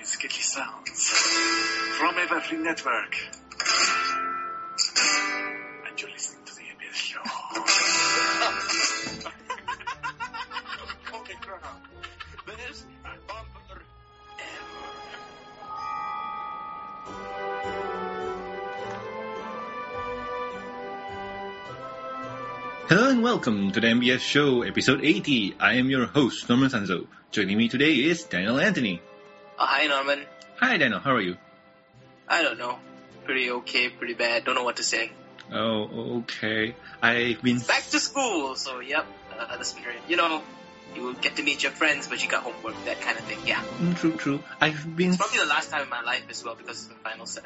with sketchy sounds from Everfree Network. And you're listening to the MBS show. Holy crap. Best bumper Hello and welcome to the MBS Show, episode 80. I am your host, Norman Sanzo. Joining me today is Daniel Anthony. Oh, hi, Norman. Hi, Daniel. How are you? I don't know. Pretty okay, pretty bad. Don't know what to say. Oh, okay. I've been. Back to school, so yep, uh, the spirit. You know, you get to meet your friends, but you got homework, that kind of thing. Yeah. Mm, True, true. I've been. It's probably the last time in my life as well because it's the final sem.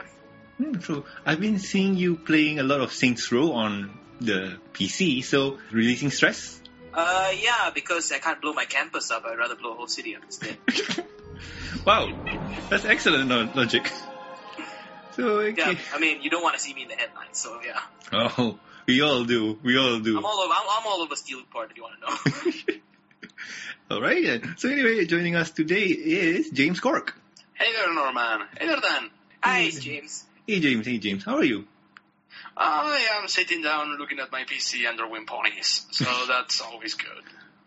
Mm, True. I've been seeing you playing a lot of Saints Row on the PC, so releasing stress. Uh, yeah, because I can't blow my campus up. I'd rather blow a whole city up instead. wow, that's excellent lo- logic. So okay. Yeah, I mean, you don't want to see me in the headlines, so yeah. Oh, we all do. We all do. I'm all over. I'm, I'm all over Steelport if you want to know. all right. then. So anyway, joining us today is James Cork. Hey there, Norman. Hey there, Dan. Hi, James. Hey James. Hey James. How are you? I am sitting down looking at my PC and Darwin ponies, so that's always good.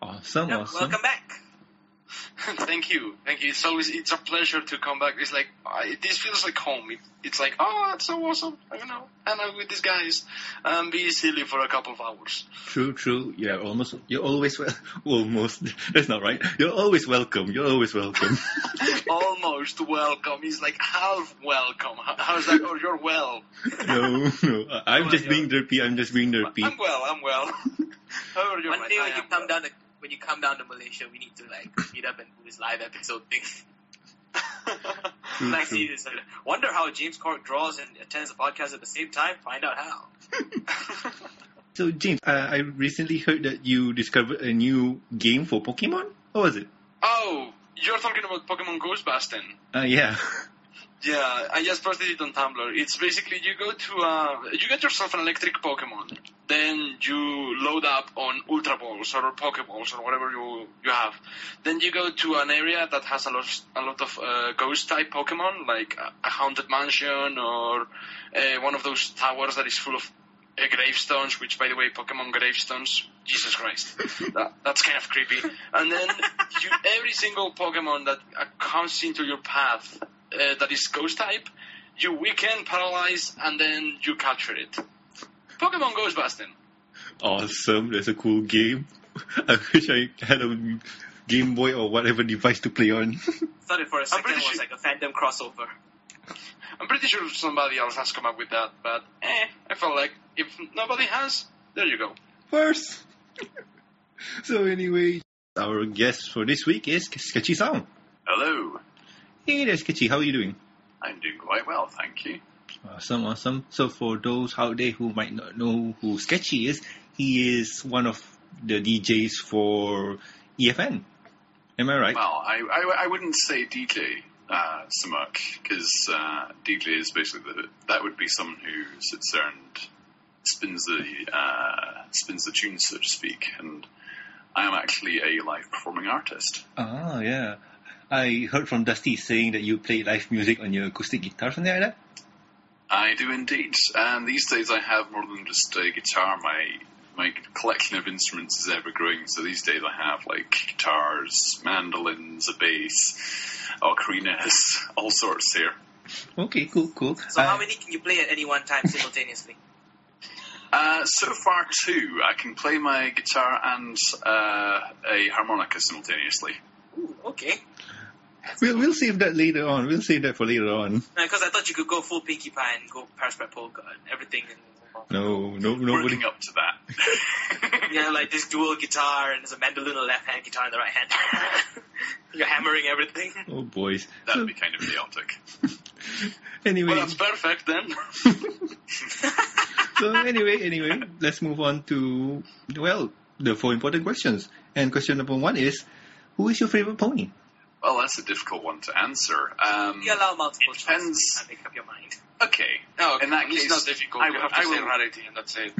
Awesome. Yep, awesome. welcome back. Thank you, thank you. It's always it's a pleasure to come back. It's like I, this feels like home. It, it's like oh, that's so awesome. You don't know, hang out with these guys and be silly for a couple of hours. True, true. Yeah, almost. You're always well. Almost. That's not right. You're always welcome. You're always welcome. Almost welcome. He's like half welcome. How's that? Oh, you're well. no, no. I'm Oh, just being derpy. I'm just being derpy. I'm well. I'm well. How are you? One mate? day when you am come well. down to when you come down to Malaysia, we need to like meet up and do this live episode thing. True, And I true. see this. I wonder how James Cork draws and attends the podcast at the same time. Find out how. So James, uh, I recently heard that you discovered a new game for Pokemon. What was it? oh, you're talking about Pokemon Ghostbusting. Uh, yeah. Yeah, I just posted it on Tumblr. It's basically you go to uh, you get yourself an electric Pokemon, then you load up on Ultra Balls or Pokeballs or whatever you you have. Then you go to an area that has a lot a lot of uh, ghost type Pokemon, like a, a haunted mansion or uh, one of those towers that is full of uh, gravestones. Which, by the way, Pokemon gravestones, Jesus Christ, that, that's kind of creepy. And then you, every single Pokemon that uh, comes into your path uh, that is ghost type, you weaken, paralyze, and then you capture it. Pokemon Ghost Ghostbusting. Awesome. That's a cool game. I wish I had a Game Boy or whatever device to play on. Thought for a second pretty was sure- like a fandom crossover. I'm pretty sure somebody else has come up with that, but eh, I felt like if nobody has, there you go. First. so anyway, our guest for this week is Sketchy Sound. Hello. Hey there, Sketchy. How are you doing? I'm doing quite well, thank you. Awesome, awesome. So for those out there who might not know who Sketchy is, he is one of the DJs for EFN. Am I right? Well, I, I, I wouldn't say DJ uh, so much, because uh, DJ is basically the, that would be someone who sits there and spins the uh, spins the tunes, so to speak. And I am actually a live performing artist. Ah, yeah. I heard from Dusty saying that you play live music on your acoustic guitar, something like that. I do indeed, and these days I have more than just a guitar. My my collection of instruments is ever growing. So these days I have like guitars, mandolins, a bass, ocarinas, all sorts here. Okay, cool, cool. So Uh, how many can you play at any one time simultaneously? Uh, so far, two. I can play my guitar and uh, a harmonica simultaneously. Ooh, okay. We'll, we'll save that later on. We'll save that for later on. Because I thought you could go full Pinkie Pie and go Paris by Polka and everything. And, No, no, nobody. Working up to that. yeah, like this dual guitar and there's a mandolin on the left hand, guitar in the right hand. You're hammering everything. Oh, boys. That So, be kind of chaotic. anyway, Well, that's perfect then. so anyway, anyway, let's move on to well, the four important questions. And question number one is, who is your favorite pony? Well, that's a difficult one to answer. Um, You allow multiple It choices depends. and make up your mind. okay. No, In that it's case, not difficult. I you will- have to I say will- rarity, and that's it.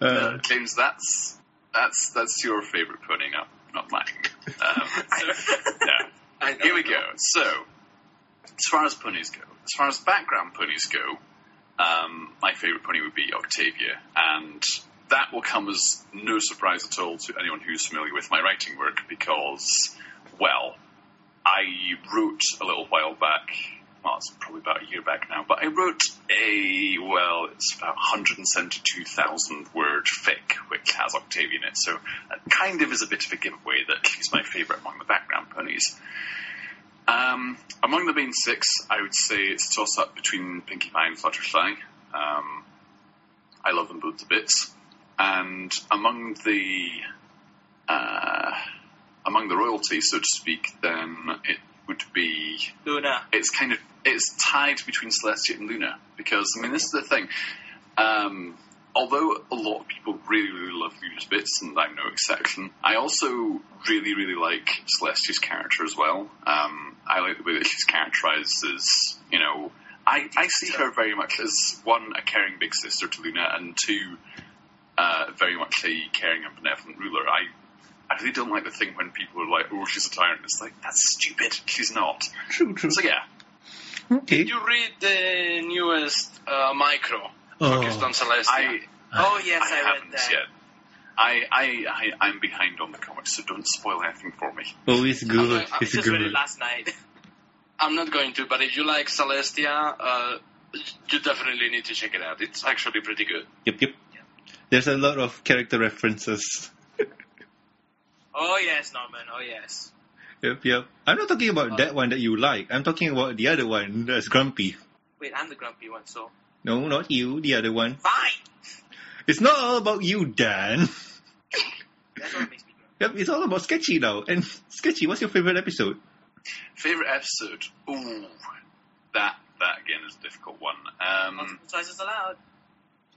Uh, Uh, James, that's that's that's your favorite pony, not not mine. Um, yeah. I Here we know. go. So, as far as ponies go, as far as background ponies go, um, my favourite pony would be Octavia, and that will come as no surprise at all to anyone who's familiar with my writing work because, well, I wrote a little while back. Well, it's probably about a year back now, but I wrote a, well, it's about 172,000 word fic, which has Octavia in it, so that kind of is a bit of a giveaway that she's my favourite among the background ponies. Um, among the main six, I would say it's a toss up between Pinkie Pie and Fluttershy. Um, I love them both to bits. And among the uh, among the royalty, so to speak, then it would be Luna. it's kind of it's tied between Celestia and Luna because I mean this is the thing. Um, although a lot of people really really love Luna's bits, and I'm no exception, I also really really like Celestia's character as well. Um, I like the way that she's characterized as you know. I, I see her very much as one a caring big sister to Luna, and two uh, very much a caring and benevolent ruler. I I really don't like the thing when people are like, "Oh, she's a tyrant." It's like that's stupid. She's not. True, true. So yeah, Okay. Did you read the newest uh, micro focused Oh, on Celestia? I Oh yes, I, I, read haven't that. yet. I, I, I, I'm behind on the comics, so don't spoil anything for me. oh, it's good. I- I It's Just read it good. last night. I'm not going to, but if you like Celestia, uh, you definitely need to check it out. It's actually pretty good. Yep, Yep, yep. There's a lot of character references. Oh yes, Norman. Oh yes. Yep, yep. I'm not talking about that one that you like. I'm talking about the other one that's grumpy. Wait, I'm the grumpy one, so No, not you. The other one. fine. It's not all about you, Dan. That's what makes me grumpy. Yep, it's all about Sketchy now. And Sketchy, what's your favorite episode? Favorite episode? Ooh, that that again is a difficult one. Um, Multiple choices allowed.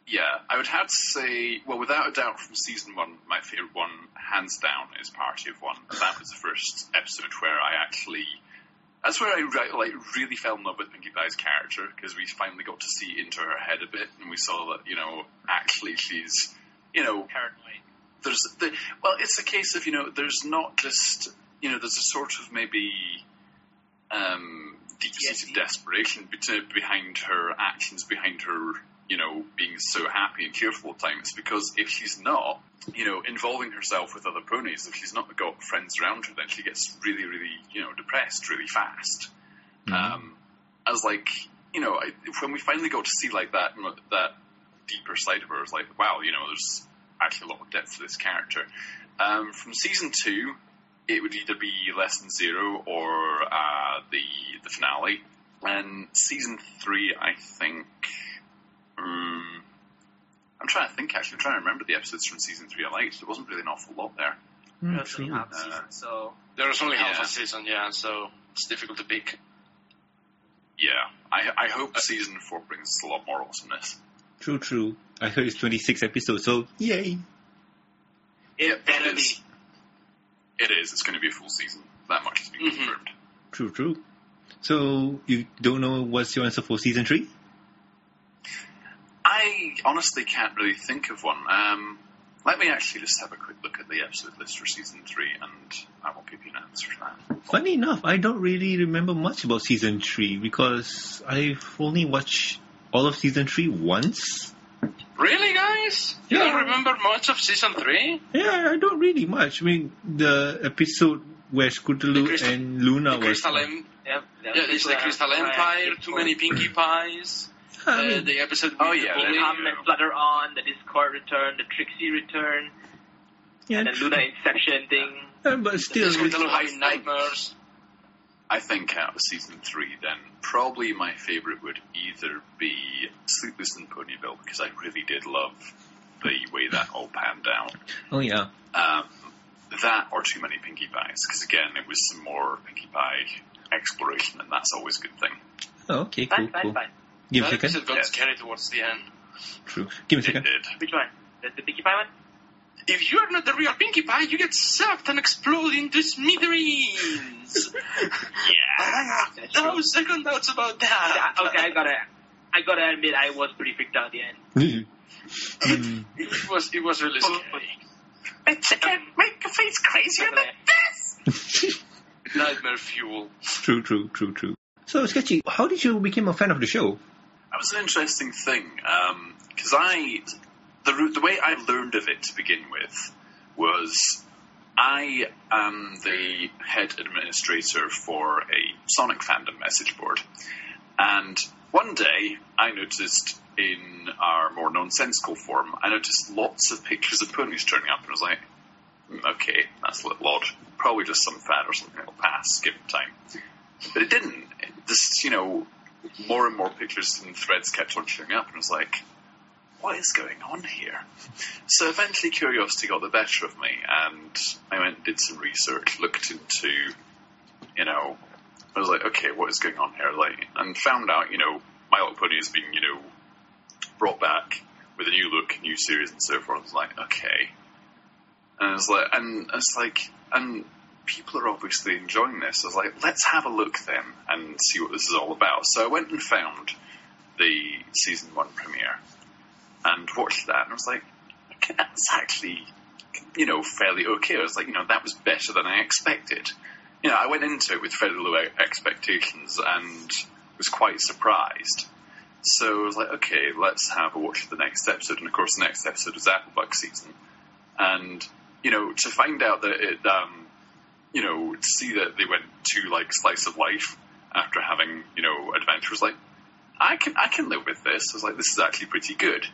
Yeah, I would have to say, well, without a doubt, from season one, my favorite one, hands down, is Party of One. That was the first episode where I actually. That's where I re- like really fell in love with Pinkie Pie's character because we finally got to see into her head a bit, and we saw that you know actually she's you know Paranoid. there's the, well, it's a case of you know, there's not just you know, there's a sort of maybe um, deep-seated PTSD. desperation bet- behind her actions, behind her you know being so happy and cheerful at times. Because if she's not, you know, involving herself with other ponies, if she's not got friends around her, then she gets really, really you know depressed really fast. Um, I was like, you know, I, when we finally got to see like that that deeper side of her, I was like, wow, you know, there's actually a lot of depth to this character. Um, from season two, it would either be Lesson Zero or uh, the the finale. And season three, I think. I'm trying to think. Actually, I'm trying to remember the episodes from season three I liked. There wasn't really an awful lot there. Mm, That's only half a season, so There's only half Yeah. a season, yeah, so it's difficult to pick. Yeah, I, I hope season four brings us a lot more awesomeness. True, true. I heard it's 26 episodes, so yay. it Yep, better be. It is. It's going to be a full season. That much has been Mhm. confirmed. True, true. So, you don't know what's your answer for season 3? I honestly can't really think of one. Um, let me actually just have a quick look at the episode list for season three, and I will give you an answer to that. Funny enough, I don't really remember much about season 3 because I've only watched all of season 3 once. Really, guys? You Yeah. don't remember much of season three? Yeah, I don't really much. I mean, the episode where The Scootaloo Crystal- and Luna The was. Crystal Em- Yep, yeah, it's the Crystal Empire, too many Pinkie Pies. I Uh, the episode Oh, yeah, the- Calm and Flutter on, the Discord return, the Trixie return, yeah, and the Luna Inception thing. uh, but still, It's it's- Scootaloo having nightmares. I think out of season three, then probably my favorite would either be Sleepless in Ponyville because I really did love the way that all panned out. oh yeah. Um, that or Too Many Pinkie Pies because again, it was some more Pinkie Pie exploration, and that's always a good thing. Oh, okay, cool, Fine, fine, fine. Give me a That second. episode got Yeah. scary towards the end. True. Give me a It second. Which one? The, the Pinkie Pie one? If you're not the real Pinkie Pie, you get sucked and explode into smithereens. yeah. Ah, ah, no true. second thoughts about that. Yeah, okay, I gotta, I gotta admit, I was pretty freaked out at the end. Mm. It was it was really scary. It's again, um, make your face crazier than this. Nightmare fuel. True, true, true, true. So, Sketchy, how did you become a fan of the show? That was an interesting thing because I, the the way I learned of it to begin with was I am the head administrator for a Sonic fandom message board, and one day I noticed in our more nonsensical forum, I noticed lots of pictures of ponies turning up, and I was like, "Hmm, okay, that's a little odd. Probably just some fan or something that'll pass, give it time. But it didn't. This, you know, more and more pictures and threads kept on showing up, and I was like, what is going on here? So eventually curiosity got the better of me, and I went and did some research, looked into, you know, I was like, okay, what is going on here? Like, and found out, you know, My Little Pony has been, you know, brought back with a new look, new series, and so forth. I was like, okay. And I was like, and it's like, and people are obviously enjoying this. I was like, let's have a look then and see what this is all about. So I went and found the season one premiere and watched that, and I was like, okay, that's actually, you know, fairly okay. I was like, you know, that was better than I expected. You know, I went into it with fairly low expectations and was quite surprised. So I was like, okay, let's have a watch of the next episode. And of course, the next episode was Applebuck season. And, you know, to find out that it, um, you know, to see that they went to like slice of life after having, you know, adventures, like, I can, I can live with this. I was like, this is actually pretty good.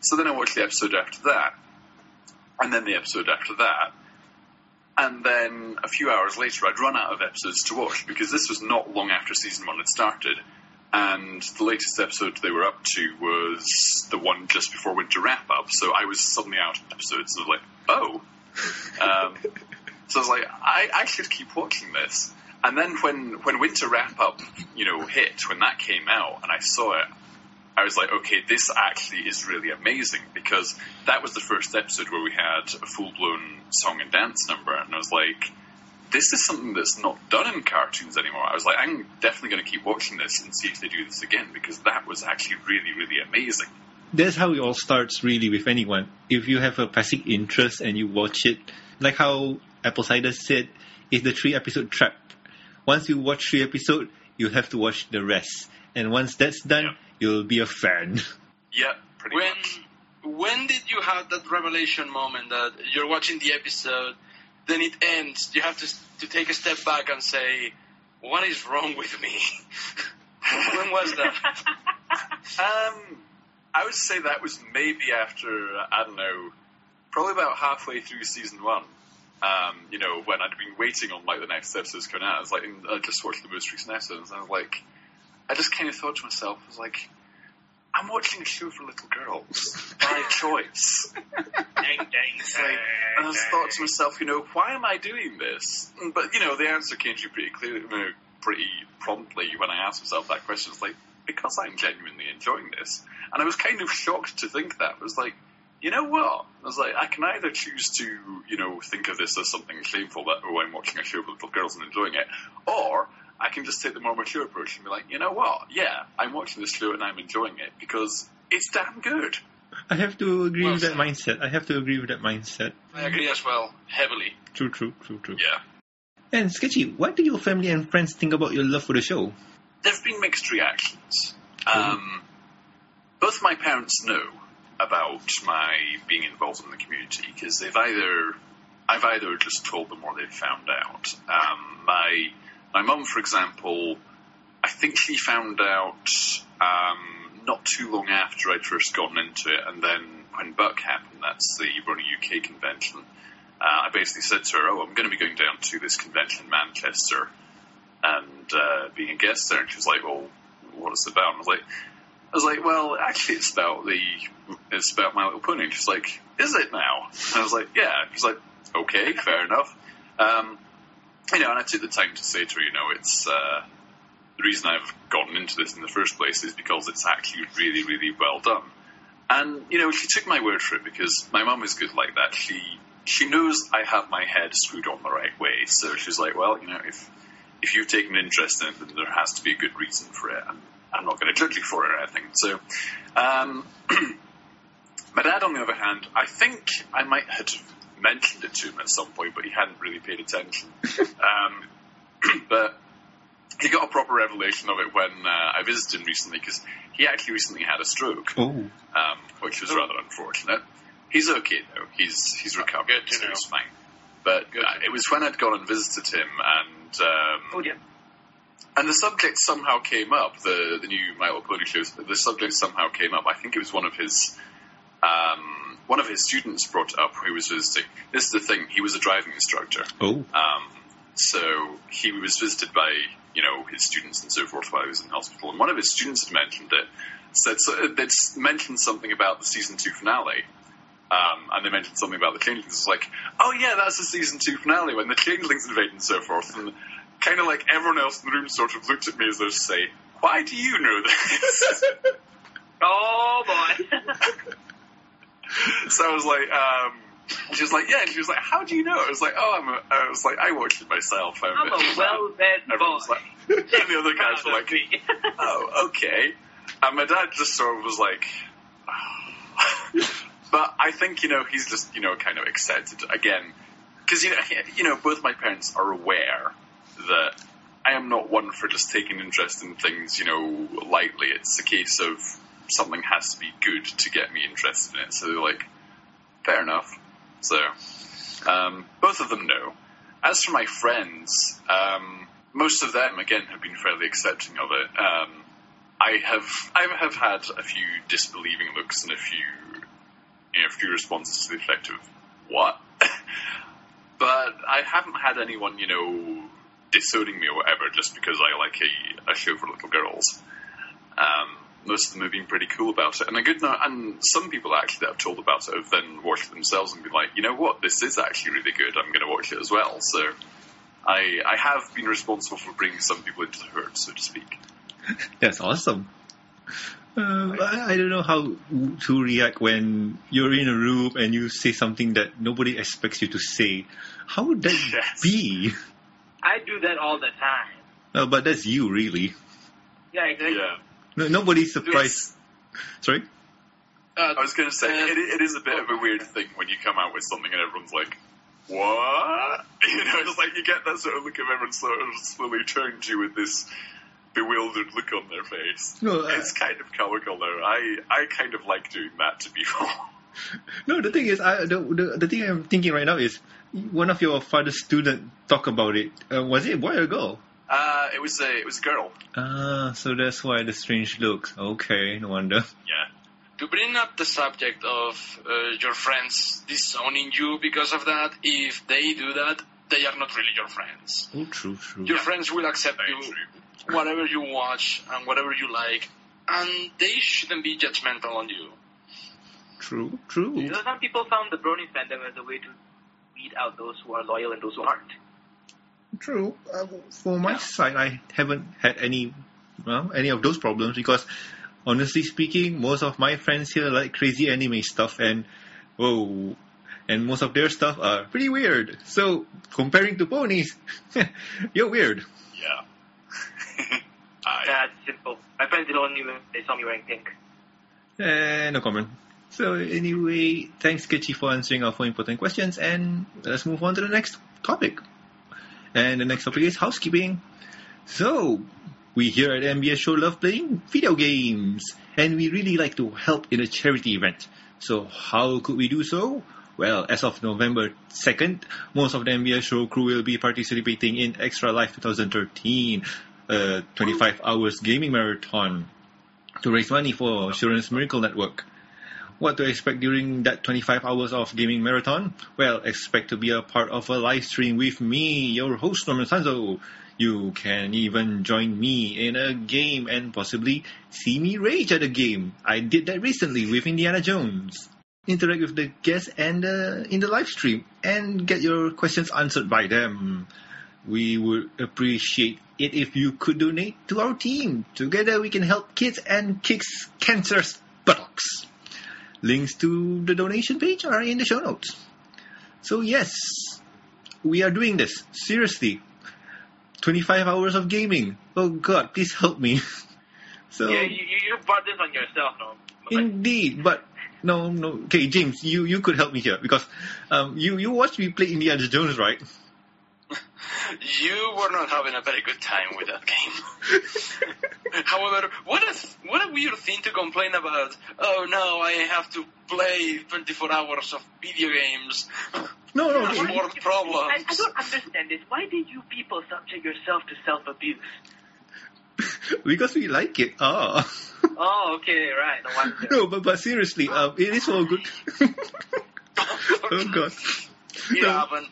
So then I watched the episode after that. And then the episode after that. And then a few hours later, I'd run out of episodes to watch because this was not long after season one had started. And the latest episode they were up to was the one just before Winter Wrap Up. So I was suddenly out of episodes. And I was like, oh. Um, so I was like, I, I should keep watching this. And then when, when Winter Wrap Up, you know, hit, when that came out and I saw it, I was like, okay, this actually is really amazing because that was the first episode where we had a full blown song and dance number, and I was like, this is something that's not done in cartoons anymore. I was like, I'm definitely going to keep watching this and see if they do this again because that was actually really, really amazing. That's how it all starts, really, with anyone. If you have a passing interest and you watch it, like how Apple Cider said, it's the three episode trap. Once you watch three episodes, you have to watch the rest. And once that's done, Yeah. you'll be a fan. Yeah, pretty When much. when did you have that revelation moment that you're watching the episode, then it ends? You have to to take a step back and say, "What is wrong with me?" when was that? Um, I would say that was maybe after I don't know, probably about halfway through season one. Um, you know, when I'd been waiting on like the next episodes coming out, I was like, I just watched the most recent episodes, and I was like, I just kind of thought to myself, I was like, I'm watching a show for little girls by choice. And I just thought to myself, you know, why am I doing this? But you know, the answer came to me pretty clearly, you know, pretty promptly when I asked myself that question. It's like because I'm genuinely enjoying this, and I was kind of shocked to think that. I was like, you know what? I was like, I can either choose to, you know, think of this as something shameful that oh, I'm watching a show with little girls and enjoying it, or I can just take the more mature approach and be like, you know what? Yeah, I'm watching this show and I'm enjoying it because it's damn good. I have to agree Well with that mindset. I have to agree with that mindset. I agree as well, heavily. True, true, true, true. Yeah. And Sketchy, what do your family and friends think about your love for the show? there have been mixed reactions. Um, both my parents know about my being involved in the community because they've either I've either just told them or they've found out. Um, my my mum, for example, I think she found out um, not too long after I'd first gotten into it, and then when Buck happened, that's the Brony UK convention. Uh, I basically said to her, "Oh, I'm going to be going down to this convention in Manchester." and uh, being a guest there. And she was like, "Well, what is it about?" And I was like, "I was like, well, actually, it's about the it's about My Little Pony." She's like, "Is it now?" And I was like, "Yeah." She's like, "Okay, fair enough." Um, you know, and I took the time to say to her, you know, it's uh, the reason I've gotten into this in the first place is because it's actually really, really well done. And you know, she took my word for it because my mum is good like that. She she knows I have my head screwed on the right way. So she's like, well, you know, if if you've taken an interest in it, then there has to be a good reason for it. And I'm not going to judge you for it or anything. So, um, my dad, on the other hand, I think I might have mentioned it to him at some point, but he hadn't really paid attention. um, but he got a proper revelation of it when uh, I visited him recently because he actually recently had a stroke, Oh, um, which was rather unfortunate. He's okay though. He's he's recovered, Good to so know. he's fine. But Good uh, it was when I'd gone and visited him, and um, Oh yeah. and the subject somehow came up. The the new My Little Pony shows. The subject somehow came up. I think it was one of his um, one of his students brought it up who was visiting. This is the thing. He was a driving instructor. oh, Um, so he was visited by you know his students and so forth while he was in hospital, and one of his students had mentioned it. Said so they'd mentioned something about the season two finale, um, and they mentioned something about the changelings. It's like, oh yeah, that's the season two finale when the changelings invade and so forth, and kind of like everyone else in the room sort of looked at me as though to say, why do you know this? Oh boy. so I was like, um, she was like, yeah, and she was like, how do you know? I was like, oh, I'm a, I was like, I watched it myself. I'm, I'm a well-read boy. Like, and the other guys were like, oh, okay. And my dad just sort of was like, but I think, you know, he's just, you know, kind of accepted again. Because, you know, you know, both my parents are aware that I am not one for just taking interest in things, you know, lightly. It's a case of something has to be good to get me interested in it. So like, fair enough. So, um, both of them know. As for my friends, um, most of them, again, have been fairly accepting of it. Um, I have I have had a few disbelieving looks and a few a few responses to the effect of what, but I haven't had anyone you know disowning me or whatever just because I like a, a show for little girls. Um, most of them have been pretty cool about it, and a good no- and some people actually that I've told about it have then watched it themselves and been like, you know what, this is actually really good. I'm going to watch it as well. So. I, I have been responsible for bringing some people into the herd, so to speak. that's awesome. Uh, I, I don't know how to react when you're in a room and you say something that nobody expects you to say. How would that Yes. be? I do that all the time. Uh, but that's you, really. Yeah, exactly. Yeah. No, nobody's surprised. Sorry? Uh, I was going to say, Uh, it, it is a bit of a weird thing when you come out with something and everyone's like, what? You know, it's like you get that sort of look of everyone sort of slowly turn to you with this bewildered look on their face. No, uh, It's kind of comical though. I, I kind of like doing that to people. no. The thing is, I, the, the the thing I'm thinking right now is one of your father's student talk about it. Uh, was it a boy or a girl? Uh, it was a, it was a girl. Ah, so that's why the strange looks. Okay, no wonder. Yeah. to bring up the subject of uh, your friends disowning you because of that, if they do that, they are not really your friends. Oh, true, true. Your friends will accept Very you true. Whatever you watch and whatever you like, and they shouldn't be judgmental on you. True, true. You know, some people found the Brony fandom as a way to weed out those who are loyal and those who aren't. True. Uh, for my side, I haven't had any, well, any of those problems because, honestly speaking, most of my friends here like crazy anime stuff, and whoa, and most of their stuff are pretty weird. So comparing to ponies, you're weird. Yeah. I, simple. My friends did only when they saw me wearing pink. Eh, no comment. So anyway, thanks Sketchy for answering our four important questions, and let's move on to the next topic. And the next topic is housekeeping. So, we here at MBS Show love playing video games, and we really like to help in a charity event. So, how could we do so? Well, as of November 2nd, most of the MBS Show crew will be participating in Extra Life 2013, a 25 hours gaming marathon to raise money for Children's Miracle Network. What to expect during that 25 hours of gaming marathon? Well, expect to be a part of a live stream with me, your host Norman Sanzo. You can even join me in a game and possibly see me rage at a game. I did that recently with Indiana Jones. Interact with the guests and uh, in the live stream and get your questions answered by them. We would appreciate it if you could donate to our team. Together we can help kids and kicks cancer's buttocks. Links to the donation page are in the show notes. So yes, we are doing this. Seriously. 25 hours of gaming. Oh god, please help me. so Yeah, you, you brought this on yourself, no? Indeed, but no, no. Okay, James, you, you could help me here because um, you, you watched me play Indiana Jones, right? You were not having a very good time with that game. However, what a what a weird thing to complain about. Oh no, I have to play 24 hours of video games. No, no, no. more problems. I, I don't understand this. Why did you people subject yourself to self-abuse? because we like it. Ah. Oh, okay, right. No. No, but but seriously, um, it is all good. oh god. It No, happened.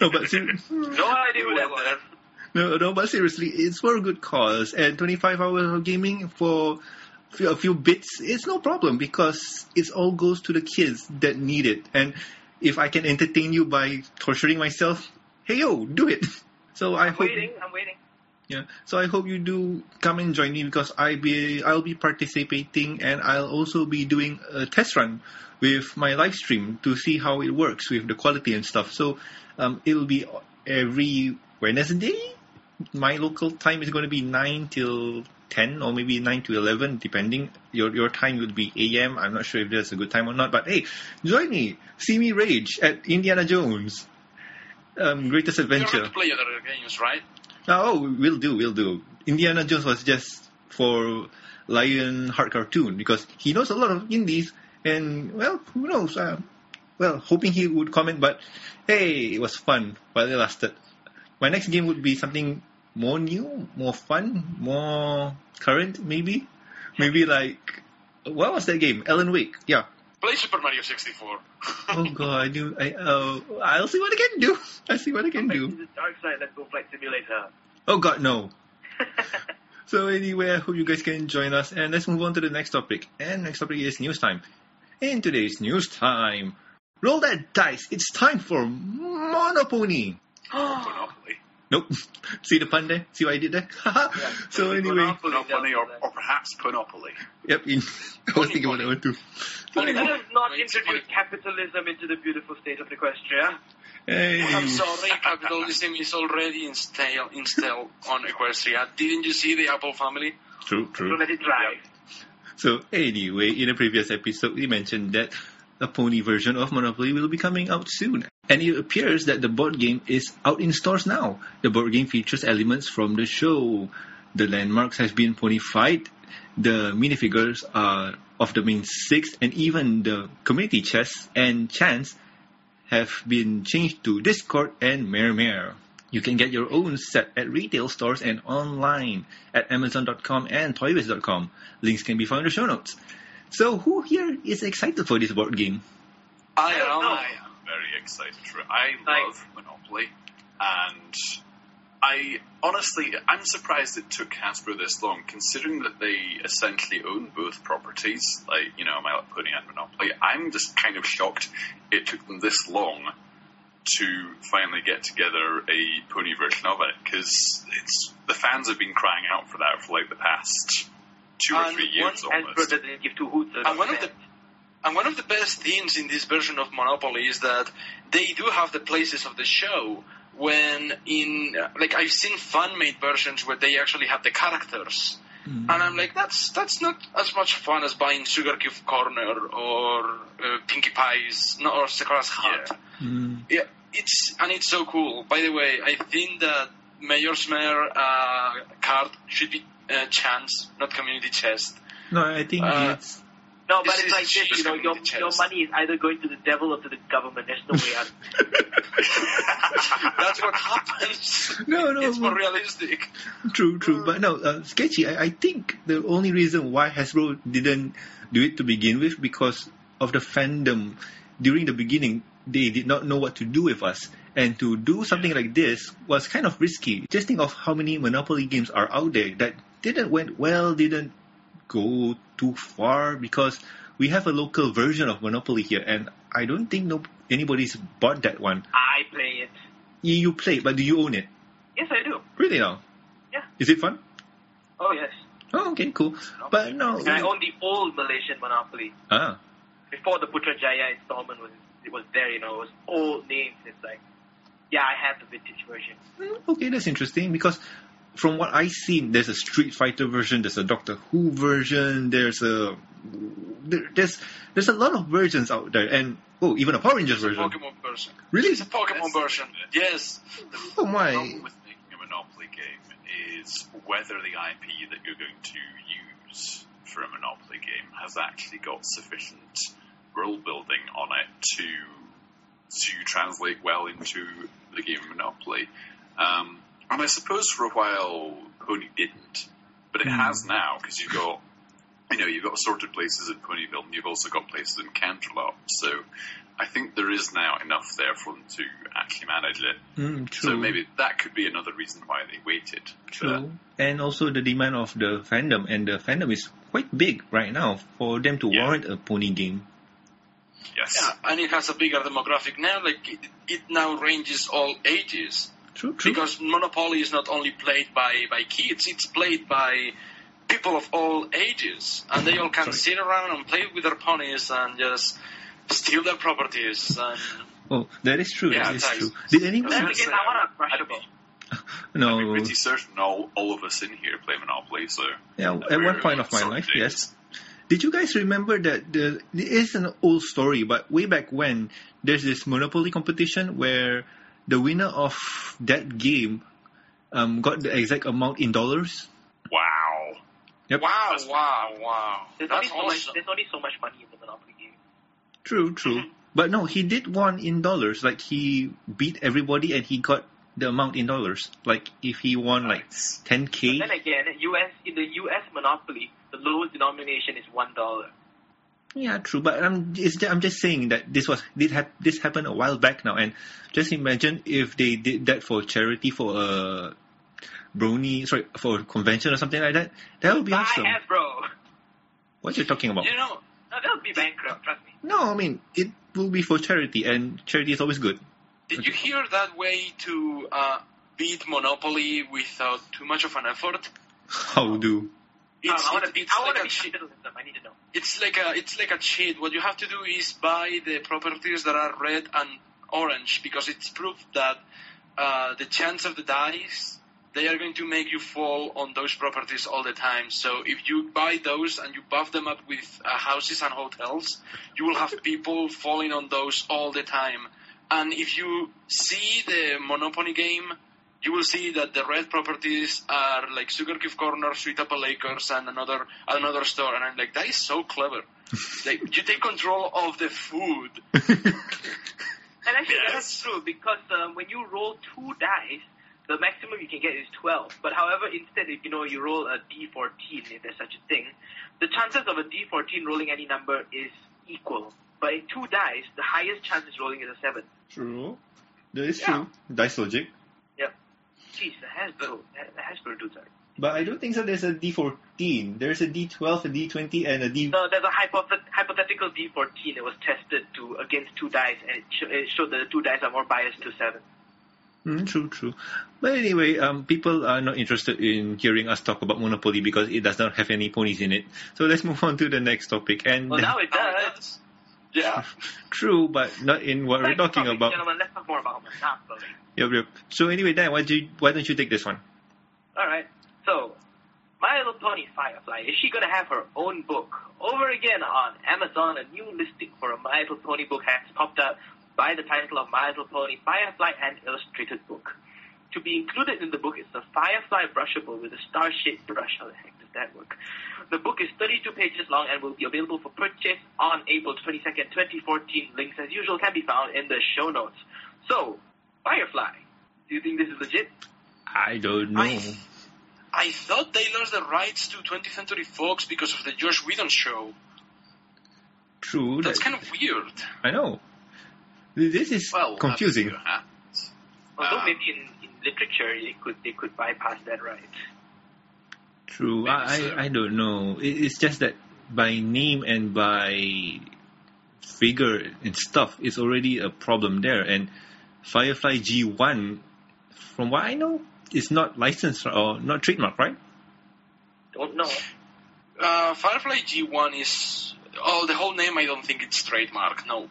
No, but ser- No idea who that was. no, no, but seriously, it's for a good cause. And 25 hours of gaming for a few bits, it's no problem because it all goes to the kids that need it. And if I can entertain you by torturing myself, hey yo, do it. So I I'm hope. waiting. I'm waiting. Yeah. So I hope you do come and join me because I be I'll be participating and I'll also be doing a test run with my live stream to see how it works with the quality and stuff. So um, it'll be every Wednesday. My local time is going to be nine till ten or maybe nine to eleven, depending. Your your time would be AM. I'm not sure if that's a good time or not, but hey, join me. See me rage at Indiana Jones. Um, greatest You're adventure. going to play other games, right? Oh, we'll do, we'll do. Indiana Jones was just for Lion Heart Cartoon because he knows a lot of indies, and well, who knows? Uh, well, hoping he would comment, but hey, it was fun while it lasted. My next game would be something more new, more fun, more current, maybe. Maybe like what was that game? Alan Wake. Yeah. Play Super Mario 64. Oh god, I do. I uh, I'll see what I can do. I'll see what I can do. the dark side. Let's go flight simulator. Oh god, no. So anyway, I hope you guys can join us and let's move on to the next topic. And next topic is news time. In today's news time, roll that dice. It's time for Monopoly. Monopoly. Nope. See the pun there? See what I did there? so anyway, Monopoly, Monopoly or, or perhaps Monopoly. yep. In, I was thinking about that one too. Only Let us not Wait, introduce capitalism into the beautiful state of Equestria. Hey. I'm sorry, capitalism is already installed, installed on Equestria. Didn't you see the Apple family? True, So true. let it drive. So anyway, in a previous episode, we mentioned that a pony version of Monopoly will be coming out soon. And it appears that the board game is out in stores now. The board game features elements from the show. The landmarks has been ponified. The minifigures are of the main six, and even the community chest and chance have been changed to Discord and Mare. You can get your own set at retail stores and online at Amazon.com and Toybiz.com. Links can be found in the show notes. So, who here is excited for this board game? I I am. I am very excited for it. I Like- love Monopoly, and I honestly, I'm surprised it took Hasbro this long, considering that they essentially own both properties, like you know, My Little Pony and Monopoly. I'm just kind of shocked it took them this long to finally get together a pony version of it, because it's the fans have been crying out for that for like the past two or And three years Hasbro almost. doesn't give two hoots And one of that. And one of the best things in this version of Monopoly is that they do have the places of the show. When in like I've seen fan-made versions where they actually have the characters, and I'm like, that's that's not as much fun as buying Sugar Cube Corner or uh, Pinkie Pie's, no, or Zecora's Hut. Mm. Yeah, it's and it's so cool. By the way, I think that Mayor's Mayor uh, card should be uh, chance, not community chest. No, I think Uh, it's. No, but This it's like this, you know, your, community your money is either going to the devil or to the government. There's no way out. That's what happens. No, no, it's more realistic. True, true. But no, uh, sketchy. I, I think the only reason why Hasbro didn't do it to begin with because of the fandom. During the beginning, they did not know what to do with us, and to do something like this was kind of risky. Just think of how many Monopoly games are out there that didn't went well, didn't go too far because we have a local version of Monopoly here, and I don't think no anybody's bought that one. I play it. You you play, but do you own it? Yes, I do. Really now? Yeah. Is it fun? Oh, yes. Oh, okay, cool. But no. And I own the old Malaysian Monopoly. Ah, Before the Putrajaya installment was it was there, you know, it was old names. It's like, yeah, I have the vintage version. mm, okay, that's interesting because from what I've seen, there's a Street Fighter version, there's a Doctor Who version, there's a there, there's there's a lot of versions out there, and oh, even a Power Rangers version. Pokemon version. version. Really? It's a Pokemon That's version. thing. Yes. Oh my! The problem with making a Monopoly game is whether the IP that you're going to use for a Monopoly game has actually got sufficient world building on it to to translate well into the game Monopoly. Um, and I suppose for a while Pony didn't, but it Hmm. has now because you've got you know you've got assorted places in Ponyville and you've also got places in Canterlot. So I think there is now enough there for them to actually manage it. Mm, true. So maybe that could be another reason why they waited. True. And also the demand of the fandom, and the fandom is quite big right now for them to Yeah. warrant a pony game. Yes. Yeah, and it has a bigger demographic now. Like it, it now ranges all ages True, true. because Monopoly is not only played by by kids; it's played by people of all ages, and they all can Sorry. sit around and play with their ponies and just steal their properties. And oh, that is true. Yeah, that is thanks. true. Did anyone? That's Then again, I want a brushable. I'm No. pretty certain all, all of us in here play Monopoly, so Yeah, at one point of my life, dates. yes. Did you guys remember that the it is an old story, but way back when there's this Monopoly competition where the winner of that game um, got the exact amount in dollars. Wow. Yep. wow, wow, wow! There's That's only, so much, awesome. there's only so much money in the Monopoly game. True, true. But no, he did one in dollars. Like he beat everybody and he got the amount in dollars. Like if he won like 10k. Then again, US in the US Monopoly, the lowest denomination is one dollar. Yeah, true. But I'm it's, ju- I'm just saying that this was did hap- this happened a while back now, and just imagine if they did that for charity for a brony, sorry, for a convention or something like that. That would be Buy awesome. Hasbro. What you talking about? You know, No, they'll be bankrupt. Trust me. No, I mean it will be for charity, and charity is always good. did you hear that way to uh, beat Monopoly without too much of an effort? How do? It's, um, I want to it- be. it's I want like to a be cheat. I need to know. It's like a it's like a cheat. What you have to do is buy the properties that are red and orange because it's proof that uh, the chance of the dice they are going to make you fall on those properties all the time. So if you buy those and you buff them up with uh, houses and hotels, you will have people falling on those all the time. And if you see the Monopoly game, you will see that the red properties are like Sugar Cube Corner, Sweet Apple Acres, and another another store. And I'm like, that is so clever. like you take control of the food. And actually, Yes. that's true because um, when you roll two dice, the maximum you can get is 12. But however, instead, if you know you roll a d14, if there's such a thing, the chances of a d14 rolling any number is equal. But in two dice, the highest chance is rolling is a 7. True. That is Yeah. true. Dice logic. Jeez, the Hasbro, the Hasbro dudes are. But I don't think so. There's a D14. There's a D12, a D20, and a D. No, there's a hypothet- hypothetical d14. It was tested to against two dice, and it, sh- it showed that the two dice are more biased to 7. Mm, true, true. But anyway, um, people are not interested in hearing us talk about Monopoly because it does not have any ponies in it. So let's move on to the next topic. And Well, now it Now it does. Yeah. true, but not in what we're talking topic, about. Gentlemen, let's talk more about Monopoly. Yep, yep. So anyway, Dan, why, do you, why don't you take this one? Alright, so, My Little Pony Firefly, is she gonna have her own book? Over again on Amazon, a new listing for a My Little Pony book has popped up by the title of My Little Pony Firefly and Illustrated Book. To be included in the book is the Firefly Brushable with a star-shaped brush. How the heck does that work? The book is 32 pages long and will be available for purchase on April 22nd, 2014. Links, as usual, can be found in the show notes. So, Firefly, do you think this is legit? I don't know. I- I thought they lost the rights to 20th Century Fox because of the Josh Whedon show. True. That's that- kind of weird. I know. This is Well, confusing. that's what happens. Although Um, maybe in, in literature they could they could bypass that right. True. I. I I don't know. It, it's just that by name and by figure and stuff, it's already a problem there. And Firefly G1, from what I know, is not licensed or not trademark, right? Don't know. Uh, Firefly G1 is. Oh, the whole name I don't think it's trademark, no.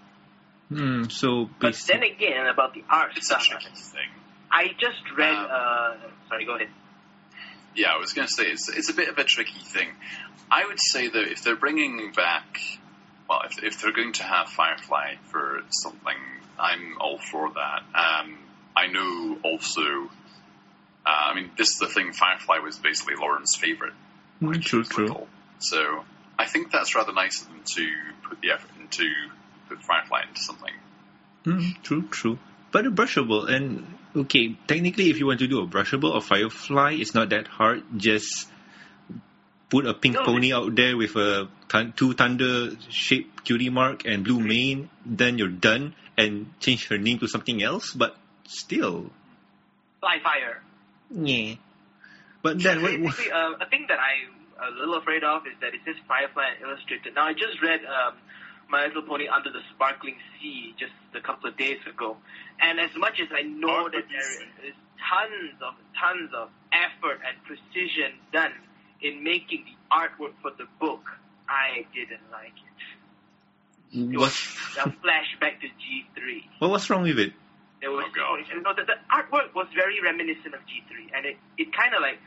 Hmm. So But then again, about the art It's a stuff, thing. I just read. Um, uh, sorry, go ahead. Yeah, I was going to say it's it's a bit of a tricky thing. I would say that if they're bringing back, well, if if they're going to have Firefly for something I'm all for that. Um, I know also. Uh, I mean, this is the thing. Firefly was basically Lauren's favorite. Mm, true, was true. little. So I think that's rather nice of them to put the effort into put Firefly into something. Mm, true, true. But brushable, and okay, technically, if you want to do a brushable or Firefly, it's not that hard. Just put a pink No, pony out there with a two thunder shaped cutie mark and blue mane, then you're done, and change her name to something else. But still, Fly Fire. yeah. But then, what, what, uh, a thing that I'm a little afraid of is that it says Firefly Illustrated. Now, I just read um, My Little Pony Under the Sparkling Sea just a couple of days ago, and as much as I know that what you there say? is tons of tons of effort and precision done in making the artwork for the book, I didn't like it. It what, was a flashback to G3. what was wrong with it? There was Oh, God. you know, the, the artwork was very reminiscent of G3, and it, it kind of like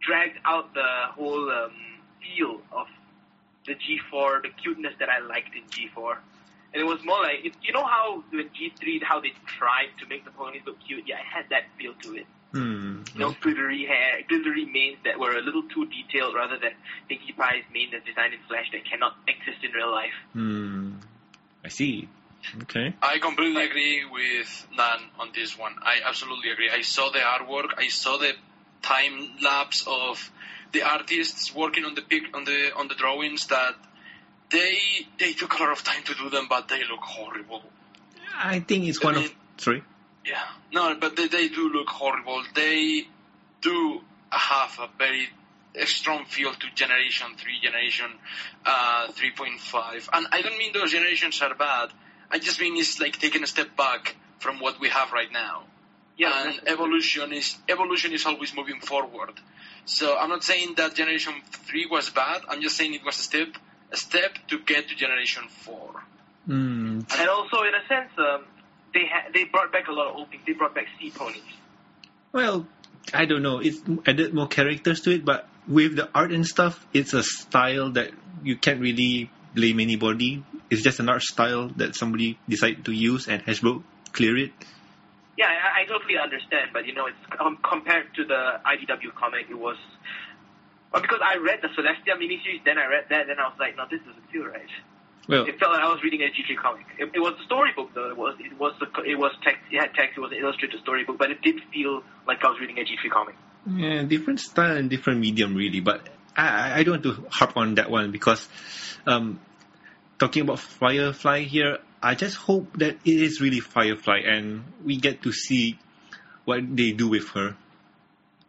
dragged out the whole um, feel of the G4, the cuteness that I liked in G4. And it was more like, it, you know how with G3, how they tried to make the ponies look cute? Yeah, it had that feel to it. Hmm. You know, glittery hair, glittery manes that were a little too detailed rather than Pinkie Pie's mane that's designed in Flash that cannot exist in real life. Hmm. I see. Okay. I completely agree with Nan on this one. I absolutely agree. I saw the artwork. I saw the time lapse of the artists working on the pic on the on the drawings that they they took a lot of time to do them, but they look horrible. I think it's I one of. three. Yeah, no, but they, they do look horrible. They do have a very a strong feel to Generation 3, Generation uh, 3.5. And I don't mean those generations are bad. I just mean it's like taking a step back from what we have right now. Yeah, and evolution is evolution is always moving forward. So I'm not saying that Generation 3 was bad. I'm just saying it was a step a step to get to Generation 4. Hmm. And also, in a sense, um, they ha- they brought back a lot of old things. They brought back sea ponies. Well, I don't know. It added more characters to it, but with the art and stuff, it's a style that you can't really blame anybody. It's just an art style that somebody decided to use, and Hasbro clear it. Yeah, I, I totally understand, but you know, it's um, compared to the IDW comic, it was. Well, because I read the Celestia miniseries, then I read that, then I was like, no, this doesn't feel right. Well, It felt like I was reading a G3 comic. It, it was a storybook, though. It was it was the, it was text. It had text. It was an illustrated storybook, but it did feel like I was reading a G3 comic. yeah, different style and different medium, really. But I, I- I don't want to harp on that one because, um, talking about Firefly here, I just hope that it is really Firefly and we get to see what they do with her.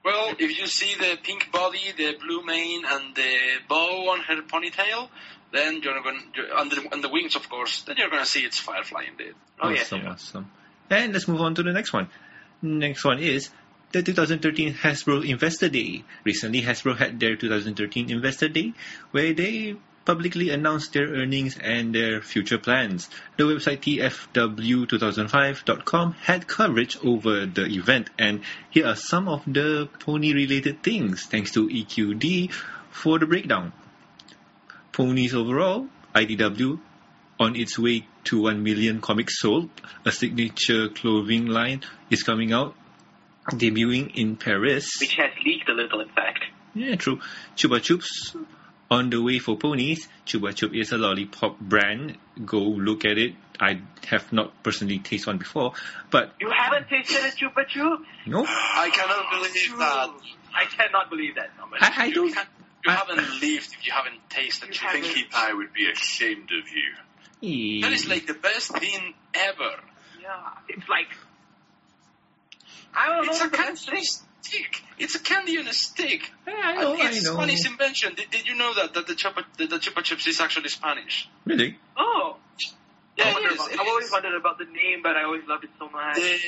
Well, if you see the pink body, the blue mane, and the bow on her ponytail, then you're going to, and the, and the wings, of course, then you're going to see it's Firefly indeed. Oh yes, awesome, yeah. awesome. And let's move on to the next one. Next one is the 2013 Hasbro Investor Day. Recently, Hasbro had their 2013 Investor Day, where they publicly announced their earnings and their future plans. The website tfw2005.com had coverage over the event, and here are some of the pony-related things, thanks to EQD for the breakdown. Ponies overall, IDW on its way to 1 million comics sold. A signature clothing line is coming out, debuting in Paris. which has leaked a little, in fact. Yeah, true. Chupa Chups on the way for ponies. Chupa Chup is a lollipop brand. Go look at it. I have not personally tasted one before, but You haven't tasted a Chupa Chup? no, I cannot believe that. I cannot believe that. Thomas. I, I You, don't. you I- haven't lived if you haven't tasted You it. haven't. Pinkie Pie would be ashamed of you. Eh. That is like the best thing ever. Yeah, it's like I don't It's know. a the candy best thing. Stick. It's a candy on a stick. I know, I it's know. Spanish invention. Did, did you know that that the chupa that the Chupa Chups is actually Spanish? Really? Oh, Yeah, I it is. About, it I've always wondered about the name, but I always loved it so much. The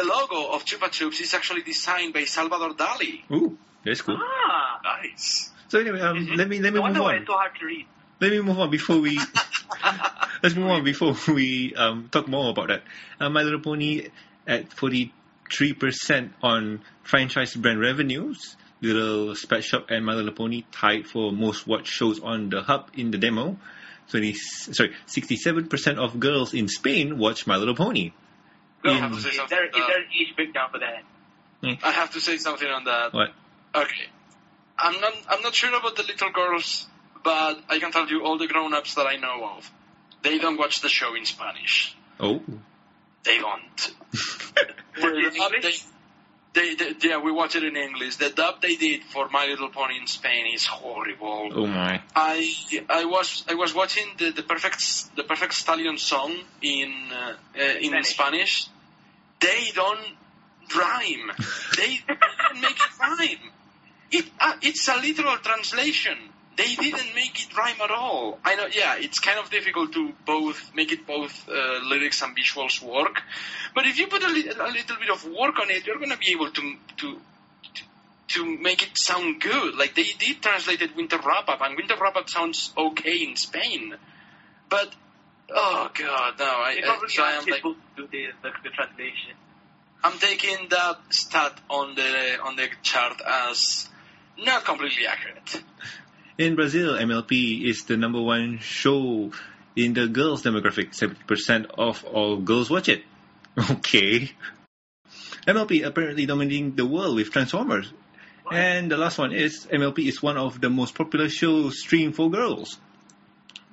the logo of Chupa Chups is actually designed by Salvador Dali. Ooh, that's cool. Ah, Nice. So anyway, um, Mhm. let me let me no wonder move why on. it's so hard to read. Let me move on before we let's move on before we um, talk more about that. Uh, My Little Pony at forty three percent on franchise brand revenues. Little Pet Shop and My Little Pony tied for most watched shows on the hub in the demo. 20, sorry, 67% of girls in Spain watch My Little Pony. I In- have to say Is something. there, on is that. there an age breakdown for that? Hmm? I have to say something on that. What? Okay. I'm not I'm not sure about the little girls, but I can tell you all the grown-ups that I know of. They don't watch the show in Spanish. Oh. They don't. Was it The dub English? They, they, they, yeah, we watch it in English. The dub they did for My Little Pony in Spain is horrible. Oh my. I I was I was watching the, the perfect the perfect stallion song in uh, uh, in Spanish. Spanish. They don't rhyme. they didn't make it rhyme. It uh, it's a literal translation. They didn't make it rhyme at all. I know, yeah, it's kind of difficult to both make it both uh, lyrics and visuals work. But if you put a, li- a little bit of work on it, you're gonna be able to to to make it sound good. Like they did translated Winter Wrap Up, and Winter Wrap Up sounds okay in Spain. But oh god, no! I, probably so I asked am like, do the, the, the translation. I'm taking that stat on the on the chart as not completely accurate. In Brazil, MLP is the number one show in the girls demographic. 70% of all girls watch it. Okay. MLP apparently dominating the world with Transformers. And the last one is MLP is one of the most popular shows streamed for girls.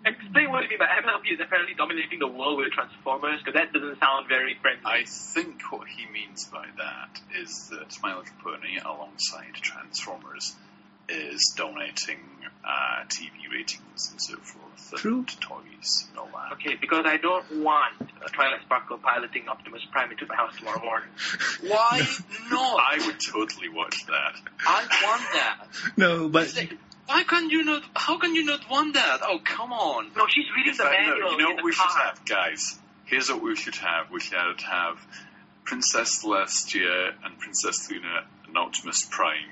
Explain what you mean by MLP is apparently dominating the world with Transformers, because that doesn't sound very friendly. I think what he means by that is that My Little Pony, alongside Transformers, is dominating uh, TV ratings and so forth, and True. toys and all that. Okay, because I don't want a Twilight Sparkle piloting Optimus Prime into my house tomorrow morning. Why not? I would totally watch that. I want that. No, but Why can't you not? How can you not want that? Oh come on! No, she's reading the Uh, no, you know in what the we car. should have, guys? Here's what we should have. We should have Princess Celestia and Princess Luna and Optimus Prime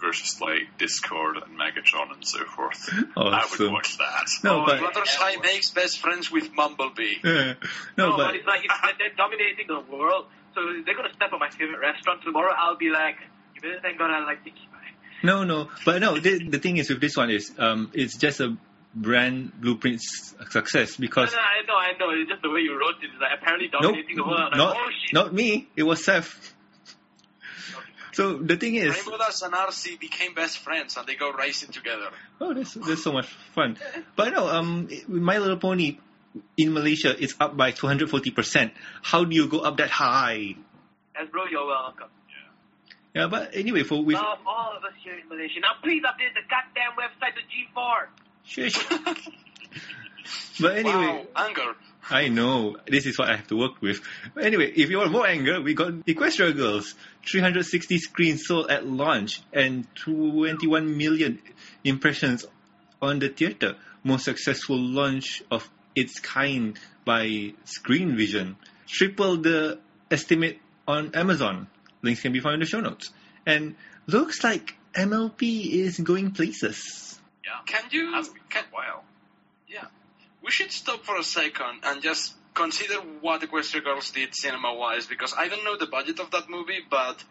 versus like Discord and Megatron and so forth. I would Awesome. watch that. No, Oh, but Fluttershy makes best friends with Bumblebee. no, No, but but it's like it's, they're dominating the world, so they're gonna step on my favorite restaurant tomorrow. I'll be like, you better thank God I like Tiki Pie. no, no, but no. The, the thing is with this one is um, it's just a brand blueprint success because no, no, I know, I know. It's just the way you wrote it. It's like apparently Nope, dominating the world. I'm not like, oh shit. not me. It was Seth. So the thing is, Rainbow Dash and Arcee became best friends and they go racing together. oh, that's that's so much fun. But no, um, My Little Pony in Malaysia is up by two hundred forty percent. How do you go up that high? As bro, you're welcome. Yeah, but anyway, for we Love all of us here in Malaysia. Now please update the goddamn website to G4. Shush. But anyway, wow, anger. I know this is what I have to work with. But anyway, if you want more anger, we got Equestria Girls, 360 screens sold at launch and 21 million impressions on the theater. Most successful launch of its kind by Screenvision. Triple the estimate on Amazon. Links can be found in the show notes. And looks like MLP is going places. Yeah. Can you? Has been Can, a while. yeah, we should stop for a second and just consider what Equestria Girls did cinema-wise because I don't know the budget of that movie, but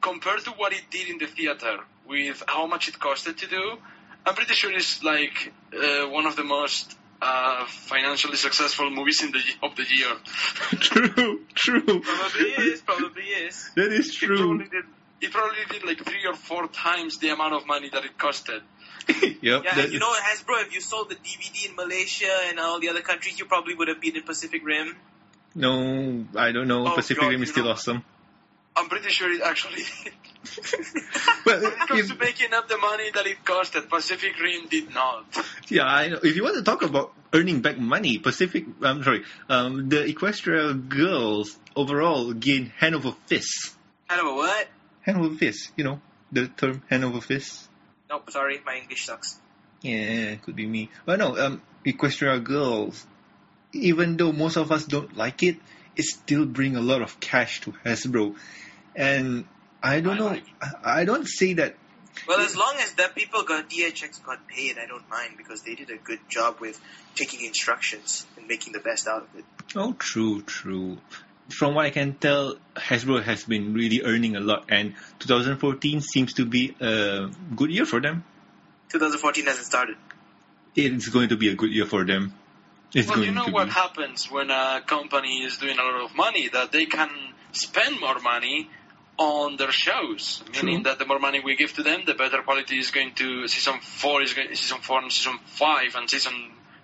compared to what it did in the theater with how much it costed to do, I'm pretty sure it's like uh, one of the most uh, financially successful movies in the of the year. true, true. Probably is, probably is. That is It true. probably did. It probably did like three or four times the amount of money that it costed. yep. Yeah, you know, Hasbro, if you sold the DVD in Malaysia and all the other countries, you probably would have been in Pacific Rim. No, I don't know. Oh, Pacific God, Rim is still know- awesome. I'm pretty sure it actually But When it comes if, to making up the money that it costed, Pacific Rim did not. yeah, I know. If you want to talk about earning back money, Pacific, I'm sorry, um, the Equestria girls overall gained hand over fist. Of a what? Hand over fist, you know, the term hand over fist. Nope, sorry, my English sucks. Yeah, could be me. But no, um, Equestria girls, even though most of us don't like it, it still bring a lot of cash to Hasbro. And I don't I know, like I, don't say that Well, as long as the people got DHX got paid, I don't mind because they did a good job with taking instructions and making the best out of it. Oh, true, true. From what I can tell, Hasbro has been really earning a lot, and 2014 seems to be a good year for them. 2014 hasn't started. It's going to be a good year for them. It's well, going you know to what be. happens when a company is doing a lot of money that they can spend more money on their shows, meaning that the more money we give to them, the better quality is going to season four is going, season four and season five and season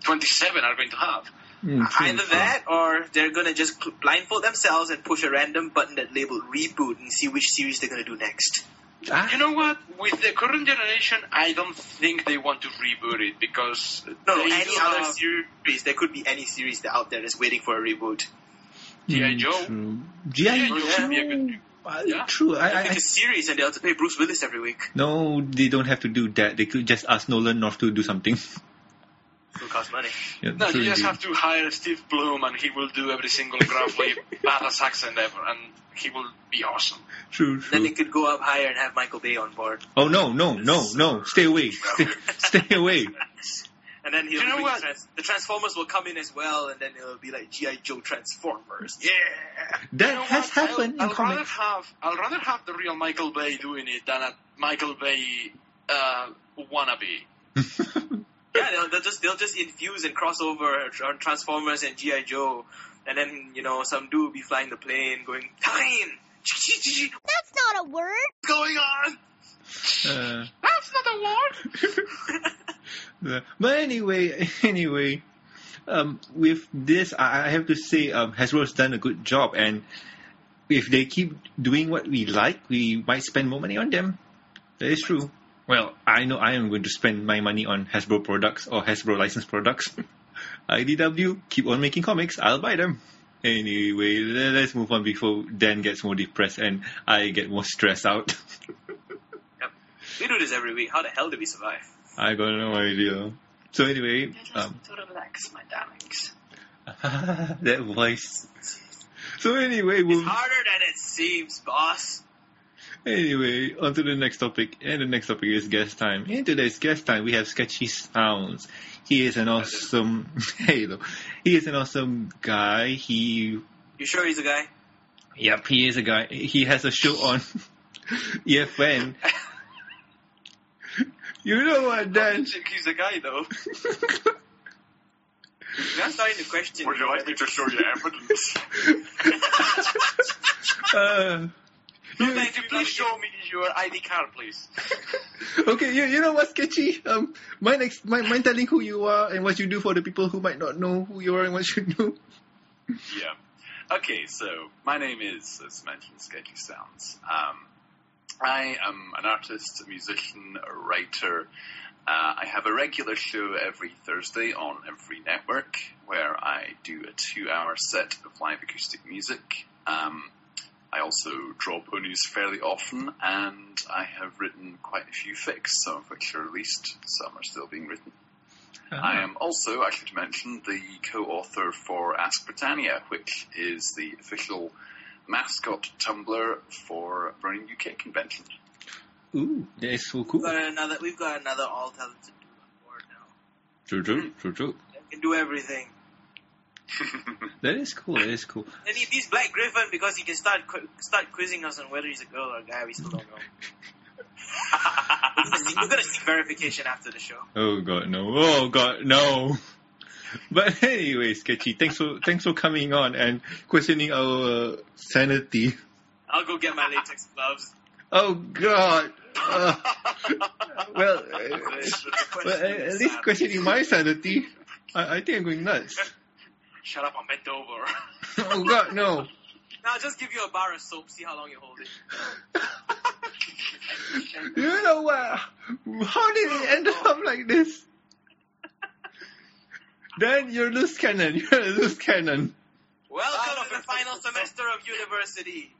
twenty seven are going to have. Mm, true, Either that, or they're gonna just blindfold themselves and push a random button that labeled reboot and see which series they're gonna do next. Ah, You know what? With the current generation, I don't think they want to reboot it because No, they any other have series. There could be any series that out there that's waiting for a reboot. G.I. mm, Joe. True. G.I. Joe Joe. would be a good- Uh, Yeah. True. I, I, Pick I, a series and they'll have to pay Bruce Willis every week. no, they don't have to do that. They could just ask Nolan North to do something. It'll cost money. Yeah, No, you just have to hire Steve Blum and he will do every single gruffly badass accent ever and he will be awesome. True, Then they could go up higher and have Michael Bay on board. Oh no, no, no, no! Stay away! Stay, stay away! And then he'll You know what? Trans- the Transformers will come in as well, and then it'll be like G.I. Joe Transformers. Yeah! That You know has what? happened I'll, in I'll comics. rather have I'll rather have the real Michael Bay doing it than a Michael Bay uh, wannabe. Yeah, they'll, they'll just they'll just infuse and cross over Transformers and GI Joe, and then you know some dude will be flying the plane, going time. That's not a word. What's going on? Uh, That's not a word. But anyway, anyway, um, with this, I, I have to say, um, Hasbro's done a good job, and if they keep doing what we like, we might spend more money on them. That is true. Well, I know I am going to spend my money on Hasbro products or Hasbro licensed products. IDW, keep on making comics. I'll buy them. Anyway, let's move on before Dan gets more depressed and I get more stressed out. We do this every week. How the hell do we survive? I got no idea. So anyway, um, to relax my darlings. that voice. So anyway, It's we'll harder than it seems, boss. Anyway on to the next topic, and the next topic is guest time. In today's guest time, we have Sketchy Sounds. He is an awesome. Hello. He is an awesome guy. He. You sure he's a guy? Yep, he is a guy. He has a show on EFN. You know what, Dan? He's a guy though. I'm starting the question. Would you like me to show you evidence? Uh, No, thank you. Please show me your ID card, please. okay, you, you know what, Sketchy? Um, mind, ex- mind, mind telling who you are and what you do for the people who might not know who you are and what you do? Yeah. Okay, so my name is, as mentioned, Sketchy Sounds. Um, I am an artist, a musician, a writer. Uh, I have a regular show every Thursday on Everfree Network where I do a two-hour set of live acoustic music. Um, I also draw ponies fairly often, and I have written quite a few fics, some of which are released, some are still being written. Uh-huh. I am also, I should mention, the co-author for Ask Britannia, which is the official mascot Tumblr for Brony UK convention. Ooh, that is so cool. We've got another. We've got another all talented dude on board now. True, true, mm. true, true. That can do everything. That is cool. That is cool. And if he's Black Gryphon because he can start qu- start quizzing us on whether he's a girl or a guy, we still don't know. we're, gonna seek, we're gonna seek verification after the show. Oh god, no. Oh god, no. But anyway, Sketchy, thanks for thanks for coming on and questioning our uh, sanity. I'll go get my latex gloves. Oh god. Uh, well, uh, well, at least questioning my sanity. I, I think I'm going nuts. Shut up, I'm bent over. Oh god, no. Now I'll just give you a bar of soap. See how long you hold it. You know what? How did it end up like this? Dan, you're loose cannon. You're a loose cannon. Welcome to the final semester of university.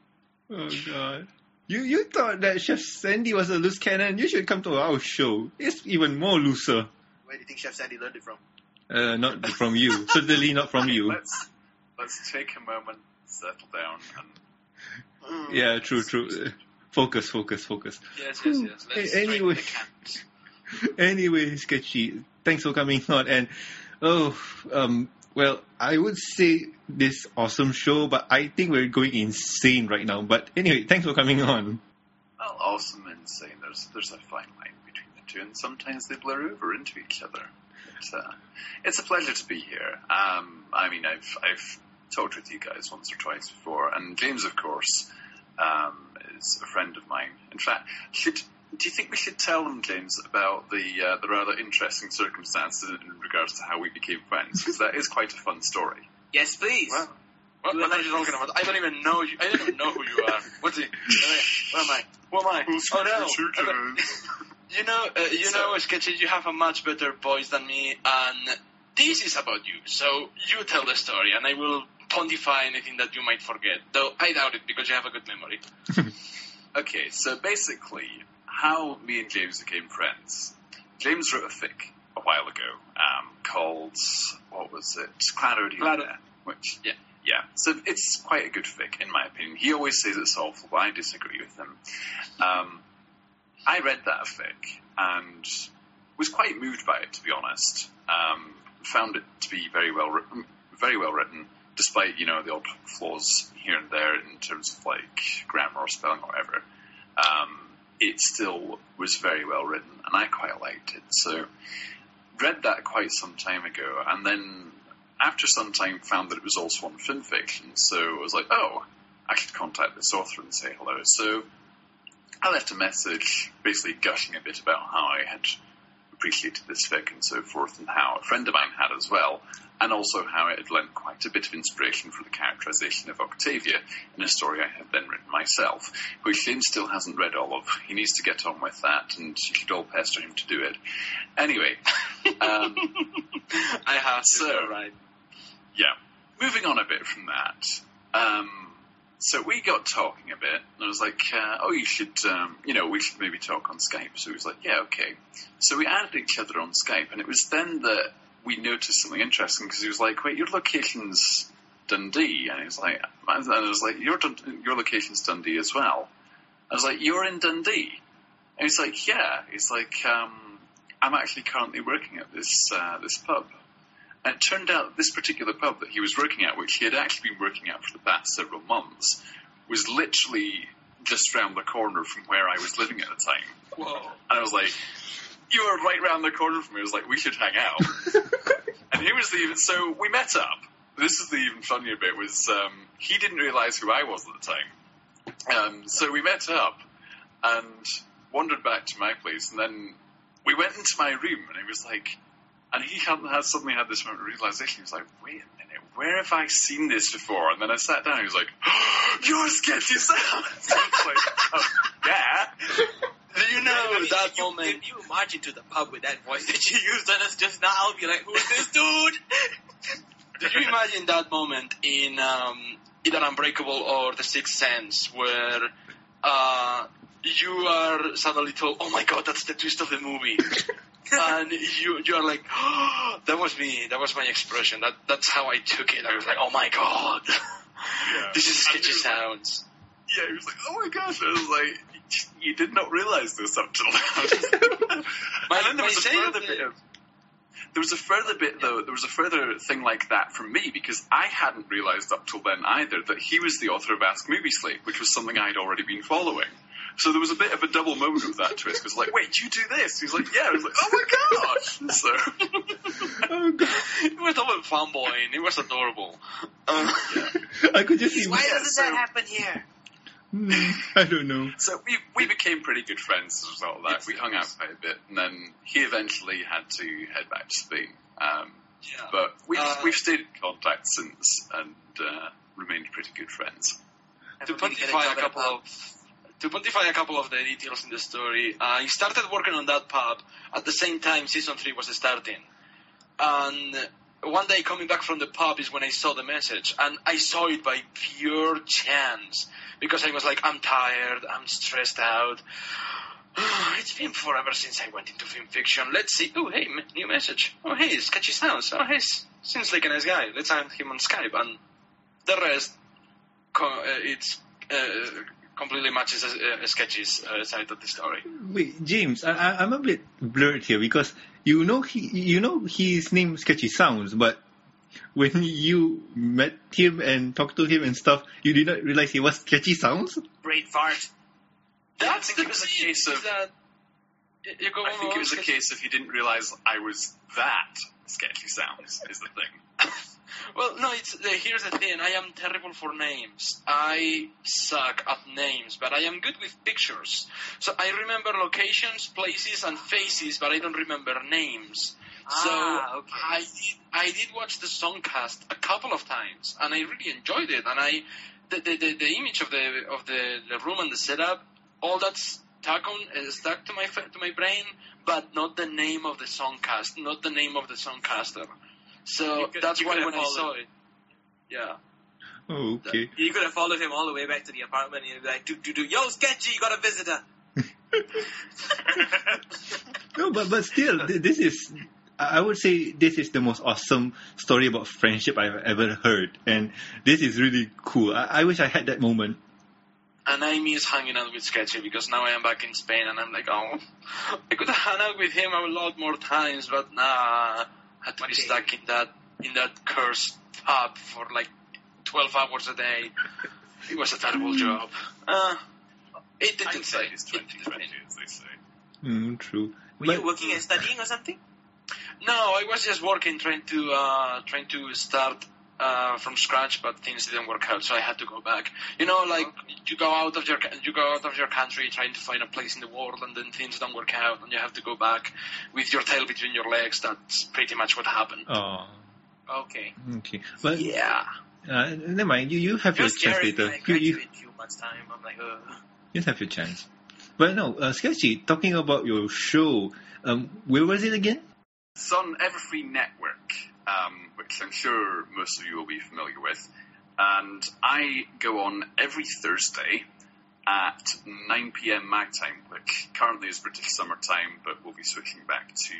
Oh god. You you thought that Chef Sandy was a loose cannon? You should come to our show. It's even more looser. Where do you think Chef Sandy learned it from? Uh, not from you. Certainly not from you. Let's let's take a moment, settle down, and Yeah, true, true. Uh, Focus, focus, focus. yes, yes, yes. Let's anyway. strike the. Anyway, Sketchy, thanks for coming on. And, oh, um, well, I would say this awesome show, but I think we're going insane right now. But anyway, thanks for coming on. well, awesome and insane. There's there's a fine line between the two, and sometimes they blur over into each other. Uh, it's a pleasure to be here. Um, I mean, I've I've talked with you guys once or twice before, and James, of course, um, is a friend of mine. In fact, should do you think we should tell them, James, about the uh, the rather interesting circumstances in regards to how we became friends? Because that is quite a fun story. Yes, please. Well, what, what are I- you talking about? I don't even know you. I don't even know who you are. What's he? Where am I? Who am I? Oh no! You know, uh, you So- know, Sketchy, you have a much better voice than me, and this is about you. So you tell the story, and I will pontify anything that you might forget. Though I doubt it because you have a good memory. Okay, so basically, how me and James became friends. James wrote a fic a while ago um, called what was it? Claro de Claro. Which Yeah. yeah. So it's quite a good fic in my opinion. He always says it's awful, but I disagree with him. Um, I read that fic and was quite moved by it, to be honest. Um, found it to be very well written, very well written, despite you know the odd flaws here and there in terms of like grammar or spelling or whatever. Um, it still was very well written, and I quite liked it. So read that quite some time ago, and then after some time found that it was also on FimFiction. So I was like, oh, I should contact this author and say hello. So I left a message, basically gushing a bit about how I had appreciated this fic and so forth, and how a friend of mine had as well, and also how it had lent quite a bit of inspiration for the characterization of Octavia in a story I had then written myself, which James still hasn't read all of. He needs to get on with that, and you should all pester him to do it. Anyway, um, I have So- right? yeah, moving on a bit from that. Um, so we got talking a bit, and I was like, uh, "Oh, you should, um, you know, we should maybe talk on Skype." So he was like, "Yeah, okay." So we added each other on Skype, and it was then that we noticed something interesting because he was like, "Wait, your location's Dundee," and he was like, and I was like, "Your your location's Dundee as well." I was like, "You're in Dundee," and he's like, "Yeah." He's like, um, "I'm actually currently working at this uh, this pub." And it turned out this particular pub that he was working at, which he had actually been working at for the past several months, was literally just round the corner from where I was living at the time. Whoa. And I was like, you were right round the corner from me. I was like, we should hang out. and he was the even, so we met up. This is the even funnier bit was, um, he didn't realize who I was at the time. Um, so we met up and wandered back to my place and then we went into my room and he was like, and he had, had suddenly had this moment of realization. He was like, wait a minute, where have I seen this before? And then I sat down and he was like, you're Sketchy Sounds! I was like, oh, yeah. Do you know I mean, that if you, moment? If you march into the pub with that voice that you used on us just now, I'll be like, who's this dude? Did you imagine that moment in um, either Unbreakable or The Sixth Sense where uh, you are suddenly told, "Oh my God, that's the twist of the movie," and you you are like, oh, "That was me. That was my expression. That that's how I took it." I was like, "Oh my God, Yeah. this is sketchy was like- sounds." Yeah, he was like, "Oh my gosh!" I was like, "You did not realize this up till now." My- and then there was a further bit of. There was a further bit though. There was a further thing like that from me because I hadn't realized up till then either that he was the author of Ask Movie Slate, which was something I had already been following. So there was a bit of a double moment with that twist. Because like, wait, you do this? He's like, yeah. I was like, oh my gosh. So Oh god, It was double fanboying. It was adorable. Uh, I could just see. Why Yeah, doesn't so- that happen here? Hmm, I don't know. So we we became pretty good friends as a result of that. We hung out quite a bit, and then he eventually had to head back to Spain. Um, yeah. but we've Uh, we've stayed in contact since and uh, remained pretty good friends. to Never really get pontify job a couple of to pontify a couple of the details in the story, I started working on that pub at the same time season three was starting, and one day coming back from the pub is when I saw the message, and I saw it by pure chance because I was like, I'm tired, I'm stressed out. It's been forever since I went into FimFiction. Let's see. Oh, hey, new message. Oh, hey, sketchy sounds. Oh, hey, seems like a nice guy. Let's add him on Skype. And the rest, uh, it's uh, completely matches uh, Sketchy's uh, side of the story. Wait, James, I, I, I'm a bit blurred here because you know he, you know his name Sketchy Sounds, but when you met him and talked to him and stuff, you did not realize he was Sketchy Sounds. Brain fart. That's think the it was a case of- that You go I think it was a case of he didn't realise I was that sketchy sounds, is the thing. Well, no, it's uh, here's the thing. I am terrible for names. I suck at names, but I am good with pictures. So I remember locations, places, and faces, but I don't remember names. so Ah, okay. I did, I did watch the songcast a couple of times, and I really enjoyed it. And I, the the, the, the image of the of the, the room and the setup, all that's stuck on uh, stuck to my to my brain, but not the name of the songcast, not the name of the songcaster. So could- that's why when have I saw it, yeah. Oh, okay. You could have followed him all the way back to the apartment and you'd be like, do, do, do, yo, Sketchy, you got a visitor. No, but but still, this is. I I would say this is the most awesome story about friendship I've ever heard, and this is really cool. I, I wish I had that moment. And I miss hanging out with Sketchy because now I am back in Spain and I'm like, oh, I could have hung out with him a lot more times, but nah, I had to be Okay. stuck in that in that cursed pub for like 12 hours a day. It was a terrible job. Uh, it didn't say. Hindsight is It didn't 2020, as they say. Mm, true. Were But- you working and studying or something? No, I was just working, trying to uh, trying to start uh, from scratch, but things didn't work out, so I had to go back. You know, like you go out of your you go out of your country trying to find a place in the world, and then things don't work out, and you have to go back with your tail between your legs. That's pretty much what happened. Oh, Okay. okay. But Yeah. uh, never mind. You you have It your chance scary. later. I You, you graduate in a few months' time. I'm like, uh. you have your chance. But no, uh, Sketchy. Talking about your show, um, where was it again? It's on Everfree Network, um, which I'm sure most of you will be familiar with. And I go on every Thursday at 9 p.m. my time, which currently is British summer time, but we'll be switching back to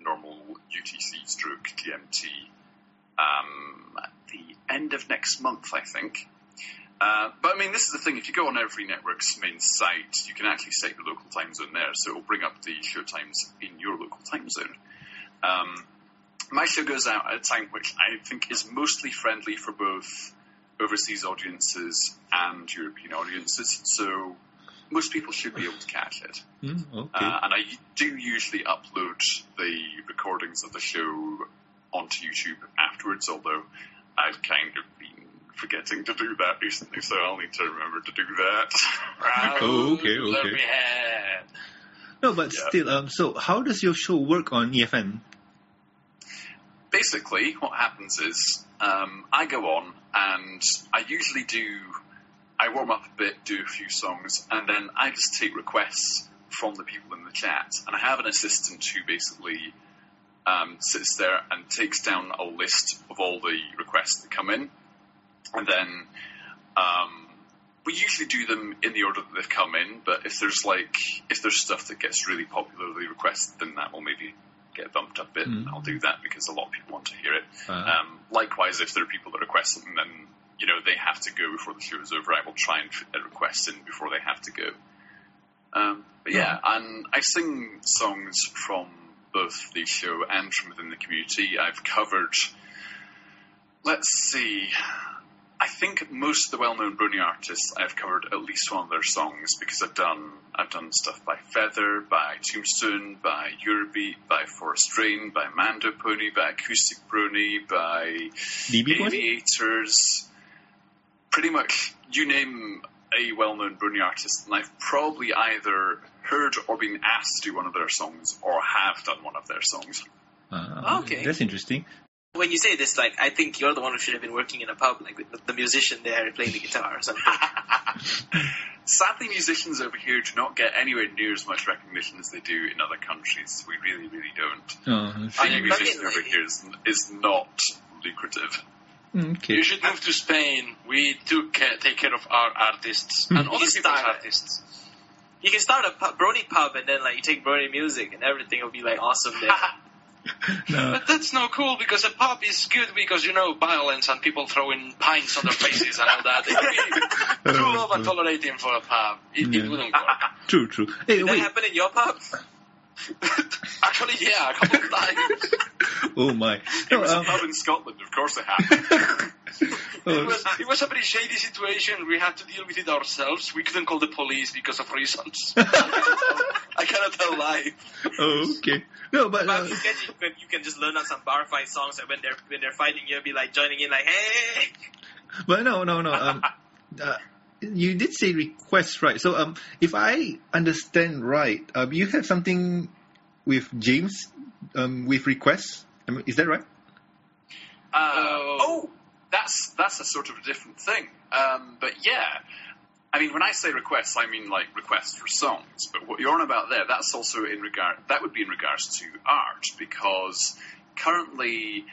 normal UTC stroke GMT um, at the end of next month, I think. Uh, but I mean, this is the thing. If you go on Everfree Network's main site, you can actually set your local time zone there, so it will bring up the show times in your local time zone. Um, my show goes out at a time which I think is mostly friendly for both overseas audiences and European audiences, so most people should be able to catch it. Mm, okay. Uh, and I do usually upload the recordings of the show onto YouTube afterwards, although I've kind of been forgetting to do that recently, so I'll need to remember to do that. Oh, okay, okay. no, but yeah. still. Um, so how does your show work on EFN? Basically, what happens is um, I go on and I usually do. I warm up a bit, do a few songs, and then I just take requests from the people in the chat. And I have an assistant who basically um, sits there and takes down a list of all the requests that come in, and then um, we usually do them in the order that they've come in. But if there's like if there's stuff that gets really popularly requested, then that will maybe get bumped up a bit. Mm. I'll do that because a lot of people want to hear it. Uh, Um, likewise, if there are people that request something, then you know they have to go before the show is over. I will try and fit their requests in before they have to go. Um, but yeah, and I sing songs from both the show and from within the community. I've covered, let's see, I think most of the well-known Brony artists I've covered at least one of their songs because I've done I've done stuff by Feather, by Tombstone, by Eurobeat, by Forest Rain, by Mando Pony, by Acoustic Brony, by DB? Aviators. Pretty much, you name a well-known Brony artist, and I've probably either heard or been asked to do one of their songs, or have done one of their songs. Uh, Okay. That's interesting. When you say this, like, I think you're the one who should have been working in a pub, like, the, the musician there playing the guitar or something. Sadly, musicians over here do not get anywhere near as much recognition as they do in other countries. We really, really don't. Oh, Being I a mean, musician like- over here is, is not lucrative. okay. You should move to Spain. We do ca- take care of our artists hmm. and other You people's artists. You can start a pub, Brony pub and then, like, you take Brony music and everything will be, like, awesome there. No. But that's not cool because a pub is good because you know violence and people throwing pints on their faces and all that. It would be too love and tolerating for a pub. It, Yeah. it wouldn't work. True, true. Hey, Did that happen in your pub? Actually, yeah, a couple of times. Oh my. It No, was a um, pub in Scotland, of course it happened. It oh, was, it was a pretty shady situation. We had to deal with it ourselves. We couldn't call the police because of reasons. I I cannot tell live. Oh, okay. No, but But uh, in Sketchy, you can, you can just learn out some bar fight songs, and when they're when they're fighting, you'll be like joining in, like, hey. but no, no, no. Um, uh, you did say request, right? So, um, if I understand right, um, you have something with James, um, with requests. I mean, is that right? Uh, Oh. oh, that's that's a sort of a different thing. Um, but yeah, I mean, when I say requests, I mean like requests for songs. But what you're on about there, that's also in regard. That would be in regards to art, because currently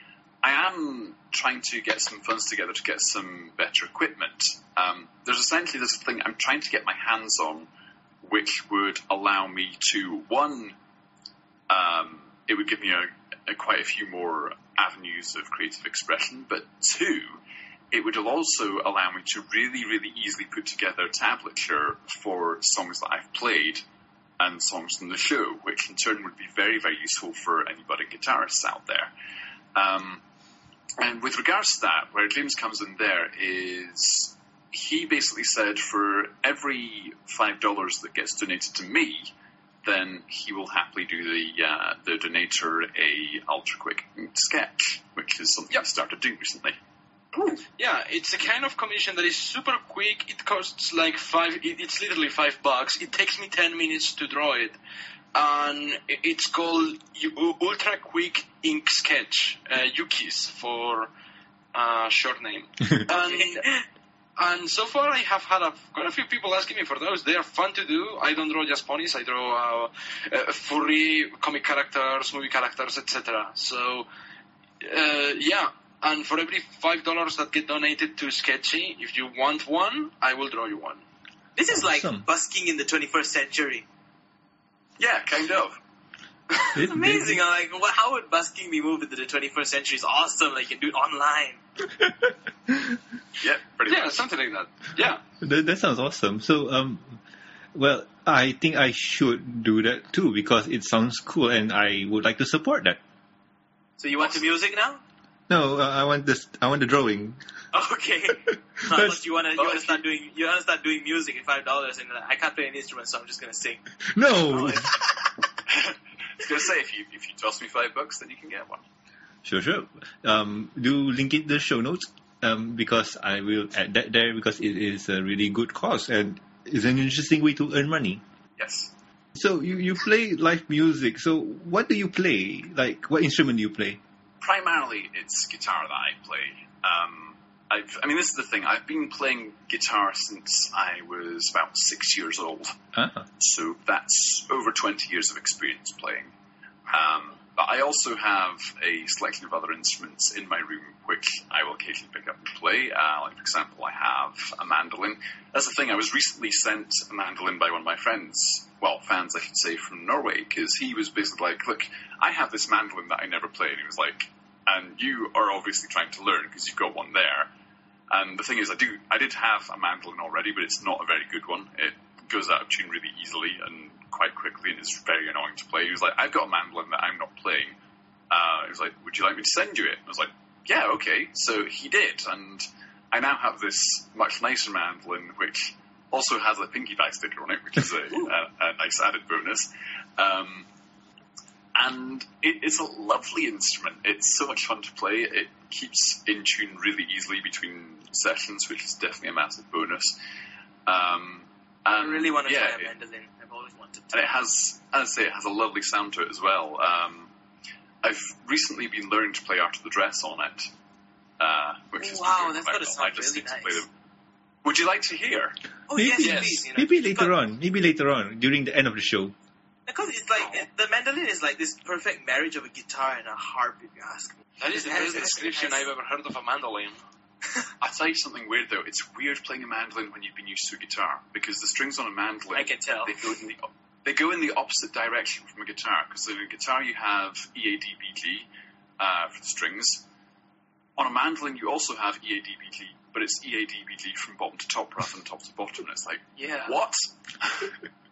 I am trying to get some funds together to get some better equipment. Um, there's essentially this thing I'm trying to get my hands on, which would allow me to one um, it would give me a, a quite a few more avenues of creative expression. But two, it would also allow me to really, really easily put together tablature for songs that I've played and songs from the show, which in turn would be very, very useful for any budding guitarists out there. Um, and with regards to that, where James comes in there is he basically said for every five dollars that gets donated to me, then he will happily do the uh, the donator a ultra quick sketch, which is something I started doing recently. Yeah, it's a kind of commission that is super quick. It costs like five. It's literally five bucks. It takes me ten minutes to draw it, and it's called Ultra Quick Ink Sketch, uh, UKIS for uh, short name. and and so far, I have had a, quite a few people asking me for those. They are fun to do. I don't draw just ponies. I draw uh, uh, furry comic characters, movie characters, etc. So, uh, yeah. And for every five dollars that get donated to Sketchy, if you want one, I will draw you one. This is like busking in the 21st century. Yeah, kind of. It's amazing. I'm like, what, how would busking be moved into the 21st century? It's awesome. Like, you can do it online. Yeah, pretty Yeah, much. something like that. Yeah. That, that sounds awesome. So, um, well, I think I should do that too because it sounds cool, and I would like to support that. So you want the music now? No, uh, I want this. I want the drawing. Okay. I But- you wanna you Oh, wanna start doing you wanna start doing music at five dollars, and uh, I can't play any instrument, so I'm just gonna sing. no. I was going to say, if you if you toss me five bucks, then you can get one. Sure, sure. Um, do link it the show notes um, because I will add that there because it is a really good cause and it's an interesting way to earn money. Yes. So you, you play live music. So what do you play? Like what instrument do you play? Primarily, it's guitar that I play. Um, I've, I mean, this is the thing. I've been playing guitar since I was about six years old. Ah, So that's over 20 years of experience playing. Um, but I also have a selection of other instruments in my room which I will occasionally pick up and play. Uh, like, for example, I have a mandolin. That's the thing, I was recently sent a mandolin by one of my friends, well, fans, I should say, from Norway, because he was basically like, look, I have this mandolin that I never play. And he was like, and you are obviously trying to learn because you've got one there. And the thing is, I do, I did have a mandolin already, but it's not a very good one. It goes out of tune really easily and quite quickly, and it's very annoying to play. He was like, I've got a mandolin that I'm not playing. Uh, he was like, would you like me to send you it? I was like, yeah, okay. So he did, and I now have this much nicer mandolin, which also has a Pinkie Pie sticker on it, which is a, a, a nice added bonus. Um, and it, it's a lovely instrument. It's so much fun to play. It keeps in tune really easily between sessions, which is definitely a massive bonus. Um, I really want to yeah, try a mandolin. I've always wanted to. and it has, as I say, it has a lovely sound to it as well. Um, I've recently been learning to play Art of the Dress on it, uh, which is Wow, doing that's quite gotta sound I just really need to nice. play them. Would you like to hear? Oh maybe, yes, yes. please. You know, maybe later got- on. Maybe later on during the end of the show. Because it's like it, the mandolin is like this perfect marriage of a guitar and a harp, if you ask me. That is the best description that's- I've ever heard of a mandolin. I'll tell you something weird though. It's weird playing a mandolin when you've been used to a guitar because the strings on a mandolin I can tell. they go in the they go in the opposite direction from a guitar. Because in a guitar you have E A D B G uh, for the strings. On a mandolin you also have E A D B G, but it's E A D B G from bottom to top rather than top to bottom. And it's like Yeah. what?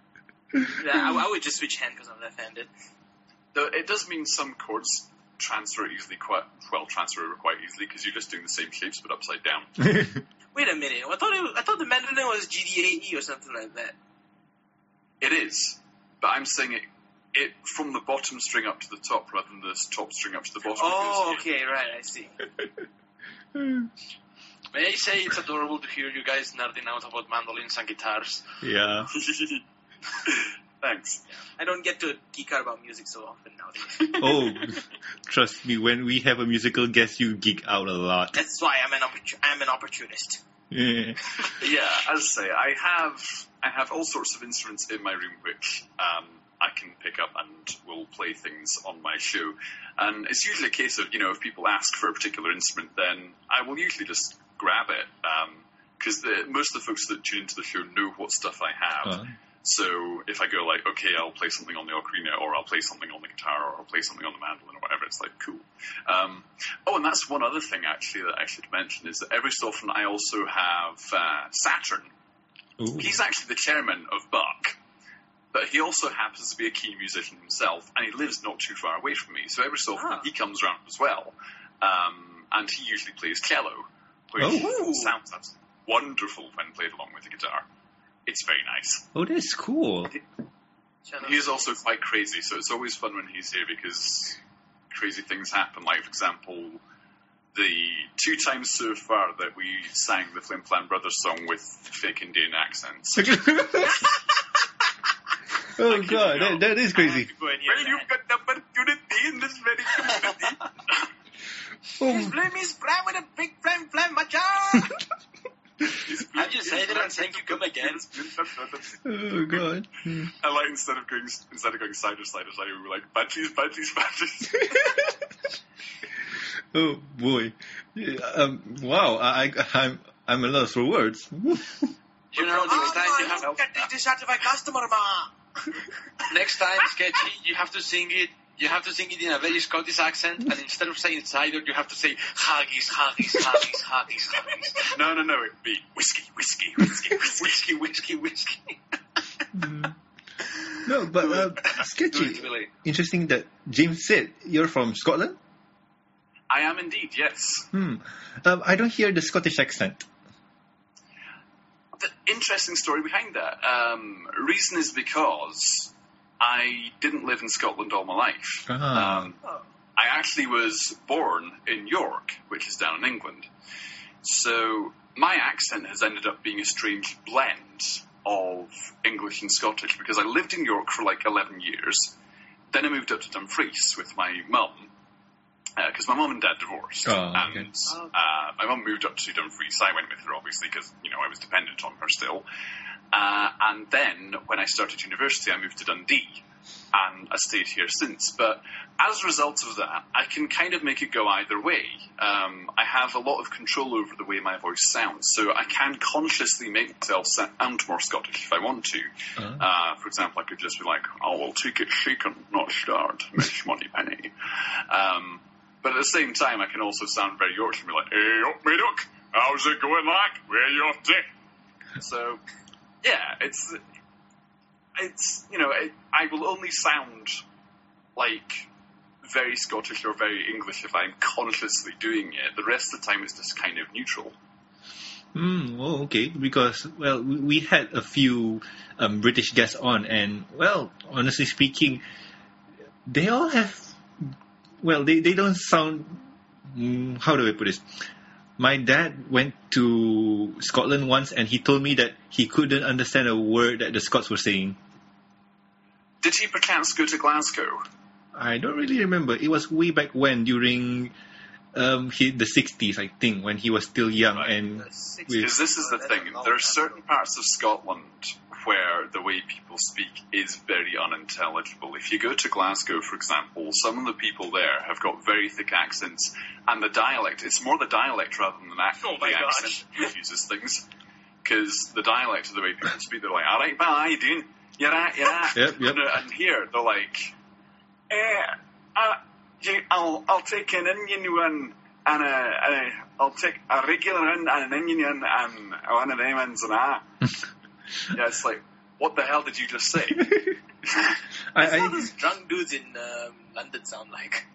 Yeah, I, I would just switch hand because I'm left-handed. Though it does mean some chords transfer easily, quite well transfer over quite easily because you're just doing the same shapes but upside down. Wait a minute. I thought it, I thought the mandolin was GDAE or something like that. It is. but I'm saying it it from the bottom string up to the top rather than the top string up to the bottom. Oh, because, okay, right, I see. May I say it's adorable to hear you guys nerding out about mandolins and guitars. Yeah. Thanks. I don't get to geek out about music so often nowadays. Oh, trust me, when we have a musical guest, you geek out a lot. That's why I'm an opportu- I'm an opportunist. Yeah. Yeah, as I say, I have I have all sorts of instruments in my room which um, I can pick up and will play things on my show. And it's usually a case of you know if people ask for a particular instrument, then I will usually just grab it because the most of the folks that tune into the show know what stuff I have. Uh, So if I go like, okay, I'll play something on the ocarina, or I'll play something on the guitar, or I'll play something on the mandolin, or whatever, it's like cool. Um, oh, and that's one other thing actually that I should mention is that every so often I also have uh, Saturn. ooh. He's actually the chairman of Buck, but he also happens to be a key musician himself, and he lives not too far away from me. So every so often Ah. he comes around as well, um, and he usually plays cello, which Oh. sounds absolutely wonderful when played along with the guitar. It's very nice. Oh, that's cool. He is also quite crazy, so it's always fun when he's here because crazy things happen. Like, for example, the two times so far that we sang the Flim Flam Brothers song with fake Indian accents. oh god, that, that is crazy. Go Well, you've got the opportunity in this very community. Oh, Flame is flam with a big flame flame macha. Have you said it and thank you come again? oh god. I like instead of going instead of going side to side to side, we were like badges, badges, badges. oh boy. Um, wow, I, I, I'm, I'm a loss for words. You know, next time you have look at this certified customer, ma. next time sketchy, you have to sing it. You have to sing it in a very Scottish accent, and instead of saying cider, you have to say haggis, haggis, haggis, haggis, haggis. no, no, no, it'd be whiskey, whiskey, whiskey, whiskey. whiskey, whiskey, whiskey. no, but uh, sketchy. Interesting that James said you're from Scotland. I am indeed, yes. Hmm. Um, I don't hear the Scottish accent. the interesting story behind that. Um, reason is because I didn't live in Scotland all my life. Ah. Um, I actually was born in York, which is down in England. So my accent has ended up being a strange blend of English and Scottish because I lived in York for like 11 years. Then I moved up to Dumfries with my mum because my mum and dad divorced. Oh, okay. And uh, my mum moved up to Dumfries. I went with her, obviously, because you know I was dependent on her still. Uh, and then when I started university, I moved to Dundee, and I stayed here since. But as a result of that, I can kind of make it go either way. Um, I have a lot of control over the way my voice sounds, so I can consciously make myself sound more Scottish if I want to. Ah. Uh, for example, I could just be like, "Oh, we'll take it shaken, not stirred, Miss Moneypenny." Um, but at the same time, I can also sound very Yorkshire and be like, "Hey, up me duck, how's it going, like? Where you off to?" So, yeah, it's it's you know, it, I will only sound like very Scottish or very English if I'm consciously doing it. The rest of the time, it's just kind of neutral. Hmm. Oh, okay. Because well, we, we had a few um, British guests on, and well, honestly speaking, they all have. Well, they they don't sound. Mm, how do I put this? My dad went to Scotland once, and he told me that he couldn't understand a word that the Scots were saying. Did he perchance go to Glasgow? I don't really remember. It was way back when, during um, he, the 60s, I think, when he was still young. And Because this is the thing, there are certain parts of Scotland where the way people speak is very unintelligible. If you go to Glasgow, for example, some of the people there have got very thick accents, and the dialect, it's more the dialect rather than the, Oh the accent that uses things. Because the dialect of the way people speak, they're like, alright, pal, how you doing? You're right, you're right. Yep, yep. And, and here, they're like, eh, uh, you- I'll, I'll take an onion one and a, a, I'll take a regular one and an onion one and one of them ones and a. yeah, it's like, what the hell did you just say? I, That's how I, those drunk dudes in um, London sound like.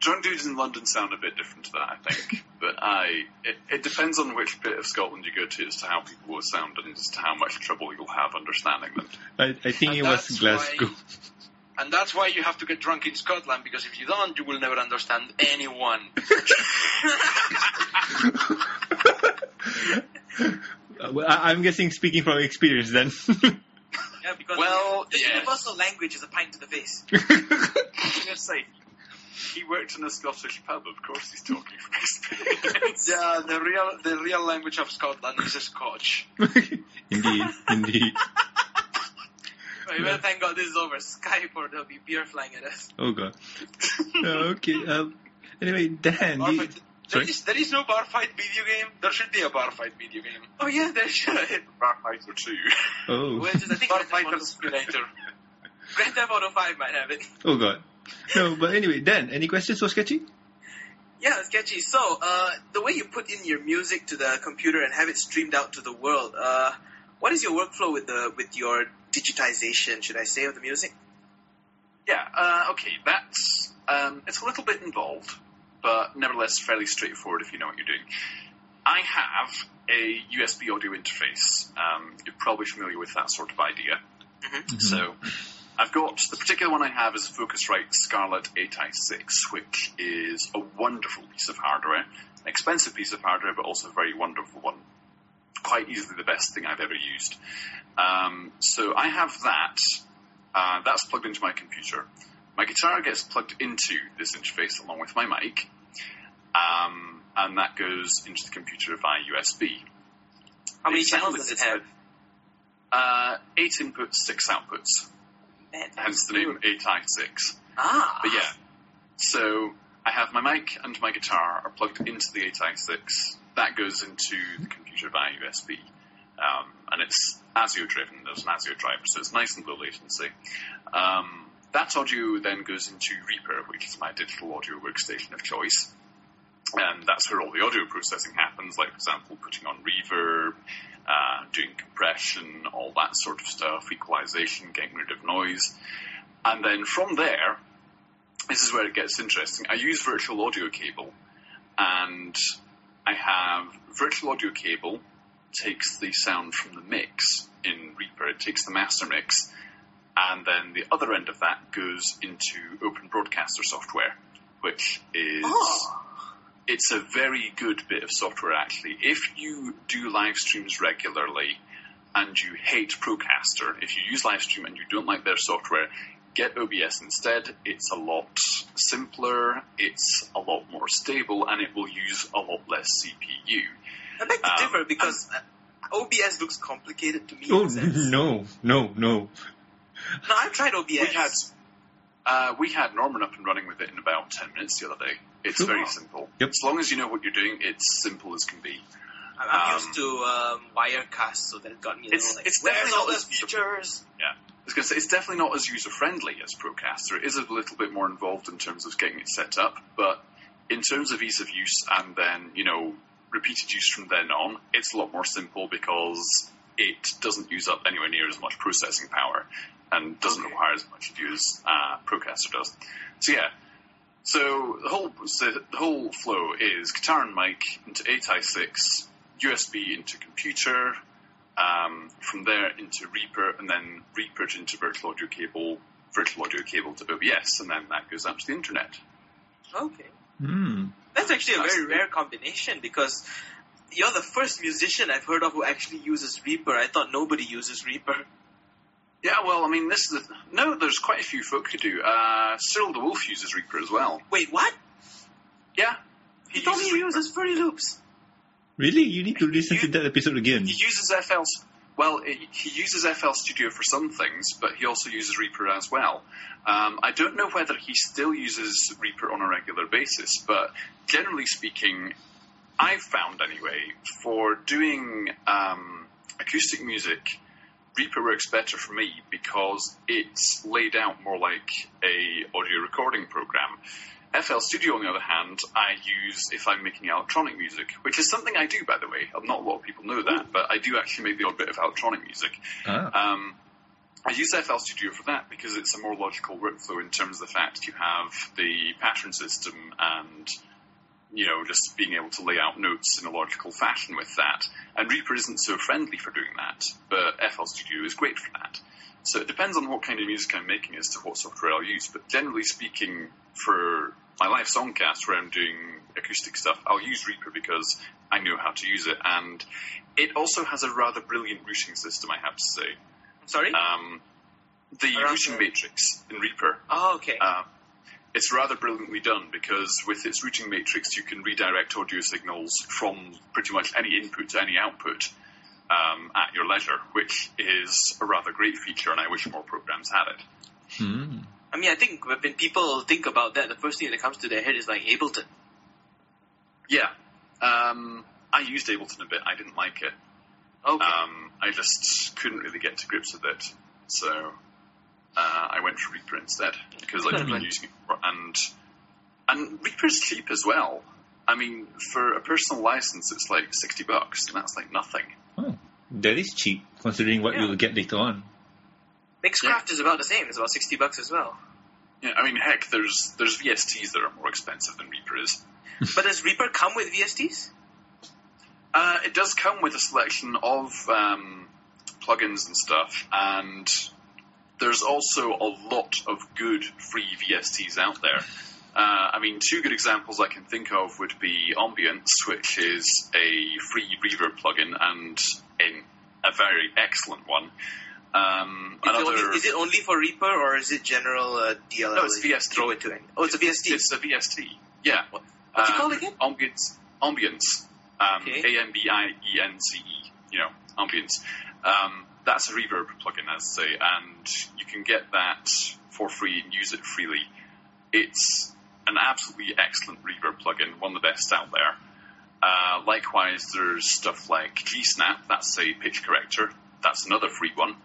Drunk dudes in London sound a bit different to that, I think. but I, it, it depends on which bit of Scotland you go to as to how people will sound and as to how much trouble you'll have understanding them. I, I think And it was Glasgow. why- And that's why you have to get drunk in Scotland, because if you don't, you will never understand anyone. Uh, well, I, I'm guessing speaking from experience then. Yeah, because Well, the yes. universal language is a pint to the face. I was going to say, he worked in a Scottish pub, of course he's talking from experience. Yeah, the real the real language of Scotland is Scotch. indeed, indeed. Well, well, thank God this is over Skype or there'll be beer flying at us. Oh god. Uh, okay. Um, anyway, Dan. Bar you- fight. There Sorry? is, there is no bar fight video game. There should be a bar fight video game. Oh yeah, there should. Bar Fighter 2. Oh. Well, just, I think Bar Grand Theft Fighter Auto- Simulator. Grand Theft Auto 5 might have it. Oh god. No, but anyway, Dan. Any questions for Sketchy? Yeah, sketchy. So, uh, the way you put in your music to the computer and have it streamed out to the world, uh, what is your workflow with the with your digitization, should I say, of the music? Yeah, uh, okay, that's, um, it's a little bit involved, but nevertheless fairly straightforward if you know what you're doing. I have a USB audio interface. Um, you're probably familiar with that sort of idea. So, I've got, the particular one I have is a Focusrite Scarlett 8i6, which is a wonderful piece of hardware. An expensive piece of hardware, but also a very wonderful one. Quite easily the best thing I've ever used. Um, so I have that. Uh, that's plugged into my computer. My guitar gets plugged into this interface along with my mic, um, and that goes into the computer via USB. How many channels does it have? Uh, eight inputs, six outputs. Man, Hence the name 8i6. Ah. But yeah, so I have my mic and my guitar are plugged into the 8i6. That goes into the computer via USB. Um, and it's ASIO driven. There's an ASIO driver, so it's nice and low latency. Um, that audio then goes into Reaper, which is my digital audio workstation of choice. And that's where all the audio processing happens, like, for example, putting on reverb, uh, doing compression, all that sort of stuff, equalization, getting rid of noise. And then from there, this is where it gets interesting. I use virtual audio cable, and I have virtual audio cable takes the sound from the mix in Reaper. It takes the master mix, and then the other end of that goes into Open Broadcaster software, which is Oh. It's a very good bit of software actually. If you do live streams regularly and you hate Procaster, if you use Livestream and you don't like their software, get OBS instead. It's a lot simpler, it's a lot more stable, and it will use a lot less CPU. I beg to Um, differ because uh, OBS looks complicated to me. Oh in a sense. no, no, no. No, I've tried OBS. We had uh, we had Norman up and running with it in about ten minutes the other day. It's Cool. very simple. Yep. As long as you know what you're doing, it's simple as can be. I'm, I'm Um, used to um, Wirecast, so that got me a It's- little like, it's definitely all not those as- features? Yeah, I was going to say, it's definitely not as user friendly as Procaster. It is a little bit more involved in terms of getting it set up, but in terms of ease of use and then, you know, repeated use from then on, it's a lot more simple because it doesn't use up anywhere near as much processing power and doesn't Okay. require as much to do as uh, Procaster does. So yeah, so the whole so the whole flow is guitar and mic into 8i6, USB into computer, um, from there into Reaper, and then Reaper into virtual audio cable, virtual audio cable to OBS, and then that goes out to the internet. Okay. Hmm. That's actually a That's very good. rare combination because you're the first musician I've heard of who actually uses Reaper. I thought nobody uses Reaper. Yeah, well, I mean, this is the, no. There's quite a few folk who do. Uh, Cyril the Wolf uses Reaper as well. Wait, what? Yeah, He told me he Reaper. uses Fruity Loops. Really? You need to listen to that episode again. He uses FL. Well, it, he uses FL Studio for some things, but he also uses Reaper as well. Um, I don't know whether he still uses Reaper on a regular basis, but generally speaking, I've found anyway for doing um, acoustic music, Reaper works better for me because it's laid out more like a audio recording program. FL Studio, on the other hand, I use if I'm making electronic music, which is something I do, by the way. Not a lot of people know that, but I do actually make the odd bit of electronic music. Ah. Um, I use FL Studio for that because it's a more logical workflow in terms of the fact you have the pattern system and you know just being able to lay out notes in a logical fashion with that. And Reaper isn't so friendly for doing that, but FL Studio is great for that. So it depends on what kind of music I'm making as to what software I'll use. But generally speaking, for my live songcast where I'm doing acoustic stuff, I'll use Reaper because I know how to use it, and it also has a rather brilliant routing system, I have to say. Sorry. Um, the routing matrix in Reaper. oh, okay. Uh, it's rather brilliantly done because with its routing matrix, you can redirect audio signals from pretty much any input to any output um, at your leisure, which is a rather great feature, and I wish more programs had it. Hmm. I mean, I think when people think about that, the first thing that comes to their head is like Ableton. Yeah, um, I used Ableton a bit. I didn't like it. Okay. Um, I just couldn't really get to grips with it, so uh, I went for Reaper instead because I've been Right. using it, for, and and Reaper's cheap as well. I mean, for a personal license, it's like sixty bucks, and that's like nothing. Oh, that is cheap considering what Yeah. you'll get later on. Mixcraft is about the same. It's about sixty bucks as well. Yeah, I mean, heck, there's there's VSTs that are more expensive than Reaper is. But does Reaper come with VSTs? Uh, it does come with a selection of um, plugins and stuff, and there's also a lot of good free VSTs out there. Uh, I mean, two good examples I can think of would be Ambience, which is a free reverb plugin and in a very excellent one. Um, Is, it another, only, is it only for Reaper or is it general uh, DLL? No, it's VST. Throw it to any. Oh, it's a VST. It's a VST. Yeah. What's it Uh, called again? Ambience. Ambience. Um, Okay. A M B I E N C E. You know, ambience. Um, that's a reverb plugin, as I say, and you can get that for free and use it freely. It's an absolutely excellent reverb plugin, one of the best out there. Uh, likewise, there's stuff like G-Snap, that's a pitch corrector. That's another free one.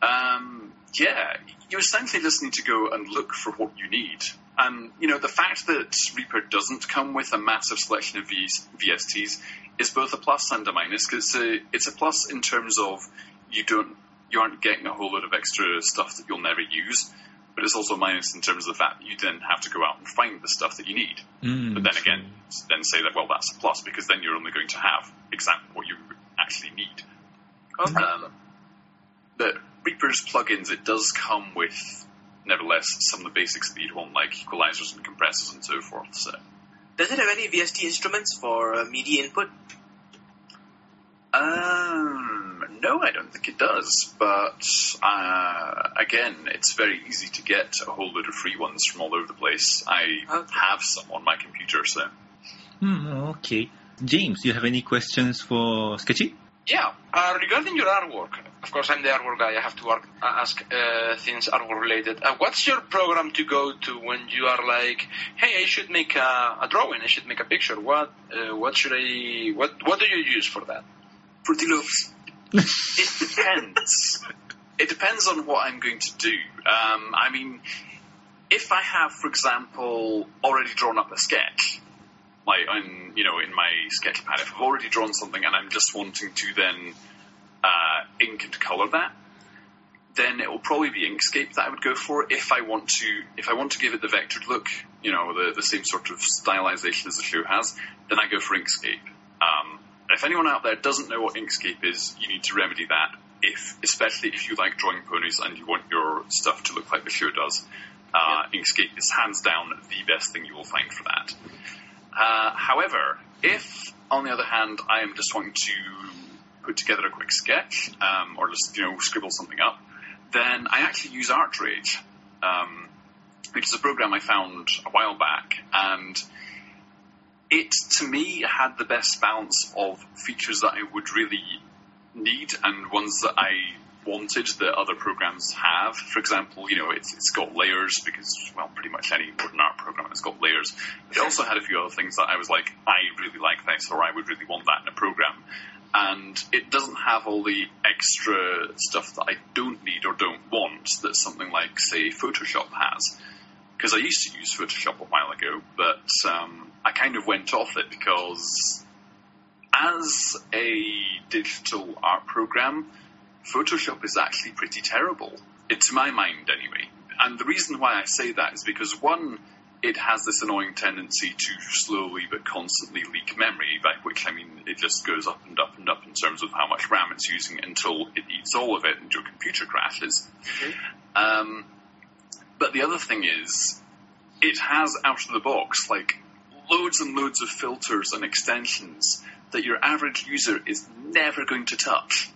Um, yeah, you essentially just need to go and look for what you need. And, you know, the fact that Reaper doesn't come with a massive selection of Vs, VSTs is both a plus and a minus, because it's a, it's a plus in terms of you don't, you aren't getting a whole lot of extra stuff that you'll never use, but it's also a minus in terms of the fact that you then have to go out and find the stuff that you need. Mm, But then again, then say that, well, that's a plus, because then you're only going to have exactly what you actually need. Okay. Um, but Reaper's plugins, it does come with, nevertheless, some of the basics that you'd want, like equalizers and compressors and so forth. So, Does it have any VST instruments for uh, MIDI input? um, no, I don't think it does. But uh, again, it's very easy to get a whole load of free ones from all over the place. I Okay. have some on my computer, so Hmm, okay. James, do you have any questions for Sketchy? Yeah, uh, regarding your artwork, of course I'm the artwork guy. I have to work, uh, ask uh, things artwork related. Uh, what's your program to go to when you are like, hey, I should make a, a drawing, I should make a picture. What uh, what should I what what do you use for that? Fruity Loops. it depends. it depends on what I'm going to do. Um, I mean, if I have, for example, already drawn up a sketch, like on you know in my sketch pad, if I've already drawn something and I'm just wanting to then uh, ink and color that, then it will probably be Inkscape that I would go for. If I want to, if I want to give it the vectored look, you know, the the same sort of stylization as the show has, then I go for Inkscape. Um, if anyone out there doesn't know what Inkscape is, you need to remedy that. If, especially if you like drawing ponies and you want your stuff to look like the show does, uh, Inkscape is hands down the best thing you will find for that. Uh, however, if on the other hand I am just wanting to put together a quick sketch um, or just you know scribble something up, then I actually use ArtRage, um, which is a program I found a while back, and it to me had the best balance of features that I would really need and ones that I wanted that other programs have. For example, you know, it's, it's got layers because, well, pretty much any modern art program has got layers. It also had a few other things that I was like, I really like this or I would really want that in a program. And it doesn't have all the extra stuff that I don't need or don't want that something like, say, Photoshop has. Because I used to use Photoshop a while ago, but um, I kind of went off it because as a digital art program, Photoshop is actually pretty terrible, it, to my mind anyway. And the reason why I say that is because one, it has this annoying tendency to slowly but constantly leak memory, by which I mean it just goes up and up and up in terms of how much RAM it's using until it eats all of it and your computer crashes. Um, but the other thing is, it has out of the box like loads and loads of filters and extensions that your average user is never going to touch.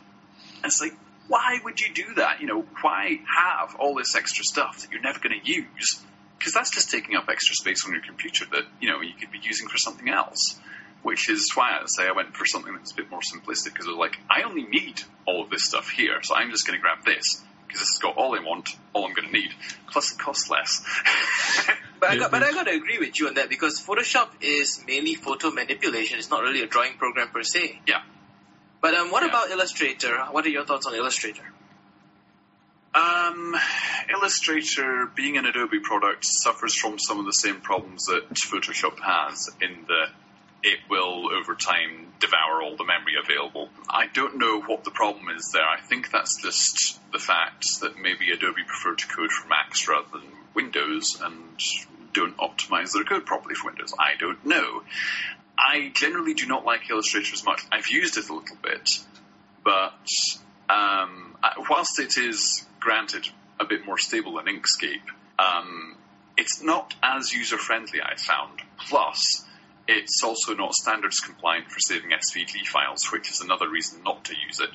And it's like, why would you do that? You know, why have all this extra stuff that you're never going to use? Because that's just taking up extra space on your computer that, you know, you could be using for something else. Which is why I say I went for something that's a bit more simplistic because I was like, I only need all of this stuff here, so I'm just going to grab this because this has got all I want, all I'm going to need. Plus, it costs less. But I got, but I got to agree with you on that because Photoshop is mainly photo manipulation. It's not really a drawing program per se. Yeah. But um, what Yeah. about Illustrator? What are your thoughts on Illustrator? Um, Illustrator, being an Adobe product, suffers from some of the same problems that Photoshop has in that it will, over time, devour all the memory available. I don't know what the problem is there. I think that's just the fact that maybe Adobe prefer to code for Macs rather than Windows and don't optimize their code properly for Windows. I don't know. I generally do not like Illustrator as much. I've used it a little bit, but um, whilst it is granted a bit more stable than Inkscape, um, it's not as user friendly. I found. Plus, it's also not standards compliant for saving SVG files, which is another reason not to use it.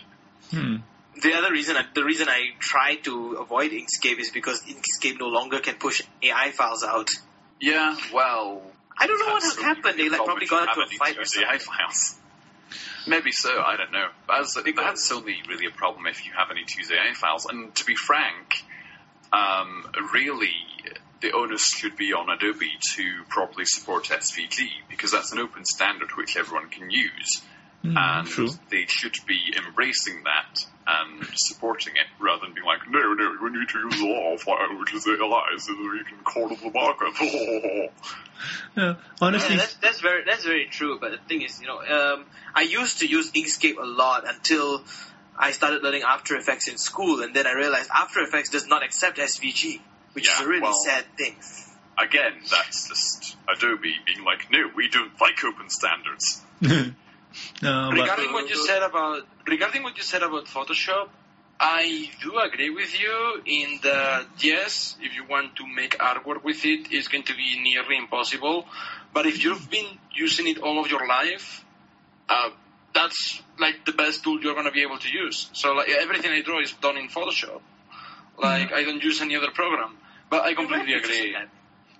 Hmm. The other reason, I, the reason I try to avoid Inkscape is because Inkscape no longer can push AI files out. Yeah, well, I don't know what has happened. They like probably got into a fight or something. files. Maybe so. I don't know. But as, that's only really a problem if you have any use files. And to be frank, um, really, the onus should be on Adobe to properly support SVG because that's an open standard which everyone can use. Hmm, and true. they should be embracing that and supporting it rather than being like, no, no, we need to use the law file, which is AI, so that we can corner the market. Yeah, honestly, Yeah, that's, that's very that's very true. But the thing is, you know, um, I used to use Inkscape a lot until I started learning After Effects in school, and then I realized After Effects does not accept SVG, which is a really well- sad thing. Again, that's just Adobe being like, no, we don't like open standards. no, but regarding what you said about regarding what you said about Photoshop, I do agree with you in that yes, if you want to make artwork with it, it's going to be nearly impossible. But if you've been using it all of your life, uh, that's like the best tool you're going to be able to use. So like everything I draw is done in Photoshop. Like I don't use any other program. But I completely agree.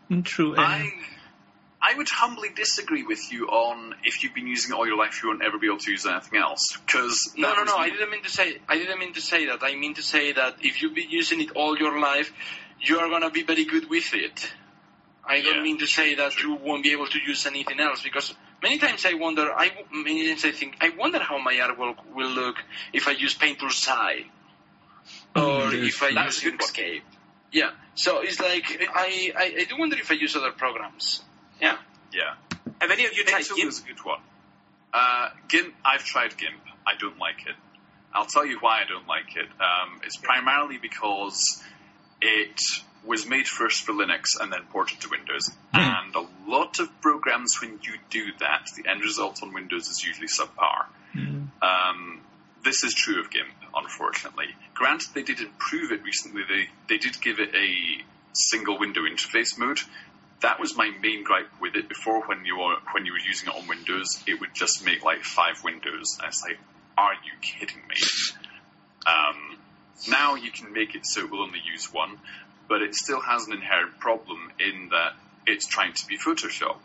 Mm, true. And, I, I would humbly disagree with you on if you've been using it all your life, you won't ever be able to use anything else. Because No, no, no. I didn't mean to say. I didn't mean to say that. I mean to say that if you've been using it all your life, you are gonna be very good with it. I don't Yeah, mean to say that true. you won't be able to use anything else because many times I wonder. I many times I think I wonder how my artwork will look if I use Paint Tool Sai or Mm, if I that's use a. Inkscape. Yeah. So it's like I, I I do wonder if I use other programs. Yeah. Yeah. Have any of you tried GIMP? is a good one. Uh, GIMP, I've tried GIMP. I don't like it. I'll tell you why I don't like it. Um, it's primarily because it was made first for Linux and then ported to Windows. And a lot of programs, when you do that, the end result on Windows is usually subpar. Mm. Um, this is true of GIMP, unfortunately. Granted, they did improve it recently. They they did give it a single window interface mode. That was my main gripe with it before. When you were when you were using it on Windows, it would just make like five windows, and it's like, are you kidding me? Um, now you can make it so it will only use one, but it still has an inherent problem in that it's trying to be Photoshop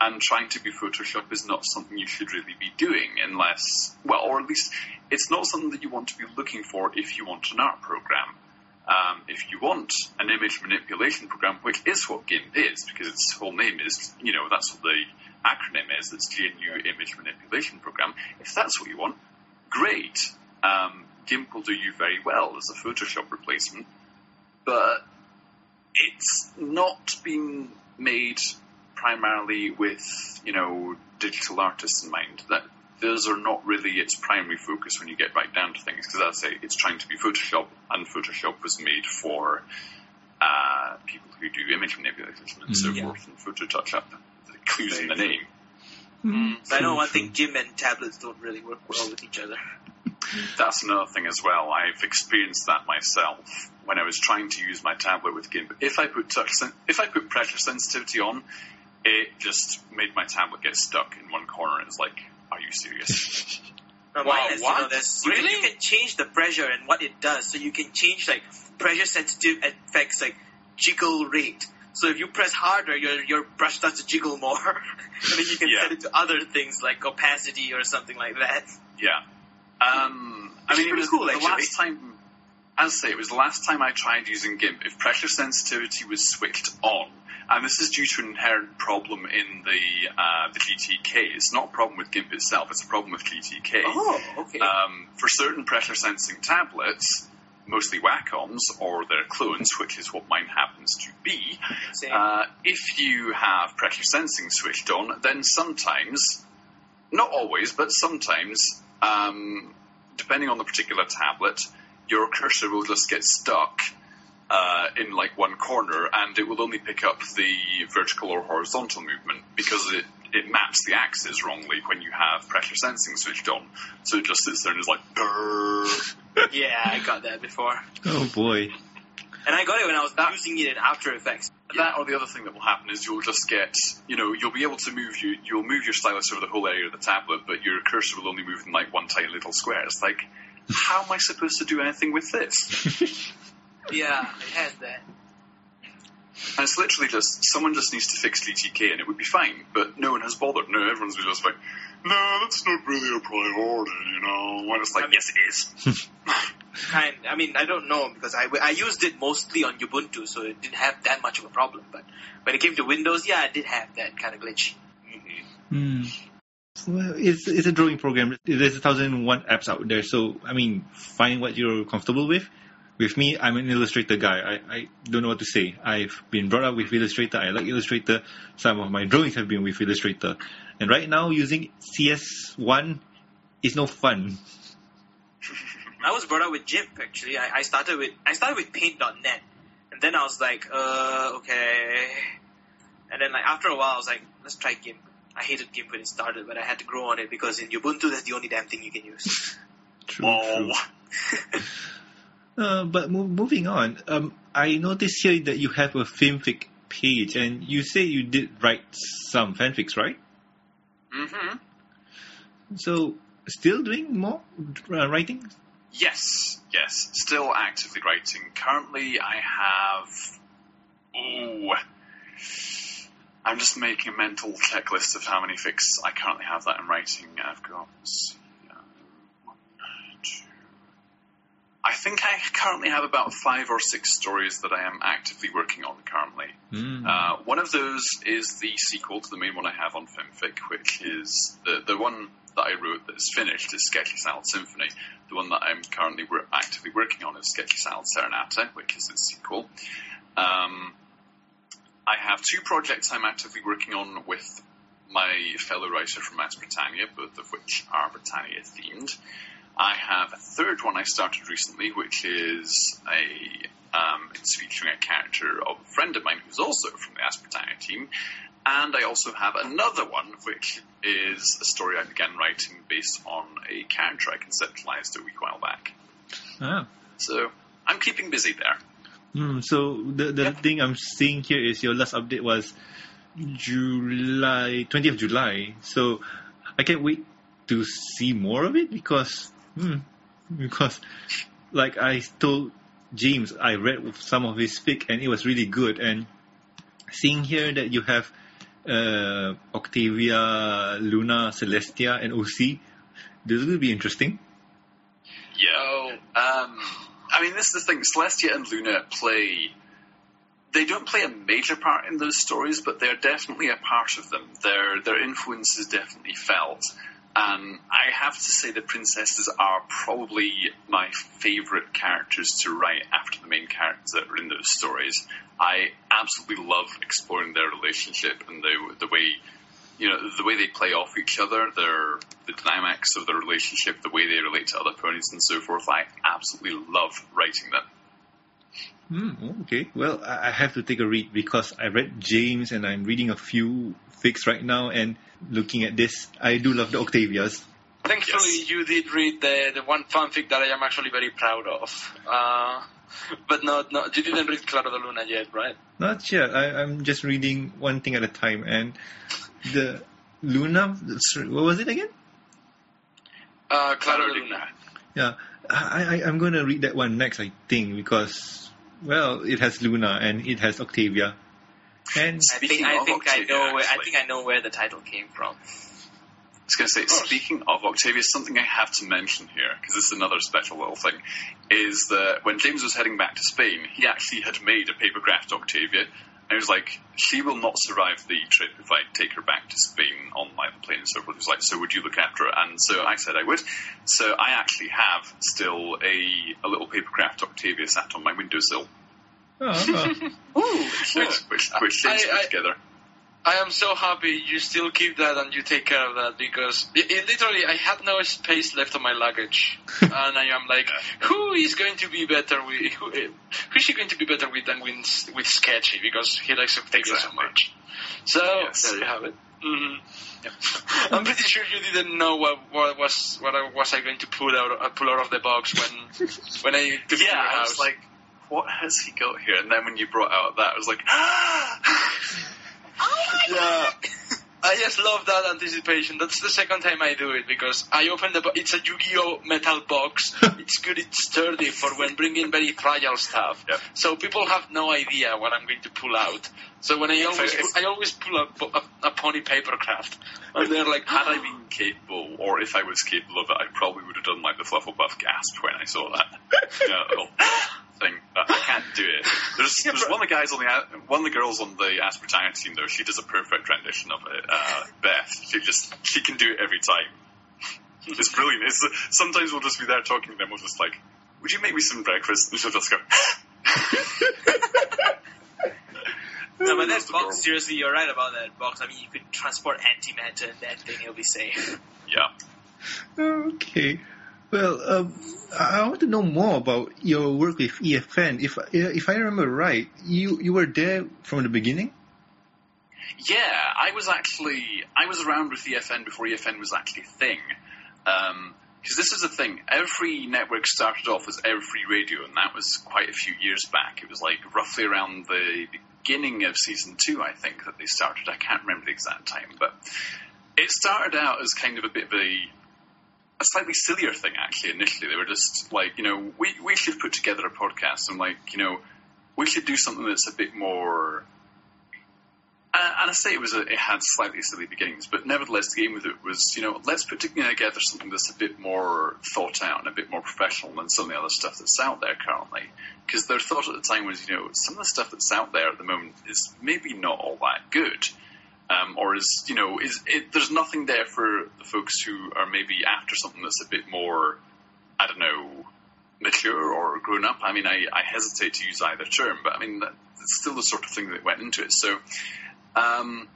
and trying to be Photoshop is not something you should really be doing unless, well, or at least it's not something that you want to be looking for if you want an art program. Um, if you want an image manipulation program, which is what GIMP is, because its whole name is, you know, that's what the acronym is, it's GNU Image Manipulation Program. If that's what you want, great. Um, GIMP will do you very well as a Photoshop replacement, but it's not been made primarily with, you know, digital artists in mind. That those are not really its primary focus when you get right down to things. Because as I say, it's trying to be Photoshop, and Photoshop was made for uh, people who do image manipulation and so Mm. Yeah. forth, and photo touch up. The clues in the name. But I know True, one true. thing: GIMP and tablets don't really work well with each other. That's another thing as well. I've experienced that myself when I was trying to use my tablet with GIMP. If I put touch, sen- if I put pressure sensitivity on, it just made my tablet get stuck in one corner. It was like, are you serious? No, Wow, mine has, you what? know, there's, you, can, Really? you can change the pressure and what it does. So you can change like pressure sensitive effects like jiggle rate. So if you press harder, your your brush starts to jiggle more, and then you can Yeah. set it to other things like opacity or something like that. yeah. Um, I Which is mean, it was cool, the actually. last time. As I say, it was the last time I tried using GIMP. If pressure sensitivity was switched on, and this is due to an inherent problem in the uh, the GTK. It's not a problem with GIMP itself. It's a problem with GTK. Oh, okay. Um, for certain pressure sensing tablets, mostly Wacoms or their clones, which is what mine happens to be, uh, if you have pressure sensing switched on, then sometimes, not always, but sometimes, um, depending on the particular tablet, your cursor will just get stuck uh, in like one corner, and it will only pick up the vertical or horizontal movement because it it maps the axes wrongly when you have pressure sensing switched on. So it just sits there and is like, "Brrr." yeah, I got that before, Oh boy. and I got it when I was That- using it in After Effects. That or the other thing that will happen is you'll just get, you know, you'll be able to move you, you'll move your stylus over the whole area of the tablet, but your cursor will only move in like one tiny little square. It's like, how am I supposed to do anything with this? Yeah, it has that. And it's literally just someone just needs to fix GTK and it would be fine, but no one has bothered. No, everyone's just like, no, that's not really a priority, you know. And it's like, I mean- yes, it is. Kind. I mean, I don't know because I, I used it mostly on Ubuntu, so it didn't have that much of a problem. But when it came to Windows, yeah, it did have that kind of glitch. Hmm. Well, it's it's a drawing program. There's a thousand and one apps out there, so I mean, find what you're comfortable with. With me, I'm an Illustrator guy. I, I don't know what to say. I've been brought up with Illustrator. I like Illustrator. Some of my drawings have been with Illustrator, and right now using CS1 is no fun. I was brought up with GIMP actually. I, I started with I started with Paint.net, and then I was like, uh, okay. And then like after a while, I was like, let's try GIMP. I hated GIMP when it started, but I had to grow on it because in Ubuntu, that's the only damn thing you can use. True, true. Uh, but mo- moving on, um, I noticed here that you have a fanfic page, and you say you did write some fanfics, right? mm-hmm. So, still doing more uh, writing? Yes, yes. Still actively writing. Currently, I have. Oh. I'm just making a mental checklist of how many fics I currently have that in writing. I've got. let's see, uh, one, two. I think I currently have about five or six stories that I am actively working on currently. Mm. Uh, one of those is the sequel to the main one I have on FimFic, which is the the one that I wrote that is finished is Sketchy Salad Symphony. The one that I'm currently wor- actively working on is Sketchy Salad Serenata, which is its sequel. Um, I have two projects I'm actively working on with my fellow writer from Ask Britannia, both of which are Britannia themed. I have a third one I started recently, which is a um, it's featuring a character of a friend of mine who's also from the Ask Britannia team, and I also have another one which is a story I began writing based on a character I conceptualized a week while back. Ah. So I'm keeping busy there. Mm, so the the thing I'm seeing here is your last update was July 20th of July. So I can't wait to see more of it because hmm, because like I told James, I read some of his fic and it was really good. And seeing here that you have uh, Octavia, Luna, Celestia, and OC, this will be interesting. Yeah. Um, I mean, this is the thing. Celestia and Luna play. They don't play a major part in those stories, but they're definitely a part of them. Their their influence is definitely felt. And I have to say, the princesses are probably my favorite characters to write after the main characters that are in those stories. I absolutely love exploring their relationship and the the way you know the way they play off each other, their the dynamics of their relationship, the way they relate to other ponies and so forth. I absolutely love writing them. Hmm, okay. Well, I I have to take a read because I read James and I'm reading a few fics right now and looking at this, I do love the Octavias. Thankfully, Yes. you did read the, the one fanfic that I am actually very proud of. Uh, but not, not, you didn't read Claro de Luna yet, right? Not yet. I, I'm just reading one thing at a time and the Luna, what was it again? Uh, Claro Claro de de Luna. Yeah, I, I, I'm going to read that one next, I think, because, well, it has Luna and it has Octavia. And I Speaking think I of think I Octavia, know where I think I know where the title came from. I was going to say, course. speaking of Octavia, something I have to mention here, because this is another special little thing, is that when James was heading back to Spain, he actually had made a papercraft Octavia, and he was like, she will not survive the trip if I take her back to Spain on my plane and so forth. He was like, so would you look after her? And so I said I would. So I actually have still a, a little papercraft Octavia sat on my windowsill, oh, oh. which, which, which James I- I- together. I am so happy you still keep that and you take care of that because it, it literally I had no space left on my luggage and I am like, who is going to be better with who, eh, who is she going to be better with than with with Sketchy because he likes Octavia so Exactly. much. So Yes. there you have it. hmm I'm pretty sure you didn't know what, what was what I, was I going to pull out uh, pull out of the box when when I took it to Yeah, I was like, what has he got here? And then when you brought out that, I was like, Oh yeah. I just love that anticipation. That's the second time I do it because I open the. Bo- it's a Yu-Gi-Oh metal box. it's good. It's sturdy for when bringing very fragile stuff. Yep. So people have no idea what I'm going to pull out. So when I always if- I always pull a, po- a, a pony papercraft, and they're like, had I ah. been capable, or if I was capable of it, I probably would have done like the Flufflepuff gasp when I saw that. you know, little thing. But I can't do it. There's, there's one of the guys on the one of the girls on the Ask Britannia team though. She does a perfect rendition of it. Uh, Beth. She just she can do it every time. It's brilliant. It's sometimes we'll just be there talking to them. We'll just like, would you make me some breakfast? And she'll just go. No, but that That's adorable. box, seriously, you're right about that box. I mean, you could transport antimatter in that thing, it'll be safe. Yeah. Okay. Well, um, I want to know more about your work with EFN. If if I remember right, you you were there from the beginning. Yeah, I was actually I was around with EFN before EFN was actually a thing. Because this is the thing, Everfree Network started off as Everfree Radio, and that was quite a few years back. It was like roughly around the beginning of season two, I think, that they started. I can't remember the exact time, but it started out as kind of a bit of a a slightly sillier thing actually initially. They were just like, you know, we we should put together a podcast and like, you know, we should do something that's a bit more and I say it was a, it had slightly silly beginnings, but nevertheless, the aim with it was, you know, let's put together something that's a bit more thought out and a bit more professional than some of the other stuff that's out there currently. Because their thought at the time was, you know, some of the stuff that's out there at the moment is maybe not all that good, um, or is, you know, is it, there's nothing there for the folks who are maybe after something that's a bit more, I don't know, mature or grown up. I mean, I, I hesitate to use either term, but I mean, it's still the sort of thing that went into it. So, um,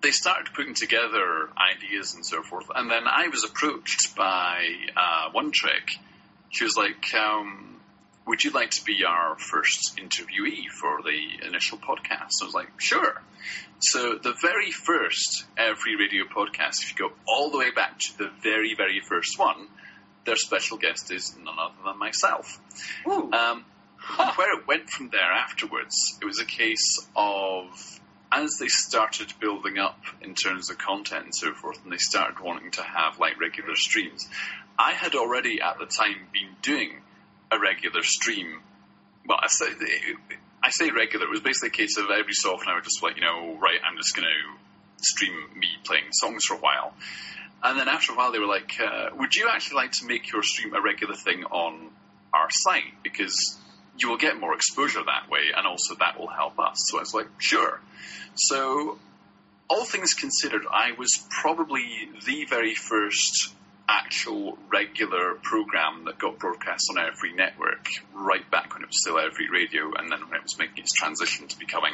they started putting together ideas and so forth, and then I was approached by uh, One Trick. She was like, um, "Would you like to be our first interviewee for the initial podcast?" I was like, "Sure." So the very first Everfree Radio podcast, if you go all the way back to the very, very first one, their special guest is none other than myself. Um, where it went from there afterwards, it was a case of as they started building up in terms of content and so forth, and they started wanting to have like regular streams. I had already at the time been doing a regular stream. Well, I say I say regular. It was basically a case of every so often I would just like, you know, right, I'm just going to stream me playing songs for a while. And then after a while, they were like, uh, "Would you actually like to make your stream a regular thing on our site because you will get more exposure that way, and also that will help us?" So I was like, "Sure." So, all things considered, I was probably the very first actual regular program that got broadcast on Everfree Network right back when it was still Everfree Radio, and then when it was making its transition to becoming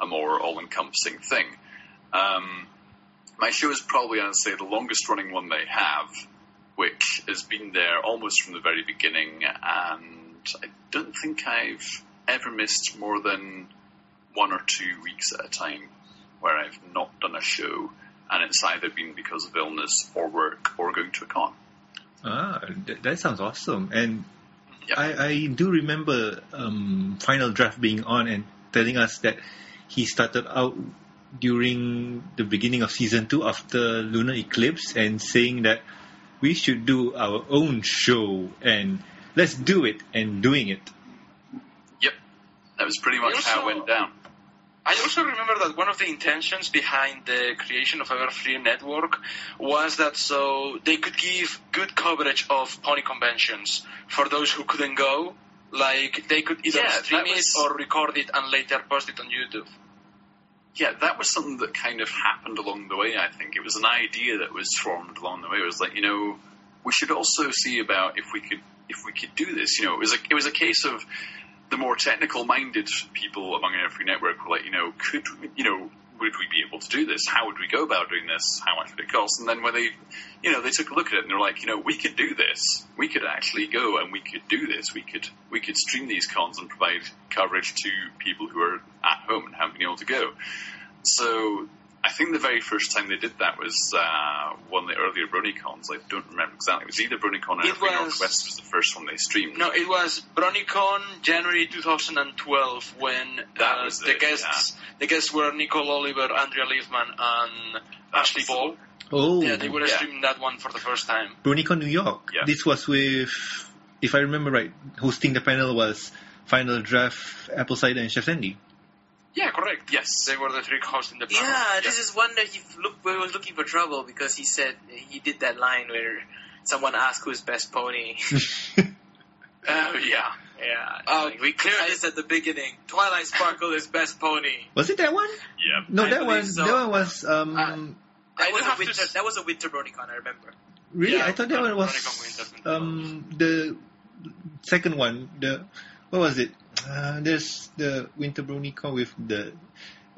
a more all-encompassing thing. Um, my show is probably, I'd say, the longest running one they have, which has been there almost from the very beginning, and I don't think I've ever missed more than one or two weeks at a time where I've not done a show, and it's either been because of illness or work or going to a con. Ah, that, that sounds awesome. And Yeah. I, I do remember um, Final Draft being on and telling us that he started out during the beginning of season two after Luna Eclipsed and saying that we should do our own show and let's do it and doing it. Yep, that was pretty much how it went down. I also remember that one of the intentions behind the creation of Everfree Network was that so they could give good coverage of pony conventions for those who couldn't go. Like they could either Yeah, stream was- it or record it and later post it on YouTube. Yeah, that was something that kind of happened along the way. I think it was an idea that was formed along the way. It was like, you know, we should also see about if we could if we could do this. You know, it was a it was a case of the more technical minded people among Everfree network were like, you know, could you know would we be able to do this? How would we go about doing this? How much would it cost? And then when they, you know, they took a look at it and they're like, you know, we could do this. We could actually go and we could do this. We could we could stream these cons and provide coverage to people who are at home and haven't been able to go. So I think the very first time they did that was uh, one of the earlier BronyCons. I don't remember exactly. It was either BronyCon or It Every was- Northwest was the first one they streamed. No, it was BronyCon January 2012 when That uh, was the it, guests the guests were Nicole Oliver, Andrea Libman, and Ashley Ball. Oh, Yeah, they were yeah. streaming that one for the first time. BronyCon New York. Yeah. This was with, if I remember right, hosting the panel was Final Draft, Apple Cider, and Chef Sandy. Yeah, correct. Yes. They were the three hosts in the panel. Yeah, this is one that he look, was looking for trouble because he said he did that line where someone asked who's best pony. Oh, yeah. yeah, Uh, like, we cleared this at the beginning. Twilight Sparkle is best pony. Was it that one? Yeah. No, I that believe one. so. That one was um. Uh, That I was do a have to winter. s- That was a winter BronyCon. I remember. really, yeah, I thought that one was BronyCon um the second one. The what was it? Uh, there's the Winter BronyCon with the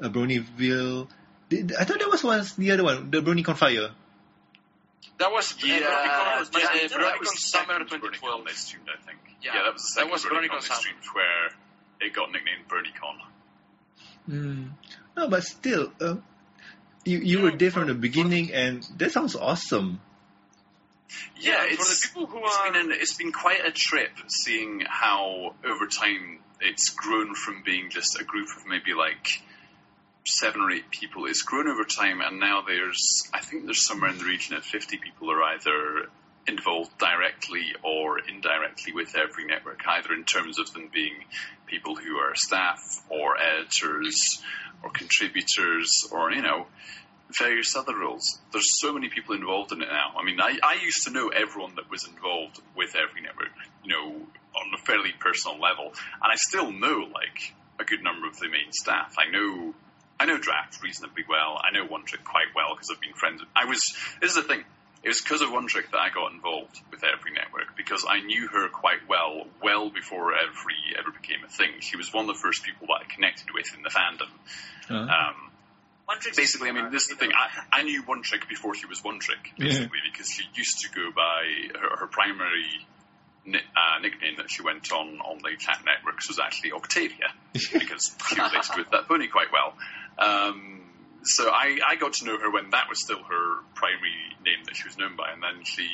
uh, Bronyville. I thought that was was the other one, the BronyCon Fire. That was Yeah, uh, BronyCon, was uh, just- BronyCon that was the Summer second BronyCon 2012. they streamed, I think. Yeah, Yeah, that was the that second was BronyCon BronyCon they streamed where it got nicknamed BronyCon. Mm. No, but still, uh, you you were there from the beginning, and that sounds awesome. Yeah, for it's, the people who it's are been an, it's been quite a trip seeing how over time it's grown from being just a group of maybe like seven or eight people. It's grown over time, and now there's I think there's somewhere in the region of fifty people are either involved directly or indirectly with Everfree network, either in terms of them being people who are staff or editors or contributors or you know various other roles. There's so many people involved in it now. I mean, I, I used to know everyone that was involved with Everfree network, you know, on a fairly personal level, and I still know like a good number of the main staff. I know, I know Draft reasonably well. I know One Trick quite well because I've been friends. With, I was. This is the thing. It was because of One Trick that I got involved with Everfree network because I knew her quite well, well before every ever became a thing. She was one of the first people that I connected with in the fandom. Uh, Um, One trick. basically, I mean, this is the thing. I, I knew One Trick before she was One Trick, basically, because she used to go by her, her primary uh, nickname that she went on on the chat Networks was actually Octavia, because she related with that pony quite well. Um, so I, I got to know her when that was still her primary name that she was known by, and then she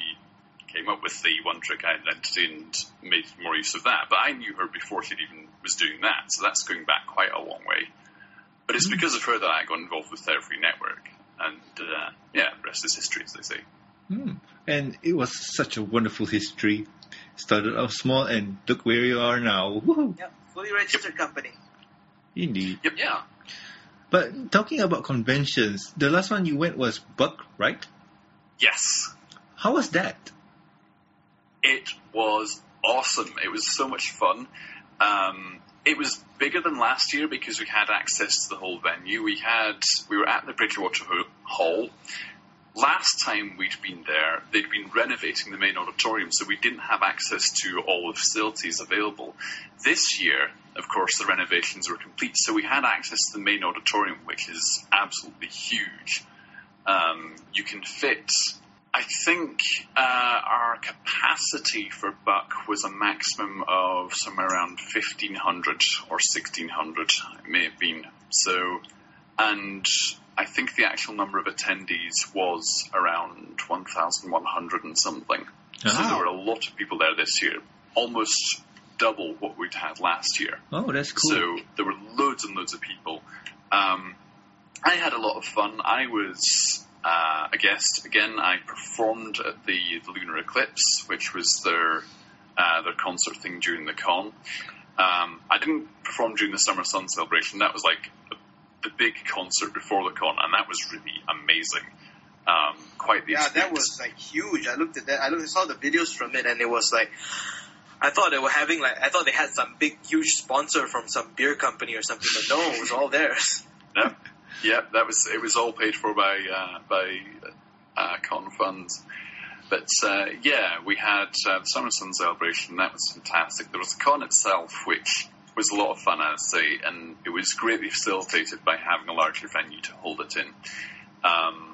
came up with the One Trick identity and made more use of that. But I knew her before she even was doing that, so that's going back quite a long way. But it's because of her that I got involved with Everfree Network. And uh, yeah, rest is history, as they say. hmm. And it was such a wonderful history. Started off small, and look where you are now. Woohoo! Yep, fully registered company. Indeed. Yep. yeah. But talking about conventions, the last one you went was Buck, right? Yes, How was that? it was awesome. It was so much fun. Um, it was bigger than last year because we had access to the whole venue. We had we were at the Bridgewater Hall. Last time we'd been there, they'd been renovating the main auditorium, so we didn't have access to all the facilities available. This year, of course, the renovations were complete, so we had access to the main auditorium, which is absolutely huge. Um, you can fit. I think uh, our capacity for Buck was a maximum of somewhere around 1500 or 1600. It may have been so, and I think the actual number of attendees was around 1,100 and something. So Ah. there were a lot of people there this year, almost double what we'd had last year. Oh, that's cool. So there were loads and loads of people. Um, I had a lot of fun. I was uh, a guest again. I performed at the, the Luna Eclipsed, which was their uh, their concert thing during the con. Um, I didn't perform during the Summer Sun celebration. That was like the, the big concert before the con, and that was really amazing. Um, quite the Yeah, that was like huge. I looked at that. I looked, saw the videos from it, and it was like, I thought they were having like, I thought they had some big, huge sponsor from some beer company or something, but no, it was all theirs. Yeah, yeah, that was it. Was all paid for by uh, by uh, con funds. But uh, yeah, we had uh, the Summer Sun celebration. That was fantastic. There was the con itself, which was a lot of fun, I'd say, and it was greatly facilitated by having a larger venue to hold it in. Um,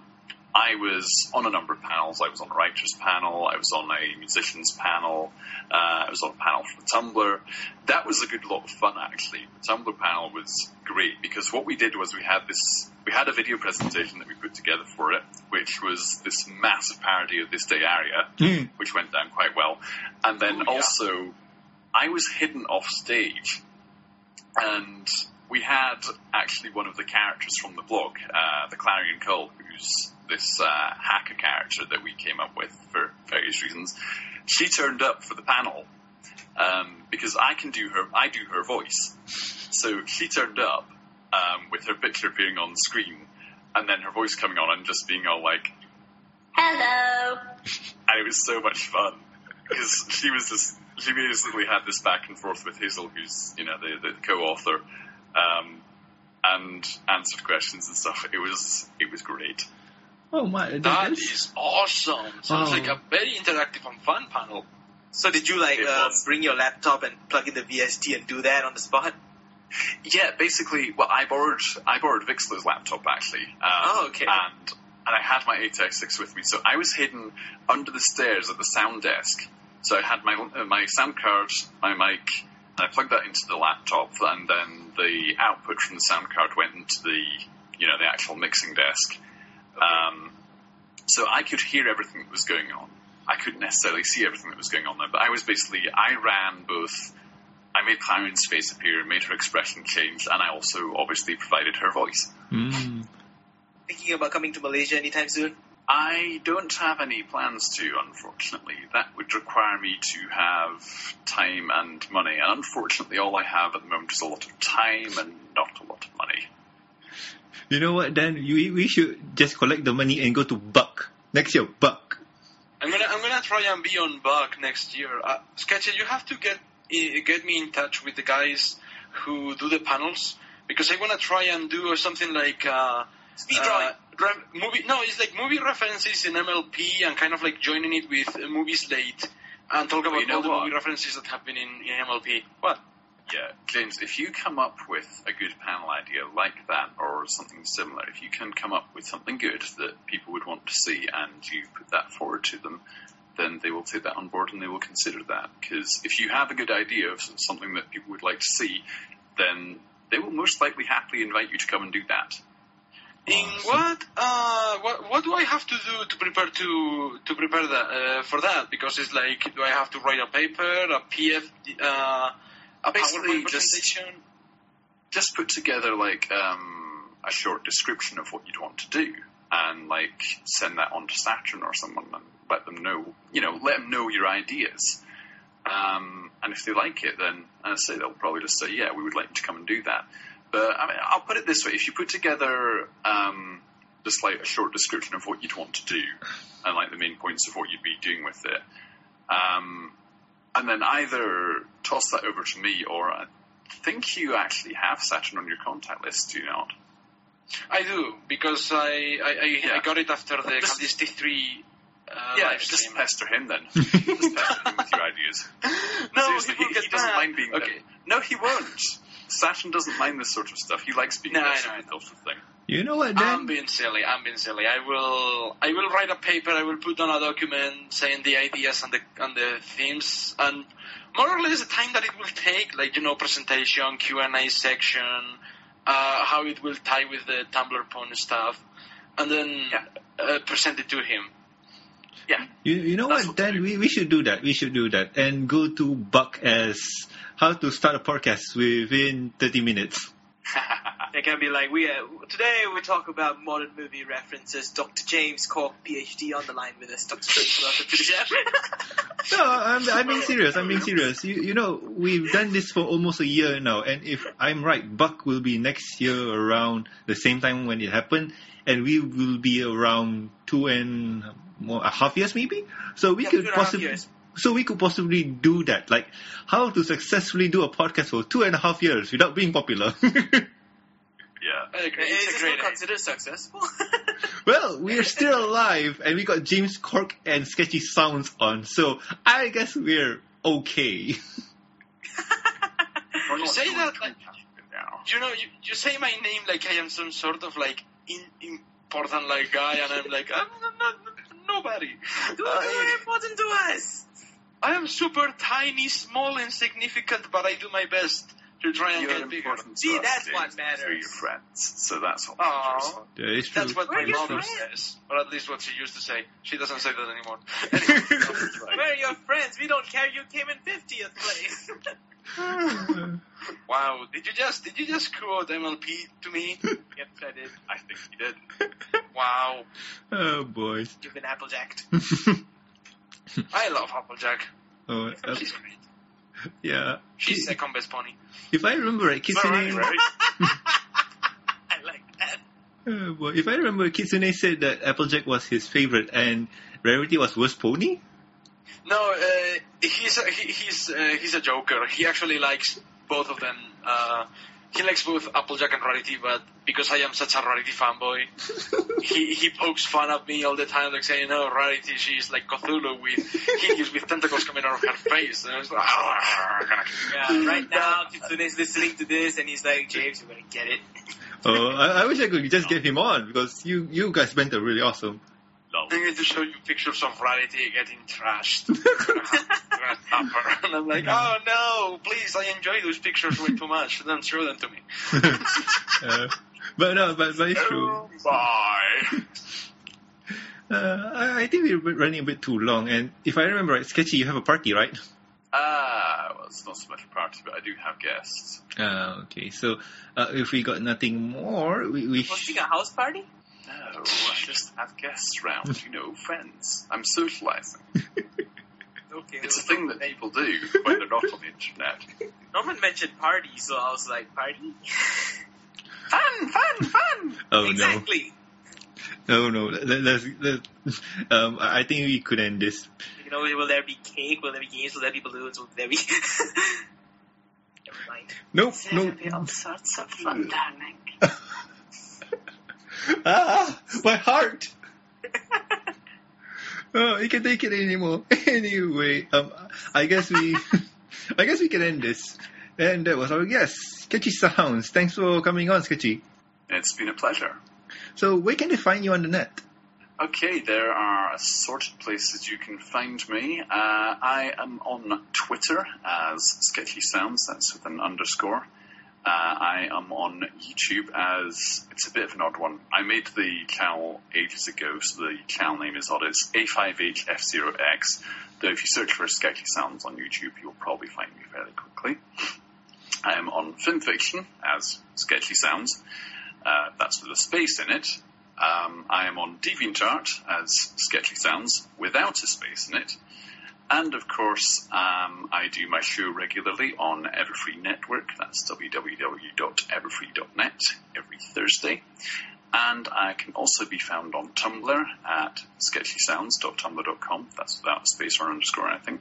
I was on a number of panels. I was on a writers panel. I was on a musicians panel. Uh, I was on a panel for the Tumblr. That was a good lot of fun, actually. The Tumblr panel was great because what we did was we had this, we had a video presentation that we put together for it, which was this massive parody of This Day Aria, Mm. which went down quite well. And then Oh, yeah. also, I was hidden off stage, and we had actually one of the characters from the blog, uh, the Clarion Call, who's this uh, hacker character that we came up with for various reasons. She turned up for the panel um, because I can do her, I do her voice. So she turned up um, with her picture appearing on the screen, and then her voice coming on and just being all like, Hello. and it was so much fun because she was just she basically had this back and forth with Hazel, who's you know the, the co-author, um, and answered questions and stuff. It was it was great. Oh my, that, That that's- is awesome. Sounds Oh. like a very interactive and fun panel. So did you like uh, was. bring your laptop and plug in the VST and do that on the spot? Yeah, basically, well, I borrowed I borrowed Vixler's laptop actually. Um, Oh, okay. And and I had my ATX6 with me, so I was hidden under the stairs at the sound desk. So I had my uh, my sound card, my mic, and I plugged that into the laptop, and then the output from the sound card went into the you know the actual mixing desk. Um, so I could hear everything that was going on. I couldn't necessarily see everything that was going on there, but I was basically I ran both. I made Clarion's face appear, made her expression change, and I also obviously provided her voice. Mm. Thinking about coming to Malaysia anytime soon? I don't have any plans to, unfortunately. That would require me to have time and money, and unfortunately, all I have at the moment is a lot of time and not a lot of money. You know what? Then we we should just collect the money and go to Buck next year. Buck. I'm gonna I'm gonna try and be on Buck next year. Uh, Sketchy, you have to get get me in touch with the guys who do the panels because I wanna try and do something like uh, Speed uh, drawing. movie. No, it's like movie references in MLP and kind of like joining it with uh, movie slate and talk about you know all the what? movie references that have been in, in MLP. What? Yeah, James, if you come up with a good panel idea like that or something similar, if you can come up with something good that people would want to see and you put that forward to them, then they will take that on board and they will consider that. Because if you have a good idea of something that people would like to see, then they will most likely happily invite you to come and do that. In what, uh, what what do I have to do to prepare to to prepare that uh, for that? Because it's like, do I have to write a paper, a PF, uh, a Basically, PowerPoint just- presentation? just put together like um, a short description of what you'd want to do and like send that on to Saturn or someone and let them know, you know, let them know your ideas. Um, and if they like it, then I say, they'll probably just say, yeah, we would like you to come and do that. But I mean, I'll put it this way: if you put together um, just like a short description of what you'd want to do and like the main points of what you'd be doing with it, um, and then either toss that over to me or I think you actually have Saturn on your contact list, do you not? I do because I I, I, Yeah. I got it after the Just- Callisti three. Uh, yeah, just stream. pester him then. just pester him with your ideas. no, Seriously, he, he, he doesn't mind being okay. No, he won't. Saturn doesn't mind this sort of stuff. He likes being No, I pestered know, I with that thing. You know what, I'm being silly. I'm being silly. I will. I will write a paper. I will put down a document saying the ideas and the and the themes and more or less the time that it will take, like you know, presentation, Q and A section, uh, how it will tie with the Tumblr pony stuff, and then Yeah. uh, present it to him. Yeah. You, you know That's what, what Dan? do. We, we should do that. We should do that. And go to Buck as how to start a podcast within 30 minutes. It can be like we uh, today we talk about modern movie references. Dr. James Cork, PhD, on the line with us. Dr. James, welcome to the show. No, I'm, I'm being serious. I'm being serious. You, you know, we've done this for almost a year now, and if I'm right, Buck will be next year around the same time when it happened, and we will be around two and more, a half years maybe. So we Yeah, could two and a half possibly. So we could possibly do that. Like how to successfully do a podcast for two and a half years without being popular. Yeah. I agree. Is It's a great. still considered successful? well, we're still alive, and we got James Cork and Sketchy Sounds on, so I guess we're okay. You say that like- You know, you, you say my name like I am some sort of like in, important like guy, and I'm like I'm not, not, nobody. You're I- very important to us. I am super tiny, small, insignificant, but I do my best to try and You're get bigger. important See, that's James, what matters. Through your friends, so that's what Aw. matters. That is true. That's what We're my your mother friends. says, or at least what she used to say. She doesn't say that anymore. Anyway, We're your friends. We don't care. You came in 50th place. wow, did you just did you just quote MLP to me? yep, I did. I think you did. Wow, oh boys. You've been applejacked. I love Applejack. oh, uh, She's great. yeah. She's second best pony. If I remember right, Kitsune. Right, right. I like that. Oh, boy. If I remember, Kitsune said that Applejack was his favorite and Rarity was worst pony. No, uh, he's a, he, he's uh, he's a joker. He actually likes both of them. Uh, he likes both Applejack and Rarity, but because I am such a Rarity fanboy, he he pokes fun at me all the time, like saying, "No, Rarity, she's like Cthulhu with hideous with tentacles coming out of her face." And I was like, "Ah, I'm gonna kill you." Yeah, right now Kitsune's listening to this and he's like, James, you're gonna get it. Oh, I, I wish I could just get him on because you you guys meant are really awesome. I'm going to show you pictures of Rarity getting trashed. I'm gonna have- I'm gonna tap her. And I'm like, oh no, please, I enjoy those pictures way too much. Then show them to me. uh, but no, but, but it's true. Oh, bye. Uh, I, I think we're running a bit too long. And if I remember right, Sketchy, you have a party, right? Ah, well, it's not so much a party, but I do have guests. Uh, okay, so uh, if we got nothing more, we, we Hosting sh- a house party? No, I just have guests round, you know, friends. I'm socializing. Okay. It's a thing that people do when they're not on the internet. Norman mentioned party, so I was like, party? Fun, fun, fun! oh exactly. no, no, no, let, let's, um, I I think we could end this. You know, will there be cake? Will there be games? Will there be balloons? Will there be... Never mind. Nope, There'll be all sorts of fun happening. Ah, my heart. oh, you can't take it anymore. anyway, um, I guess we, I guess we can end this. And that was our guest, Sketchy Sounds. Thanks for coming on, Sketchy. It's been a pleasure. So, where can they find you on the net? Okay, there are assorted places you can find me. Uh, I am on Twitter as Sketchy Sounds, that's with an underscore. Uh, I am on YouTube as, it's a bit of an odd one. I made the channel ages ago, so the channel name is odd. It's A5HF0X, though if you search for Sketchy Sounds on YouTube, you'll probably find me fairly quickly. I am on FimFiction as Sketchy Sounds. Uh, that's with a space in it. Um, I am on DeviantArt as Sketchy Sounds without a space in it. And of course, um, I do my show regularly on Everfree Network. That's www.everfree.net every Thursday. And I can also be found on Tumblr at sketchysounds.tumblr.com. That's without a space or underscore or anything.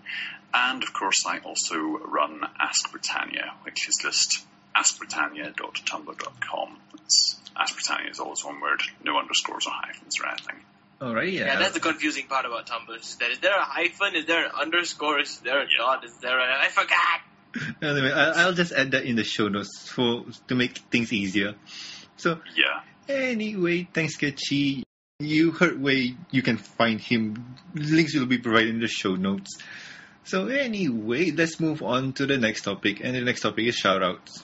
And of course, I also run Ask Britannia, which is just askbritannia.tumblr.com. That's, is always one word, no underscores or hyphens or anything. Alright, yeah. Yeah, that's the confusing part about Tumblr. Is that is there a hyphen? Is there an underscore? Is there a dot? Is there a... I forgot! Anyway, I, I'll just add that in the show notes for to make things easier. So, Yeah. Anyway, thanks, Sketchy. You heard where you can find him. Links will be provided in the show notes. So anyway, let's move on to the next topic, and the next topic is shoutouts.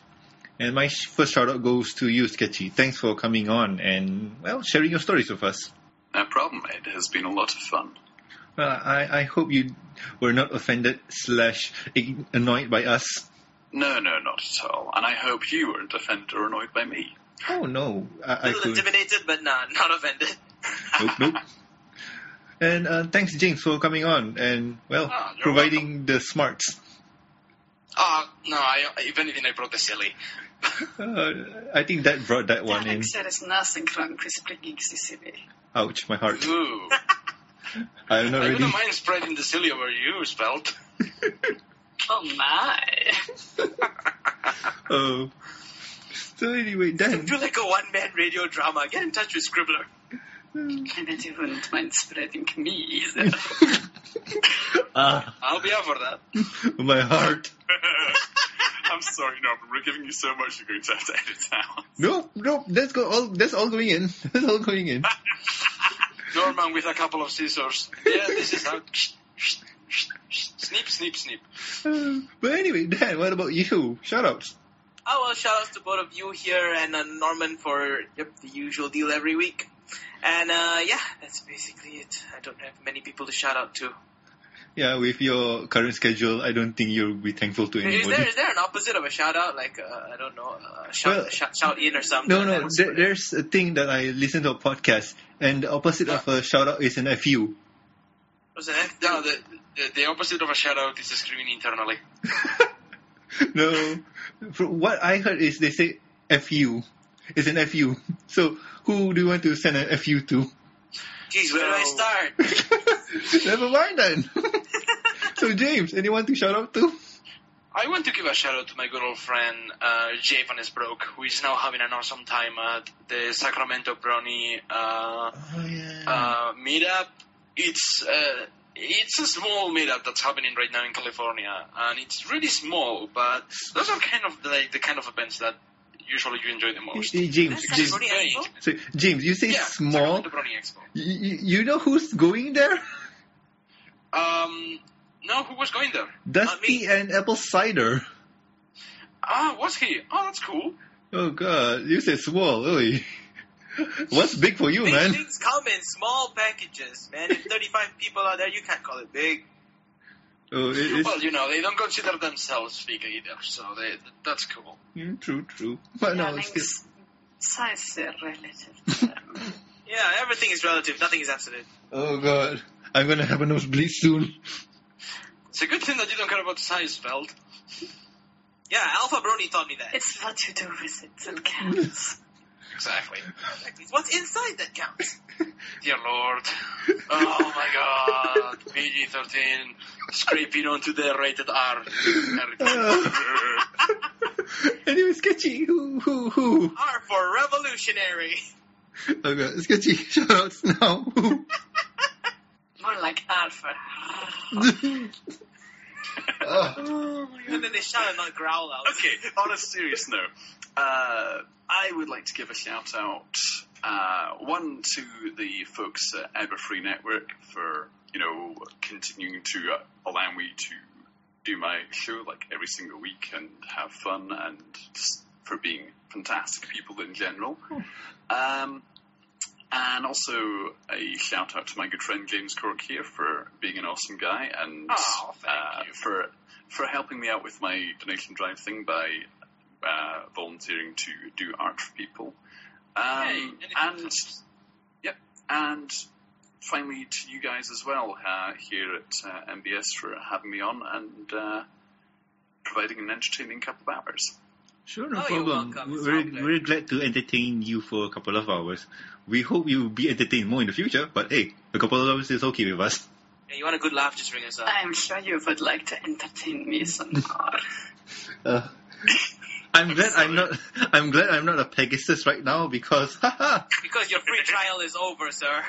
And my first shoutout goes to you, Sketchy. Thanks for coming on and well sharing your stories with us. No problem. It has been a lot of fun. Well, I, I hope you were not offended slash annoyed by us. No, no, not at all. And I hope you weren't offended or annoyed by me. Oh no, I, A I little could. intimidated, but nah, not offended. Nope, nope. And uh, thanks, James, for coming on and well you're providing the smarts. Ah, no, I, even if anything, I brought the silly. Uh, I think that brought that one in. Alex, is näsen krank with springing CCV. Ouch, my heart. Ooh. I'm not I ready. wouldn't mind spreading the silly over you, Spelt. Oh my. Oh. So anyway, Dan. Do like a one-man radio drama. Get in touch with Scribbler. I bet you wouldn't mind spreading me either. Ah, I'll be up for that. my heart. I'm sorry, Norman. We're giving you so much you're going to have to edit out. Nope, nope. That's go all. That's all going in. That's all going in. Norman with a couple of scissors. Yeah, this is how. Snip, snip, snip. Uh, but anyway, Dan, what about you? Shoutouts. Oh well, shout outs to both of you here and uh, Norman for yep the usual deal every week. And uh, yeah, that's basically it. I don't have many people to shout out to. Yeah, with your current schedule, I don't think you'll be thankful to anybody. Is anybody. there is there an opposite of a shout out like uh, I don't know uh, shout, Well, shout shout in or something? No, no. There, there's a thing that I listen to a podcast, and the opposite of a shout out is an FU. What's the next? No, the, the, the opposite of a shout out is a screaming internally. no, from what I heard is they say FU. It's an FU. So who do you want to send an FU to? Jeez, where do I start? Never mind then. so James, anyone to shout out to? I want to give a shout out to my good old friend uh, Jay Van Esbrook, who is now having an awesome time at the Sacramento Brony uh, Oh yeah. uh, meetup. It's uh, it's a small meetup that's happening right now in California, and it's really small. But those are kind of like the kind of events that usually you enjoy the most. James, That's James, Brony Hey. Expo? so, James, you say yeah, small. Sacramento Brony Expo. You, you know who's going there? Um, no, who was going there? Dusty and Apple Cider. Ah, was he? Oh, that's cool. Oh god, you said small, really. What's big for you, Big man? things come in small packages, man. If 35 people are there, you can't call it big. Oh, it, it's Well, you know, they don't consider themselves big either, so they, that's cool. mm, true, true. But no, it's still, Alex, size är relativt. Yeah, everything is relative. Nothing is absolute. oh god, I'm gonna have a nosebleed soon. It's a good thing that you don't care about size, Veld. Yeah, Alpha Brony taught me that. It's what you do with it that counts. Exactly. It's what's inside that counts. Dear Lord. Oh my god. PG 13 scraping onto the rated R. anyway, sketchy. Who, who, who? R for revolutionary. Okay, god, sketchy. Shoutouts now. Who? More like alpha. Ah, And then they shout and not growl out. Okay, on a serious note, uh, I would like to give a shout out, uh, one to the folks at Everfree Network for, you know, continuing to uh, allow me to do my show like every single week and have fun and just for being fantastic people in general. Um, and also a shout out to my good friend James Cork here for being an awesome guy and Oh, uh, for for helping me out with my donation drive thing by uh, volunteering to do art for people. Um, Hey, and yep, and finally to you guys as well uh, here at uh, MBS for having me on and uh, providing an entertaining couple of hours. Sure, no Oh, you're problem. welcome. We're, all we're glad to entertain you for a couple of hours. We hope you'll be entertained more in the future, but hey, a couple of hours is okay with us. Yeah, you want a good laugh? Just ring us up. I'm sure you would like to entertain me some more. Uh, I'm glad I'm not. I'm glad I'm not a Pegasus right now because. Because your free trial is over, sir.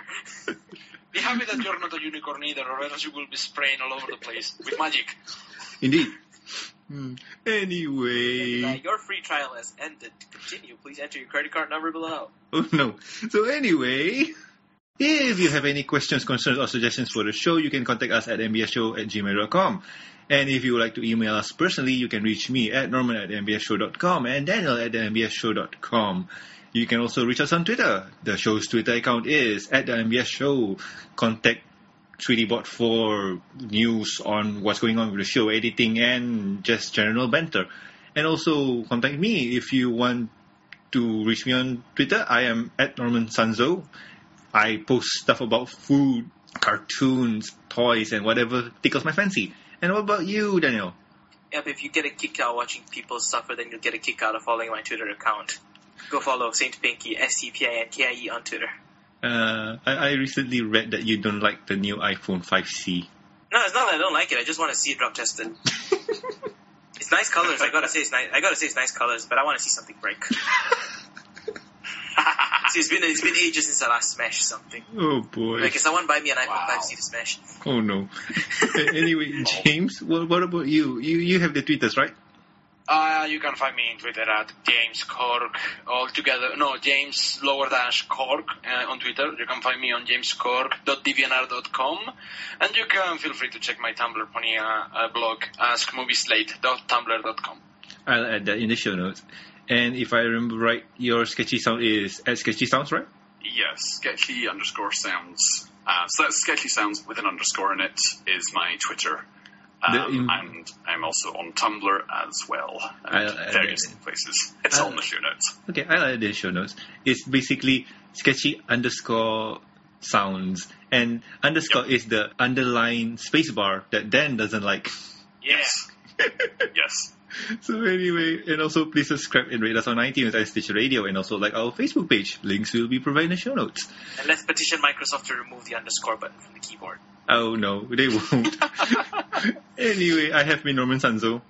Be happy that you're not a unicorn either, or else you will be spraying all over the place with magic. Indeed. Hmm. Anyway. your free trial has ended. To continue, please enter your credit card number below. Oh no. So anyway, if you have any questions, concerns, or suggestions for the show, you can contact us at mbsshow at gmail.com. And if you would like to email us personally, you can reach me at norman at mbsshow.com and daniel at mbsshow.com. You can also reach us on Twitter. The show's Twitter account is at the MBS Show. Contact 3DBot for news on what's going on with the show, editing, and just general banter. And also contact me if you want to reach me on Twitter. I am at Norman Sanzo. I post stuff about food, cartoons, toys, and whatever tickles my fancy. And what about you, Daniel? Yep, if you get a kick out watching people suffer, then you'll get a kick out of following my Twitter account. Go follow Saint Pinky, S-C-P-I-N-K-I-E on Twitter. Uh, I, I recently read that you don't like the new iPhone 5C. No, it's not that I don't like it. I just want to see it drop tested. it's nice colors. I gotta say it's nice. I gotta say it's nice colors, but I want to see something break. see, it's been it's been ages since I last smashed something. Oh boy. Like, if someone buy me an iPhone Wow. 5C to smash, Oh no. Anyway, James, what, what about you? You you have the tweeters, right? Uh, you can find me on Twitter at James Cork all together. No, James lower dash Cork uh, on Twitter. You can find me on jamescork.deviantart.com, and you can feel free to check my Tumblr pony uh, uh, blog askmovieslate.tumblr.com. I'll add that in the show notes. And if I remember right, your sketchy sound is at sketchy sounds, right? Yes, sketchy underscore sounds. Uh, so that's sketchy sounds with an underscore in it is my Twitter. The- Um, in- and I'm also on Tumblr as well. And I- I- various places. It's I- on the show notes. Okay, I'll add the show notes. It's basically sketchy underscore sounds, and underscore is the underline spacebar that Dan doesn't like. Yes. yes. So anyway, and also please subscribe and rate us on iTunes and Stitcher Radio, and also like our Facebook page. Links will be provided in the show notes. and let's petition Microsoft to remove the underscore button from the keyboard. Oh no, they won't. anyway, I have been Norman Sanzo,